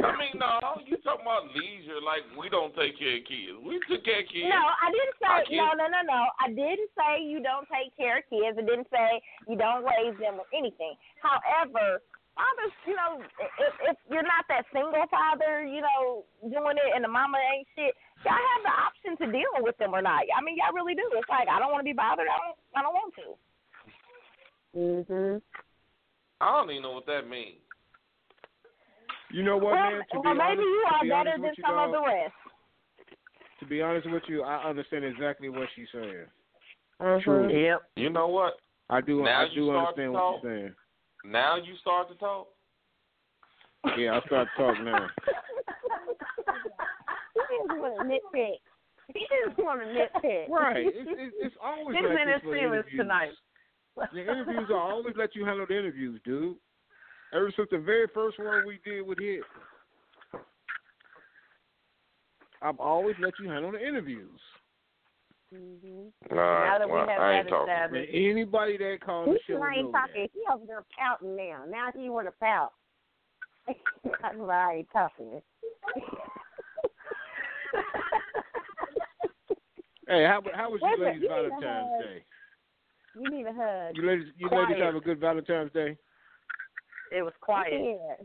I mean, no, you talking about leisure like we don't take care of kids. We took care of kids. No, I didn't Our say no, no, no, no. I didn't say you don't take care of kids. I didn't say you don't raise them or anything. However, fathers, you know, if if you're not that single father, you know, doing it and the mama ain't shit, y'all have the option to deal with them or not. I mean, y'all really do. It's like I don't want to be bothered. I don't. I don't want to. Mhm. I don't even know what that means. You know what, well, man? To well be maybe honest, you are be better than with you, some of the rest. To be honest with you, I understand exactly what she's saying. Mm-hmm. True. Yep. You know what? I do. Now I do understand what talk. you're saying. Now you start to talk. Yeah, I start to talk now. *laughs* He just want to nitpick. He just want to nitpick. Right. It's, it's, it's always He's like in this his for feelings interviews. tonight. The interviews will always let you handle the interviews, dude. Ever since the very first one we did with him, I've always let you handle the interviews. Mm-hmm. All right, Now that we have I that ain't talking. established. Anybody that calls the He show still ain't knows that. talking. He over there pouting now. Now he want to pout. *laughs* That's why I ain't talking. *laughs* Hey, how how was your ladies' you need a Valentine's. Day? You need a hug. You ladies, you Quiet. ladies have a good Valentine's Day. It was quiet. Yeah.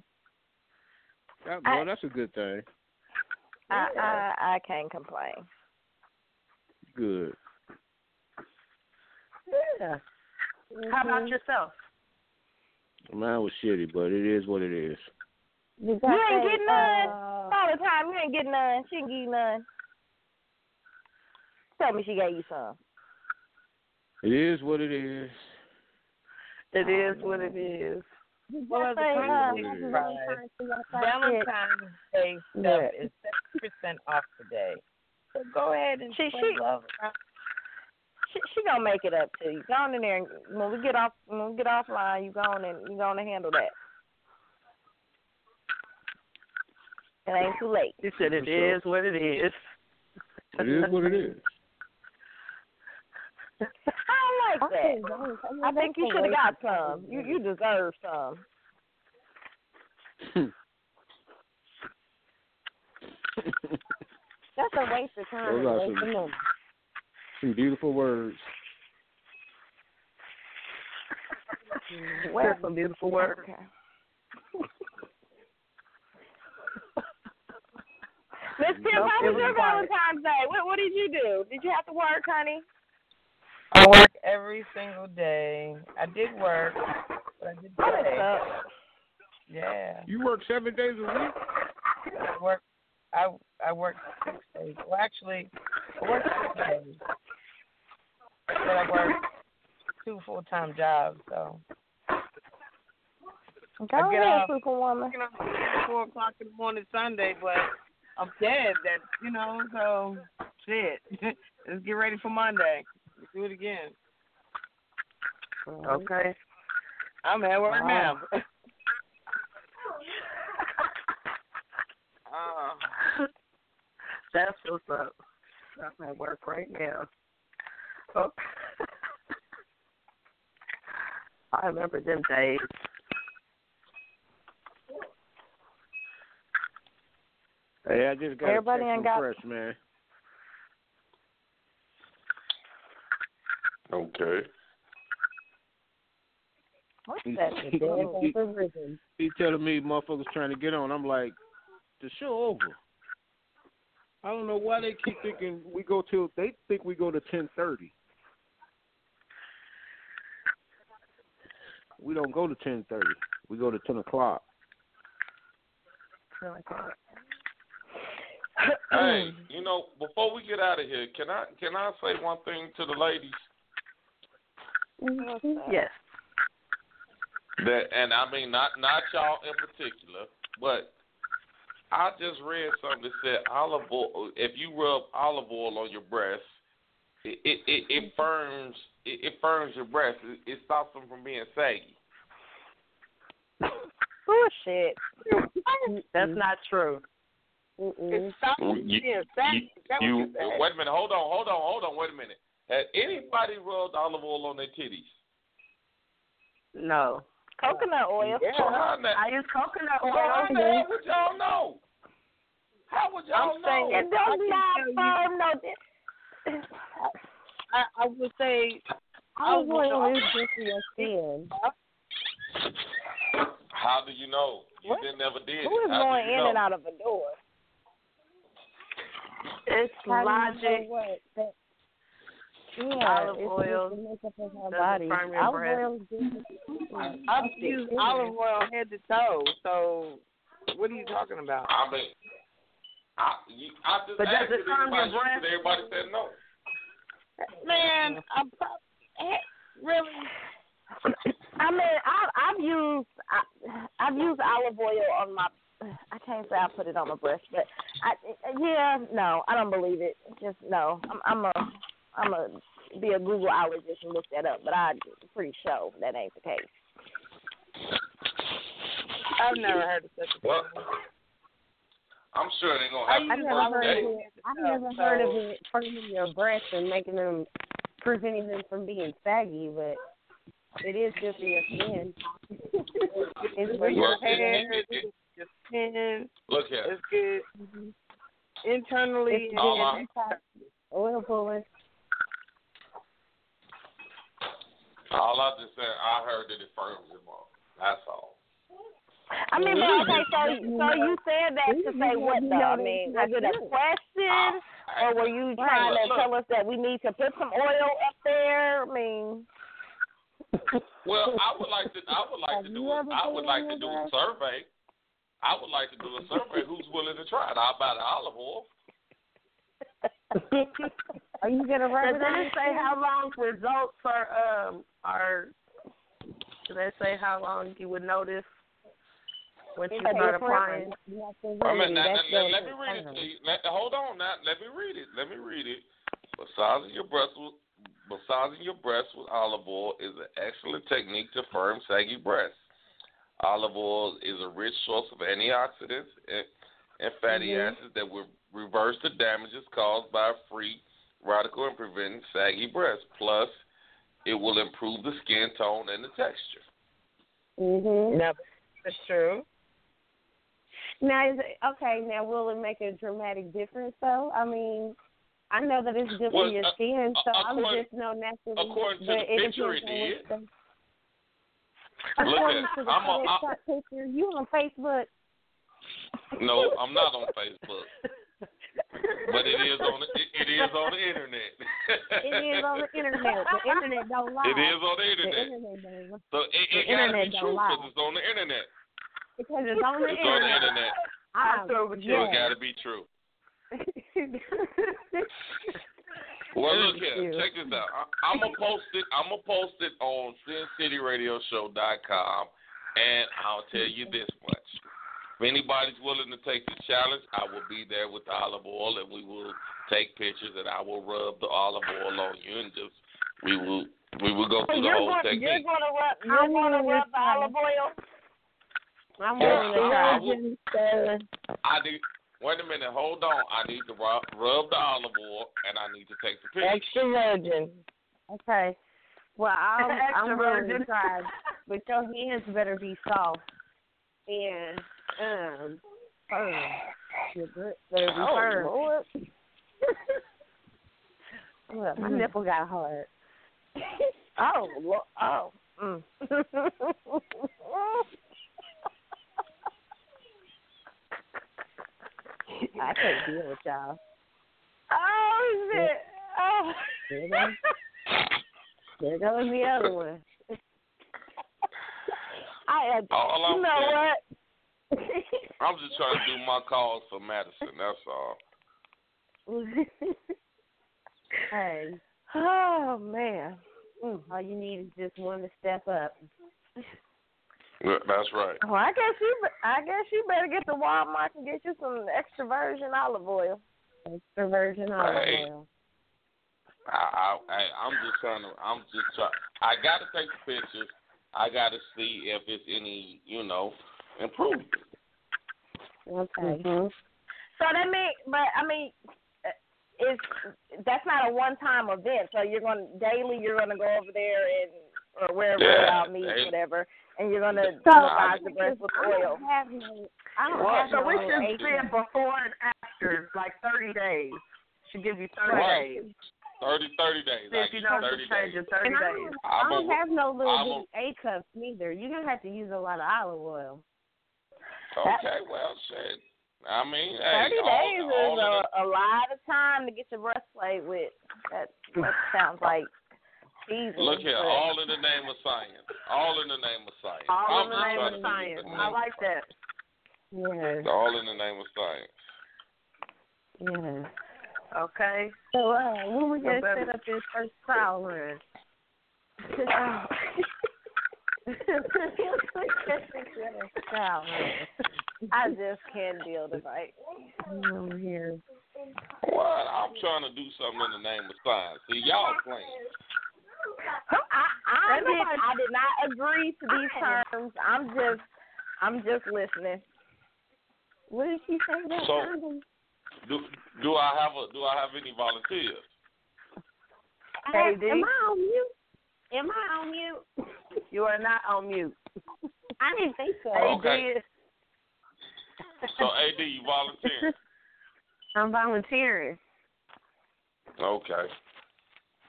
That, well, that's a good thing. I, I I can't complain. Good. Yeah. How Mm-hmm. about yourself? Mine was shitty, but it is what it is. You, You ain't getting none Uh, all the time. You ain't getting none. She ain't give you none. Tell me she gave you some. It is what it is. It is what it is. Well, say, uh, Valentine's Day, Valentine's Day stuff Yeah. is seven percent off today. So go ahead and She- she- love. She she gonna make it up to you. Go on in there and when we get off when we get offline, you go on and you go on and handle that. It ain't too late. He said it sure. is what it is. It is what it is. *laughs* I don't like that. I think you should have got some. You you deserve some. That's a waste of time. Those are some- Some beautiful words. Well, some beautiful words. Okay. Miss Kim, how was was your. Valentine's Day? What what did you do? Did you have to work, honey? I work every single day. I did work, but I did play. Yeah, You work seven days a week? I work. I I work six days. Well, actually, I work six days, but I work two full time jobs. So Go I get ahead, off. Superwoman. you know, four o'clock in the morning Sunday, but I'm dead. That you know, so shit. *laughs* Let's get ready for Monday. Let's do it again. Okay. I'm at work Wow. now. *laughs* Uh, that's what's up. I'm at work right now. Oh. *laughs* I remember them days. Hey, I just got Everybody a ain't text got- from Fresh, man. Okay. What's that? he- he- dance rhythm. He telling me motherfuckers trying to get on. I'm like, the show over. I don't know why they keep thinking we go till. They think we go to ten thirty. We don't go to ten thirty. We go to ten o'clock. Hey, you know, before we get out of here, can I can I say one thing to the ladies? Mm-hmm. Yes. That and I mean not not y'all in particular, but I just read something that said olive oil. If you rub olive oil on your breast, it it it, it mm-hmm. firms it, it firms your breast. It, it stops them from being saggy. Bullshit. *laughs* That's not true. Mm-mm. You, you, you- wait a minute. Hold on. Hold on. Hold on. Wait a minute. Has anybody rubbed olive oil on their titties? No. Coconut oil. So how I use coconut so oil. how in the hell would y'all know? How would y'all I'm know? saying It does not firm no. I, I would say Olive I would- oil is good for your *laughs* skin. How do you know? You didn't never did. Who is How going in know? and out of a door? It's How do you know logic. what? That, yeah, Olive oil the makeup of our doesn't body. firm your Olive breast. oil is good. for- I've used olive oil head to toe. So what are you talking about? I mean, I, you, I just But does it firm your anybody used breast? Everybody said no. Man, I'm prob- eh, really. I mean, I, I've used I, I've used olive oil on my. I can't say I put it on my breast, but I yeah no I don't believe it. Just no. I'm I'm a I'm a be a Googleologist and look that up, but I'm pretty sure that ain't the case. I've never heard of such a Well, thing. I'm sure they're gonna have use I've never heard of it. I've never heard of it firming your breasts and making them preventing them from being saggy, but it is good *laughs* for your skin. it's For your Well, it- hair, it- it- your skin, Look here. it's good mm-hmm. internally. It's Oh, and I- oil pulling. All I just said, I heard that it firms them up. That's all. I mean, but okay, so so you said that to say what though? I mean, was it a question, or were you trying to tell us that we need to put some oil up there? I mean, Well, I would like to. I would like to do. A, I would like to do a survey. I would like to do a survey. Who's willing to try it? I'll buy the olive oil. *laughs* are you gonna rub Does it on? it say how long results are um are? Do they say how long you would notice once you It's start different. applying? You I mean, really- now, that's let, me read it. to you. Let, hold on now. Let me read it. Let me read it. Massaging your breast with massaging your breast with olive oil is an excellent technique to firm saggy breasts. Olive oil is a rich source of antioxidants and, and fatty Mhm. acids that will reverse the damages caused by free radical and preventing saggy breasts. Plus, it will improve the skin tone and the texture. Mhm. No, that's true. Now, is it, okay. Now, will it make a dramatic difference though? I mean, I know that it's good Well, for your uh, skin, so uh, I'm according- just no naturally. according to but the it picture, it did. what the- Look According at- to the I'm a- I- Photoshop picture, you on Facebook? No, I'm not on Facebook, *laughs* but it is on the, it, it is on the internet. It is on the internet. The *laughs* internet don't lie. It is on the internet. The internet. internet don't lie. So it, The it gotta be true because it's on the internet. Because it's on the It's on the internet. internet. I'm So it gotta be true. *laughs* Well, look here. Check this out. I, I'm gonna post it. I'm gonna post it on SinCityRadioShow.com, and I'll tell you this much: if anybody's willing to take the challenge, I will be there with the olive oil, and we will take pictures, and I will rub the olive oil on you, and just we will We will go through the you're whole going, technique. you're going to rub, you're I'm going to rub the olive oil. I'm Yeah, willing to I- try. I will- I need. Wait a minute. Hold on. I need to rub, rub the olive oil, and I need to take the picture. Extra virgin. Okay. Well, I'm, *laughs* Extra I'm willing to virgin. try, but your hands better be soft and um firm. Your grip better be Oh, firm. Lord. *laughs* Look, my nipple got hard. *laughs* Oh, Lord. Oh. Mm. *laughs* I can't deal with y'all. oh, shit. Oh. There goes, there goes the other one. I, All I'm You know what? I'm just trying to do my calls for Madison. That's all. *laughs* hey, Oh, man. Mm-hmm. all you need is just one to step up. That's right. Well, I guess you. be- I guess you better get to Walmart and get you some extra virgin olive oil. Extra virgin olive Hey. oil. I, I, I, I'm just trying to. I'm just trying. I got to take the pictures. I got to see if it's any, you know, improvement. Okay. So that mean, but I mean, uh, it's that's not a one-time event. So you're going to daily. You're going to go over there and or wherever Yeah, y'all meet, they- whatever, and you're going to So massage the breast with I oil. don't have no. I don't Well, have so no we should ache. say before and after, like 30 days. Should give you 30 Right. days. 30, 30 days. See I if you give notice 30 a change days. in 30 And I days. don't, I don't a- have no little a- A cups neither. You're gonna have to use a lot of olive oil. Okay, well, shit. I mean, hey, Thirty all, days all is in a, a lot of time to get your breast played with. That that *laughs* sounds like season. look here, but- all in the name of science. All in the name of science. All I'm in the name of science. the I like that. Yeah. All in the name of science. Yes. Okay. So uh, when we gonna set up this first trial run? *laughs* trial run. I just can't deal tonight. Over here. What? I'm trying to do something in the name of science. See, y'all playing. I, I did I did not agree to these terms. I'm just I'm just listening. What did she say about So- condom? Do do I have a do I have any volunteers? KD? Am I on mute? Am I on mute? You are not on mute. I didn't think so. Okay. AD is So AD, you volunteering? *laughs* I'm volunteering. Okay.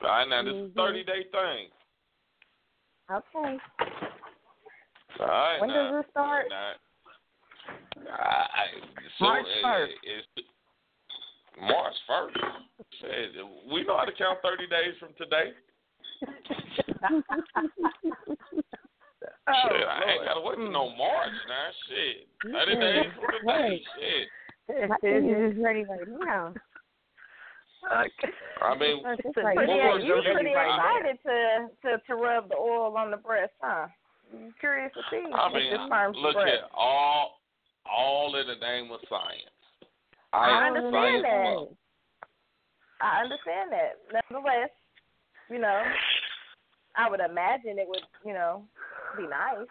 All right, now this is Mhm. a 30 day thing. Okay. All right, When now. does it start? Now, I, I, so March it- 1st. It's March 1st. We know how to count 30 days from today. *laughs* Oh, Shit, I ain't got to wait till no March now. Shit. 30 days from today. Shit. My fingers is ready right now. Okay. I mean, It's So right yeah, you're pretty baby right excited to, to to rub the oil on the breast, huh? I'm curious to see I if mean, this firm's look breast. here, all all in the name of science. I am a understand science that. buff. I understand that. Nevertheless, you know, I would imagine it would, you know, be nice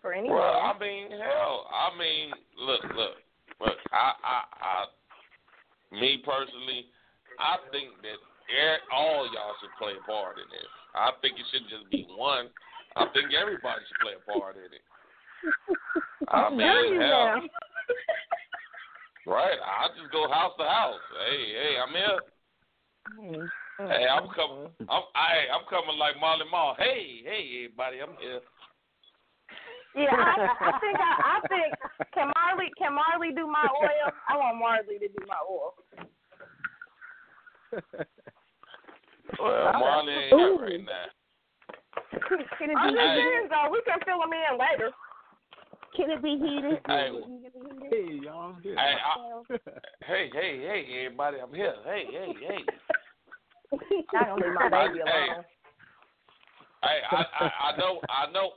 for anyone. Well, I mean, hell, I mean, look, look, look. I, I, I, me personally, I think that all y'all should play a part in this. I think it shouldn't just be one. I think everybody should play a part in it. I *laughs* mean, hell, right? I just go house to house. Hey, hey, I'm here. Oh, hey, I'm coming. I'm, I, I'm coming like Marley Marl. Hey, hey, everybody, I'm here. Yeah, I, I think I, I think can Marley can Marley do my oil? I want Marley to do my oil. *laughs* Well, Marley ain't here right now. Can it I'm be just heated? saying though, we can fill them in later. Can it be heated? Hey, Hey, y'all. hey, I, hey, hey, hey, everybody, I'm here. Hey, hey, hey. *laughs* I don't leave my baby Hey. alone. Hey, I, I, I know, I know.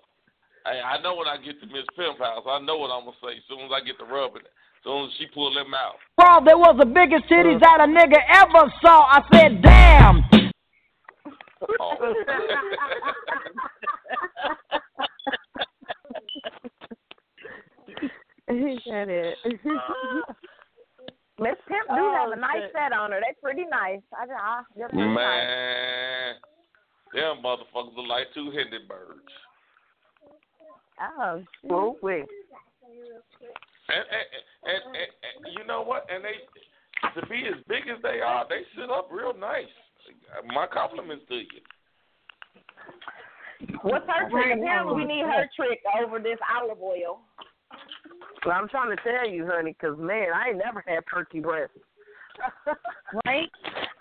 Hey, I know when I get to Miss Pimp House, I know what I'm gonna say. As soon as I get to rubbing, as soon as she pull them out. Bro, they was the biggest titties uh-huh. that a nigga ever saw. I said, damn. Oh. *laughs* He said it. Uh, Miss Pimp do Oh, have a nice shit. set on her. They pretty nice. I, I they're pretty nice. Man, them motherfuckers look like two Hindenburgs. Oh, Oh, wait. And, and, and, and, and you know what? And they, to be as big as they are, they sit up real nice. My compliments to you. What's her trick? Apparently, we need her trick over this olive oil. Well, I'm trying to tell you, honey, 'cause man, I ain't never had perky breasts. *laughs* right?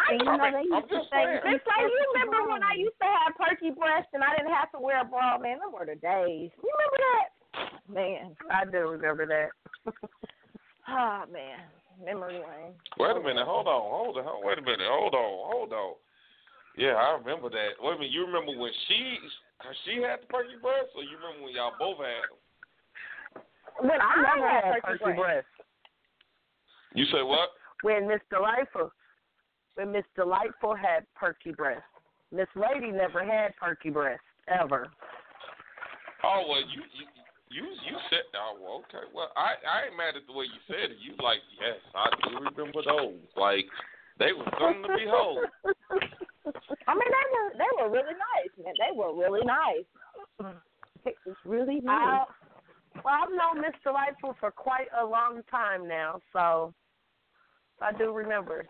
I And you know they I'm used to say. It's like you remember when I used to have perky breasts and I didn't have to wear a bra, man. Them were the days. You remember that? Man. I do remember that. Oh *laughs* man. Memory lane. Wait a minute. Hold on. Hold on. Wait a minute. Hold on. Hold on. Yeah, I remember that. Wait a minute. You remember when she she had the perky breasts, or you remember when y'all both had them? When I I never had had perky perky breasts. breasts. You say what? When Miss Delightful, when Miss Delightful had perky breasts. Miss Lady never had perky breasts ever. Oh well, you you you, you said oh well, okay. Well, I I ain't mad at the way you said it. You like yes, I do remember those. Like they were something to behold. I mean they were they were really nice, man. They were really nice. It was really I, nice. Well, I've known Miss Delightful for quite a long time now, so I do remember.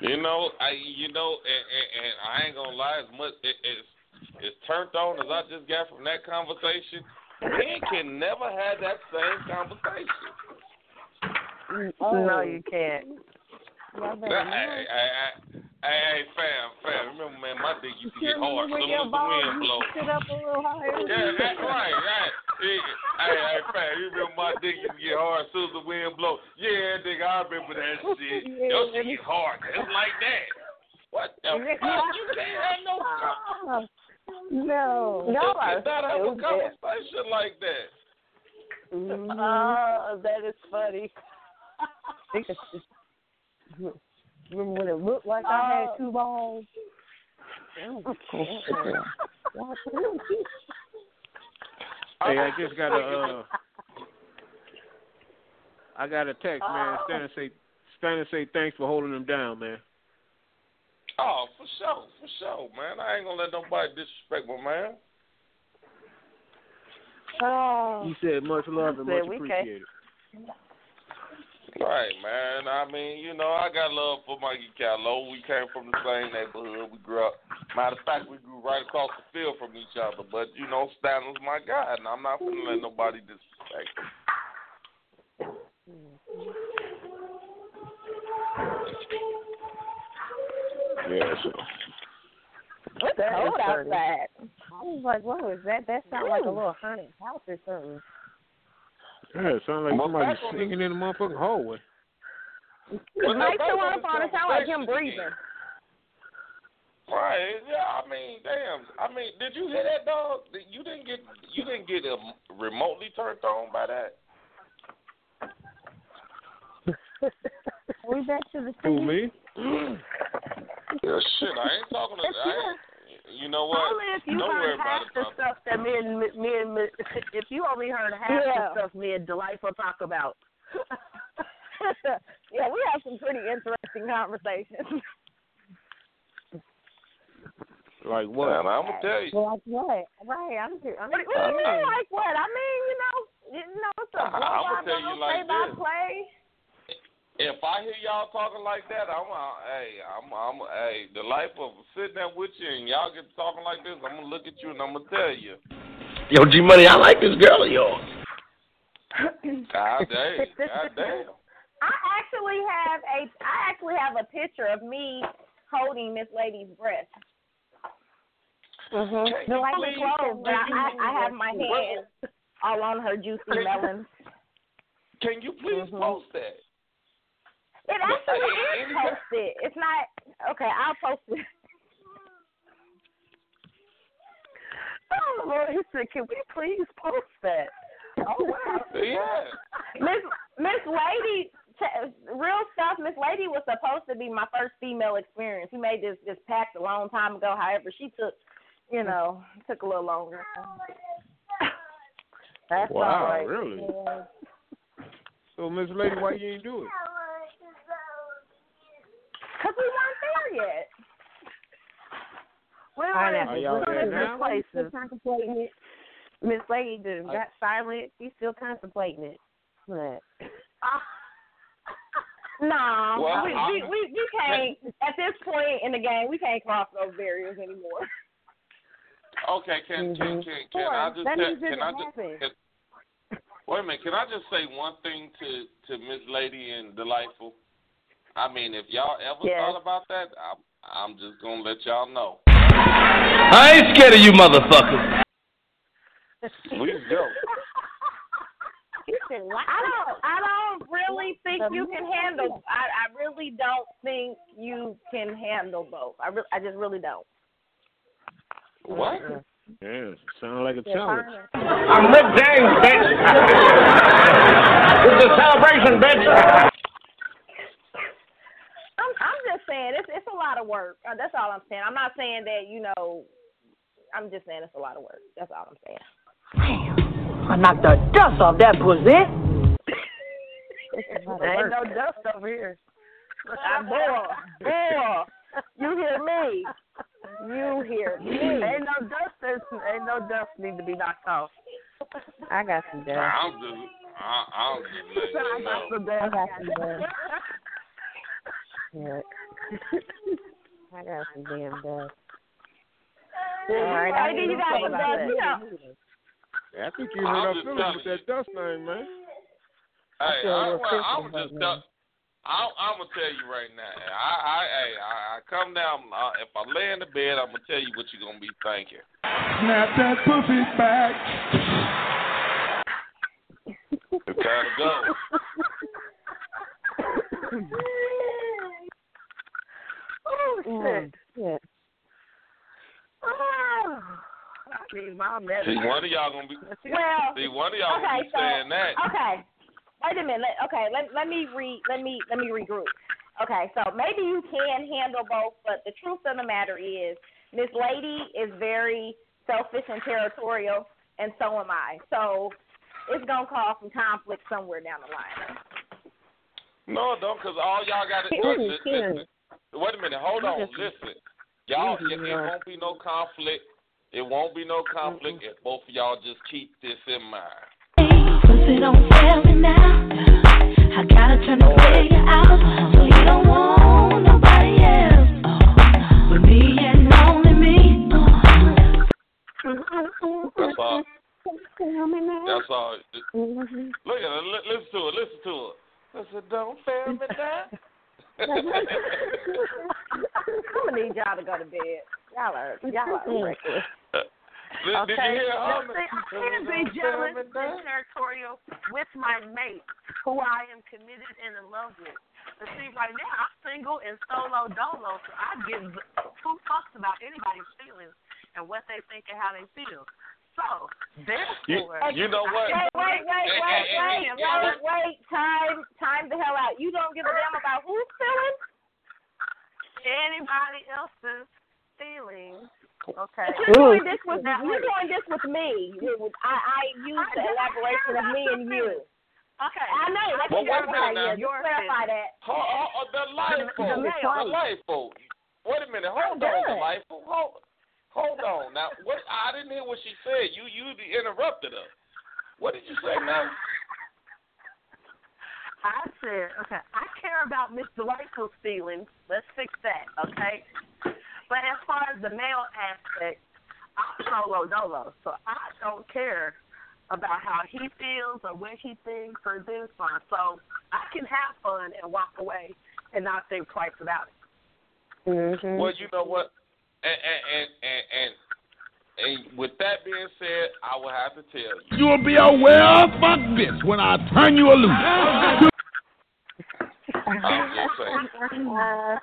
You know, I you know, and, and, and I ain't gonna lie. As much it, it's as turned on as I just got from that conversation, men can never have that same conversation. Oh. No, you can't. Hey, hey, hey, hey, hey, fam, fam. Remember, man, my dick used to get hard as soon as the wind blow. Sit up a little higher. Yeah, that's right, right. Yeah. Hey, hey, fam, you remember my dick used to get hard as soon as the wind blow? Yeah, nigga, I remember that *laughs* shit. Your shit get hard just like that. What the fuck? You can't have no No. *laughs* No, You cannot have a stupid. conversation like that. Mm-hmm. Oh, that is funny. *laughs* Remember when it looked like I had two balls? *laughs* Hey, I just got a uh, I got a text, man. Stanley say Stanley say thanks for holding them down, man. Oh, for sure, for sure, man. I ain't gonna let nobody disrespect my man. Oh. He said much love and much we can't- appreciated. Right, man. I mean, you know, I got love for Mikey Callow. We came from the same neighborhood. We grew up. Matter of fact, we grew right across the field from each other. But you know, Stanley's my guy, and I'm not gonna let nobody disrespect him. Yeah, so. It's That is cold outside. I was like, what was that? That sounded like a little haunted house or something. Yeah, it sounds like Well, somebody back singing in the motherfucking hallway. Well, Mike still on on the this phone. It sound like him breathing. Right. Yeah. I mean, damn. I mean, did you hear that, dog? You didn't get you didn't get um, remotely turned on by that. *laughs* we back to the Who me? Yeah, shit. I ain't talking to. I ain't, you know what? Only if you Don't heard half it. the Papa. stuff that me and me and *laughs* if you only heard half Yeah. the stuff me and Delightful talk about. *laughs* yeah, we have some pretty interesting conversations. Like what? Man, I'm gonna tell you. Like what? Right. I'm. I'm What, what do you mean, like what? I mean, you know, you know, it's a I'ma blow by tell you blow, like play by this. play. If I hear y'all talking like that, I'm uh, hey, I'm I'm hey, the life of sitting there with you and y'all get talking like this, I'm gonna look at you and I'm gonna tell you. Yo, G Money, I like this girl of yours. *coughs* God damn, God damn. I actually have a I actually have a picture of me holding Miss Lady's breast. Mm-hmm. No, I was close, but I, I, I have my hand all on her juicy melons. Can you please Mhm. post that? It actually is posted. It's not okay. I'll post it. Oh Lord, he said, "Can we please post that?" Oh wow. *laughs* Yeah. Miss Miss Lady, t- real stuff. Miss Lady Lady was supposed to be my first female experience. We made this this pact a long time ago. However, she took, you know, took a little longer. *laughs* That's Wow, all right. really? Yeah. So, Miss Lady, why you ain't do it? Cause we weren't there yet. We I were know. in Y'all two there different places. contemplating it. Miss Lady just I- got silent. She's still contemplating it. But *laughs* No, Well, we, we we we can't at this point in the game. We can't cross those barriers anymore. Okay, can can mm-hmm. can, can I just That say- means it can I didn't just can, wait a minute? Can I just say one thing to to Miss Lady and Delightful? I mean, if y'all ever Yes. thought about that, I'm I'm just gonna let y'all know. I ain't scared of you motherfuckers. *laughs* Please go. I don't. I don't really think you can handle. I I really don't think you can handle both. I really, I just really don't. What? Yeah, sound like a challenge. I'm Rick James, bitch. *laughs* it's a celebration, bitch. I'm I'm just saying it's it's a lot of work. Uh, That's all I'm saying. I'm not saying that you know. I'm just saying it's a lot of work. That's all I'm saying. I knocked the dust off that pussy. Ain't no dust over here. *laughs* Boy, boy, you hear me? You hear me? Ain't no dust. There's, ain't no dust need to be knocked off. I got some dust. I'm just I, I'm just letting I you *laughs* got know. some dust. I got some dust. *laughs* Yeah. I got some damn dust. All right, I Maybe didn't you got think some dust. that. You know, I think you I'm hurt our feelings with that dust thing, man. Hey, feel a I, well, I'm sensitive just right I'm, I'm gonna tell you right now. I, I, I, I come down. Uh, if I lay in the bed, I'm gonna tell you what you're gonna be thinking. Snap that pussy back. It's time to go. *laughs* Oh shit. Yeah. Oh, I mean, my See, one of y'all gonna be. Well, See, one of y'all gonna okay, be so saying that. okay. Wait a minute. Let- Okay, let let me re let me let me regroup. Okay, so maybe you can handle both, but the truth of the matter is, Miss Lady is very selfish and territorial, and so am I. So it's gonna cause some conflict somewhere down the line. No, don't, cause all y'all got to Karen, listen, Karen. listen. Wait a minute, hold on, listen. Y'all, it, it won't be no conflict. It won't be no conflict if both of y'all just keep this in mind. Pussy don't fail me now. I gotta turn the player out, so you don't want nobody else. With me and only me. That's all. That's all. Mm-hmm. Look at her. Listen to it. Listen to it. Listen, don't fail me now. I'm gonna need y'all to go to bed. Y'all are y'all are mm-hmm. reckless. Uh, did, did you hear her? See, I can be jealous and territorial with my mate, who I am committed and in love with. But see, right now I'm single and solo dolo, so I give two fucks about anybody's feelings and what they think and how they feel. So, therefore, You- you know what? Wait, wait, wait, Hey, wait, hey, hey, wait, wait, wait. Time, time the hell out. You don't give a damn about who's feeling. anybody else's feelings. Okay. But you're doing this with you're doing this with me. It I, I use the elaboration of me and you. Okay. I know. Let's Well, wait a clarify minute now. that. Just clarify that. Hold, hold, hold, delightful, The- the male. delightful. Wait a minute. Hold on, done. delightful. Hold, hold on. Now, what? I didn't hear what she said. You, you interrupted her. What did you say now? I said, okay, I care about Miss Delightful's feelings. Let's fix that, okay? But as far as the male aspect, I'm solo dolo, so I don't care about how he feels or what he thinks or this fun. So I can have fun and walk away and not think twice about it. Mm-hmm. Well, you know what? And and and and, and, and with that being said, I will have to tell you. You will be a well fuck bitch when I turn you loose. I'm just saying. Uh,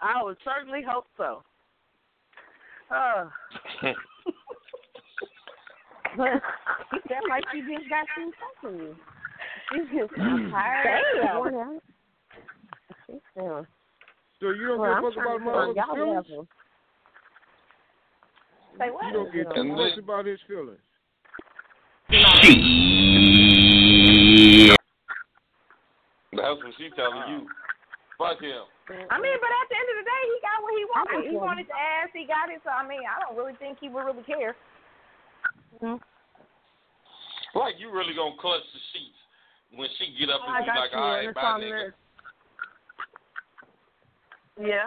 I would certainly hope so. Uh, But you sound like you just got through fucking you. I'm tired. Damn. Worn out. Damn. So you don't Well, give a fuck about to find feelings? level. Say what? You don't get too And much about his feelings. She. That's what she telling you. Fuck him. I mean, but at the end of the day, he got what he wanted. He wanted the ass, he got it. So I mean, I don't really think he would really care. Mm-hmm. Like you really gonna clutch the sheets when she get up and I be like, you. all and right, it's bye, on nigga. This. Yeah.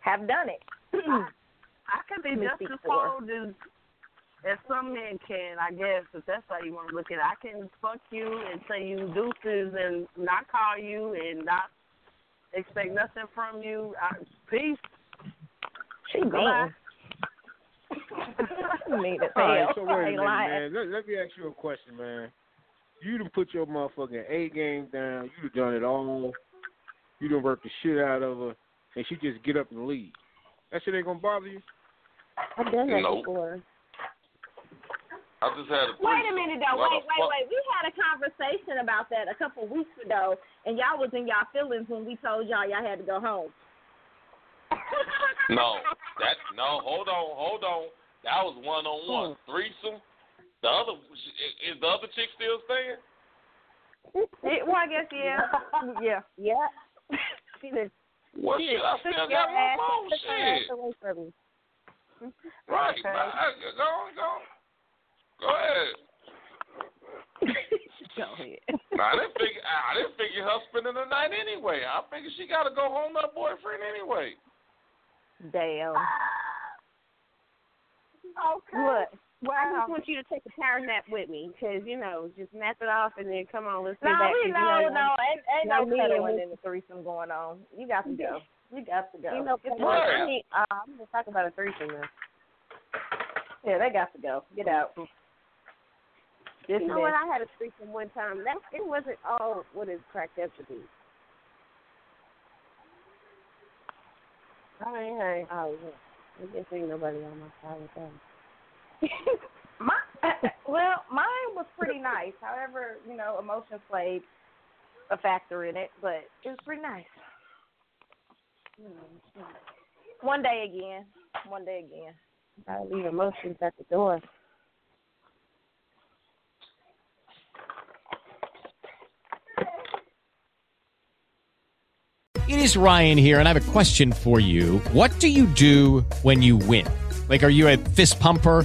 Have done it. *clears throat* I can be just as for. cold as as some men can, I guess, if that's how you want to look at it. I can fuck you and say you deuces and not call you and not expect nothing from you. I, peace. She Bye. *laughs* mean. mean as All right, so wait a I ain't minute, man. Let, let me ask you a question, man. You done put your motherfucking A game down. You done done it all. You done worked the shit out of her, and she just get up and leave. That shit ain't gonna bother you. I've done that Nope. before. I just had a Wait a minute though. What Wait, wait, fuck? wait. We had a conversation about that a couple weeks ago, and y'all was in y'all feelings when we told y'all y'all had to go home. No, that no. Hold on, hold on. That was one on one hmm. threesome. The other is the other chick still staying? Yeah, well, I guess yeah, *laughs* yeah, yeah. *laughs* She just Well, she shit, I just took still got my ass, phone. took Shit. away from me. *laughs* Right. Okay. Bye. Go on, go. on. Go ahead. Go ahead. Nah, I didn't figure. I didn't figure her spending the night anyway. I figured she got to go home to her boyfriend anyway. Damn. Okay. What? Well, I just want you to take a power nap with me, cause you know, just nap it off and then come on, let's No, back. we no, you no, know, ain't, ain't no no cuddling in the threesome going on. You got to go. *laughs* You got to go. You know, Get the well, fuck I out. mean, uh, I'm just talking about a threesome now. Yeah, they got to go. Get out. This you know what? I had a threesome one time. That it wasn't all what it cracked up to be. I mean, hey, oh yeah. I guess ain't nobody on my side with that. My, well, mine was pretty nice. However, you know, emotion played a factor in it, but it was pretty nice. One day again. One day again. Gotta leave emotions at the door. It is Ryan here, and I have a question for you. What do you do when you win? Like, are you a fist pumper?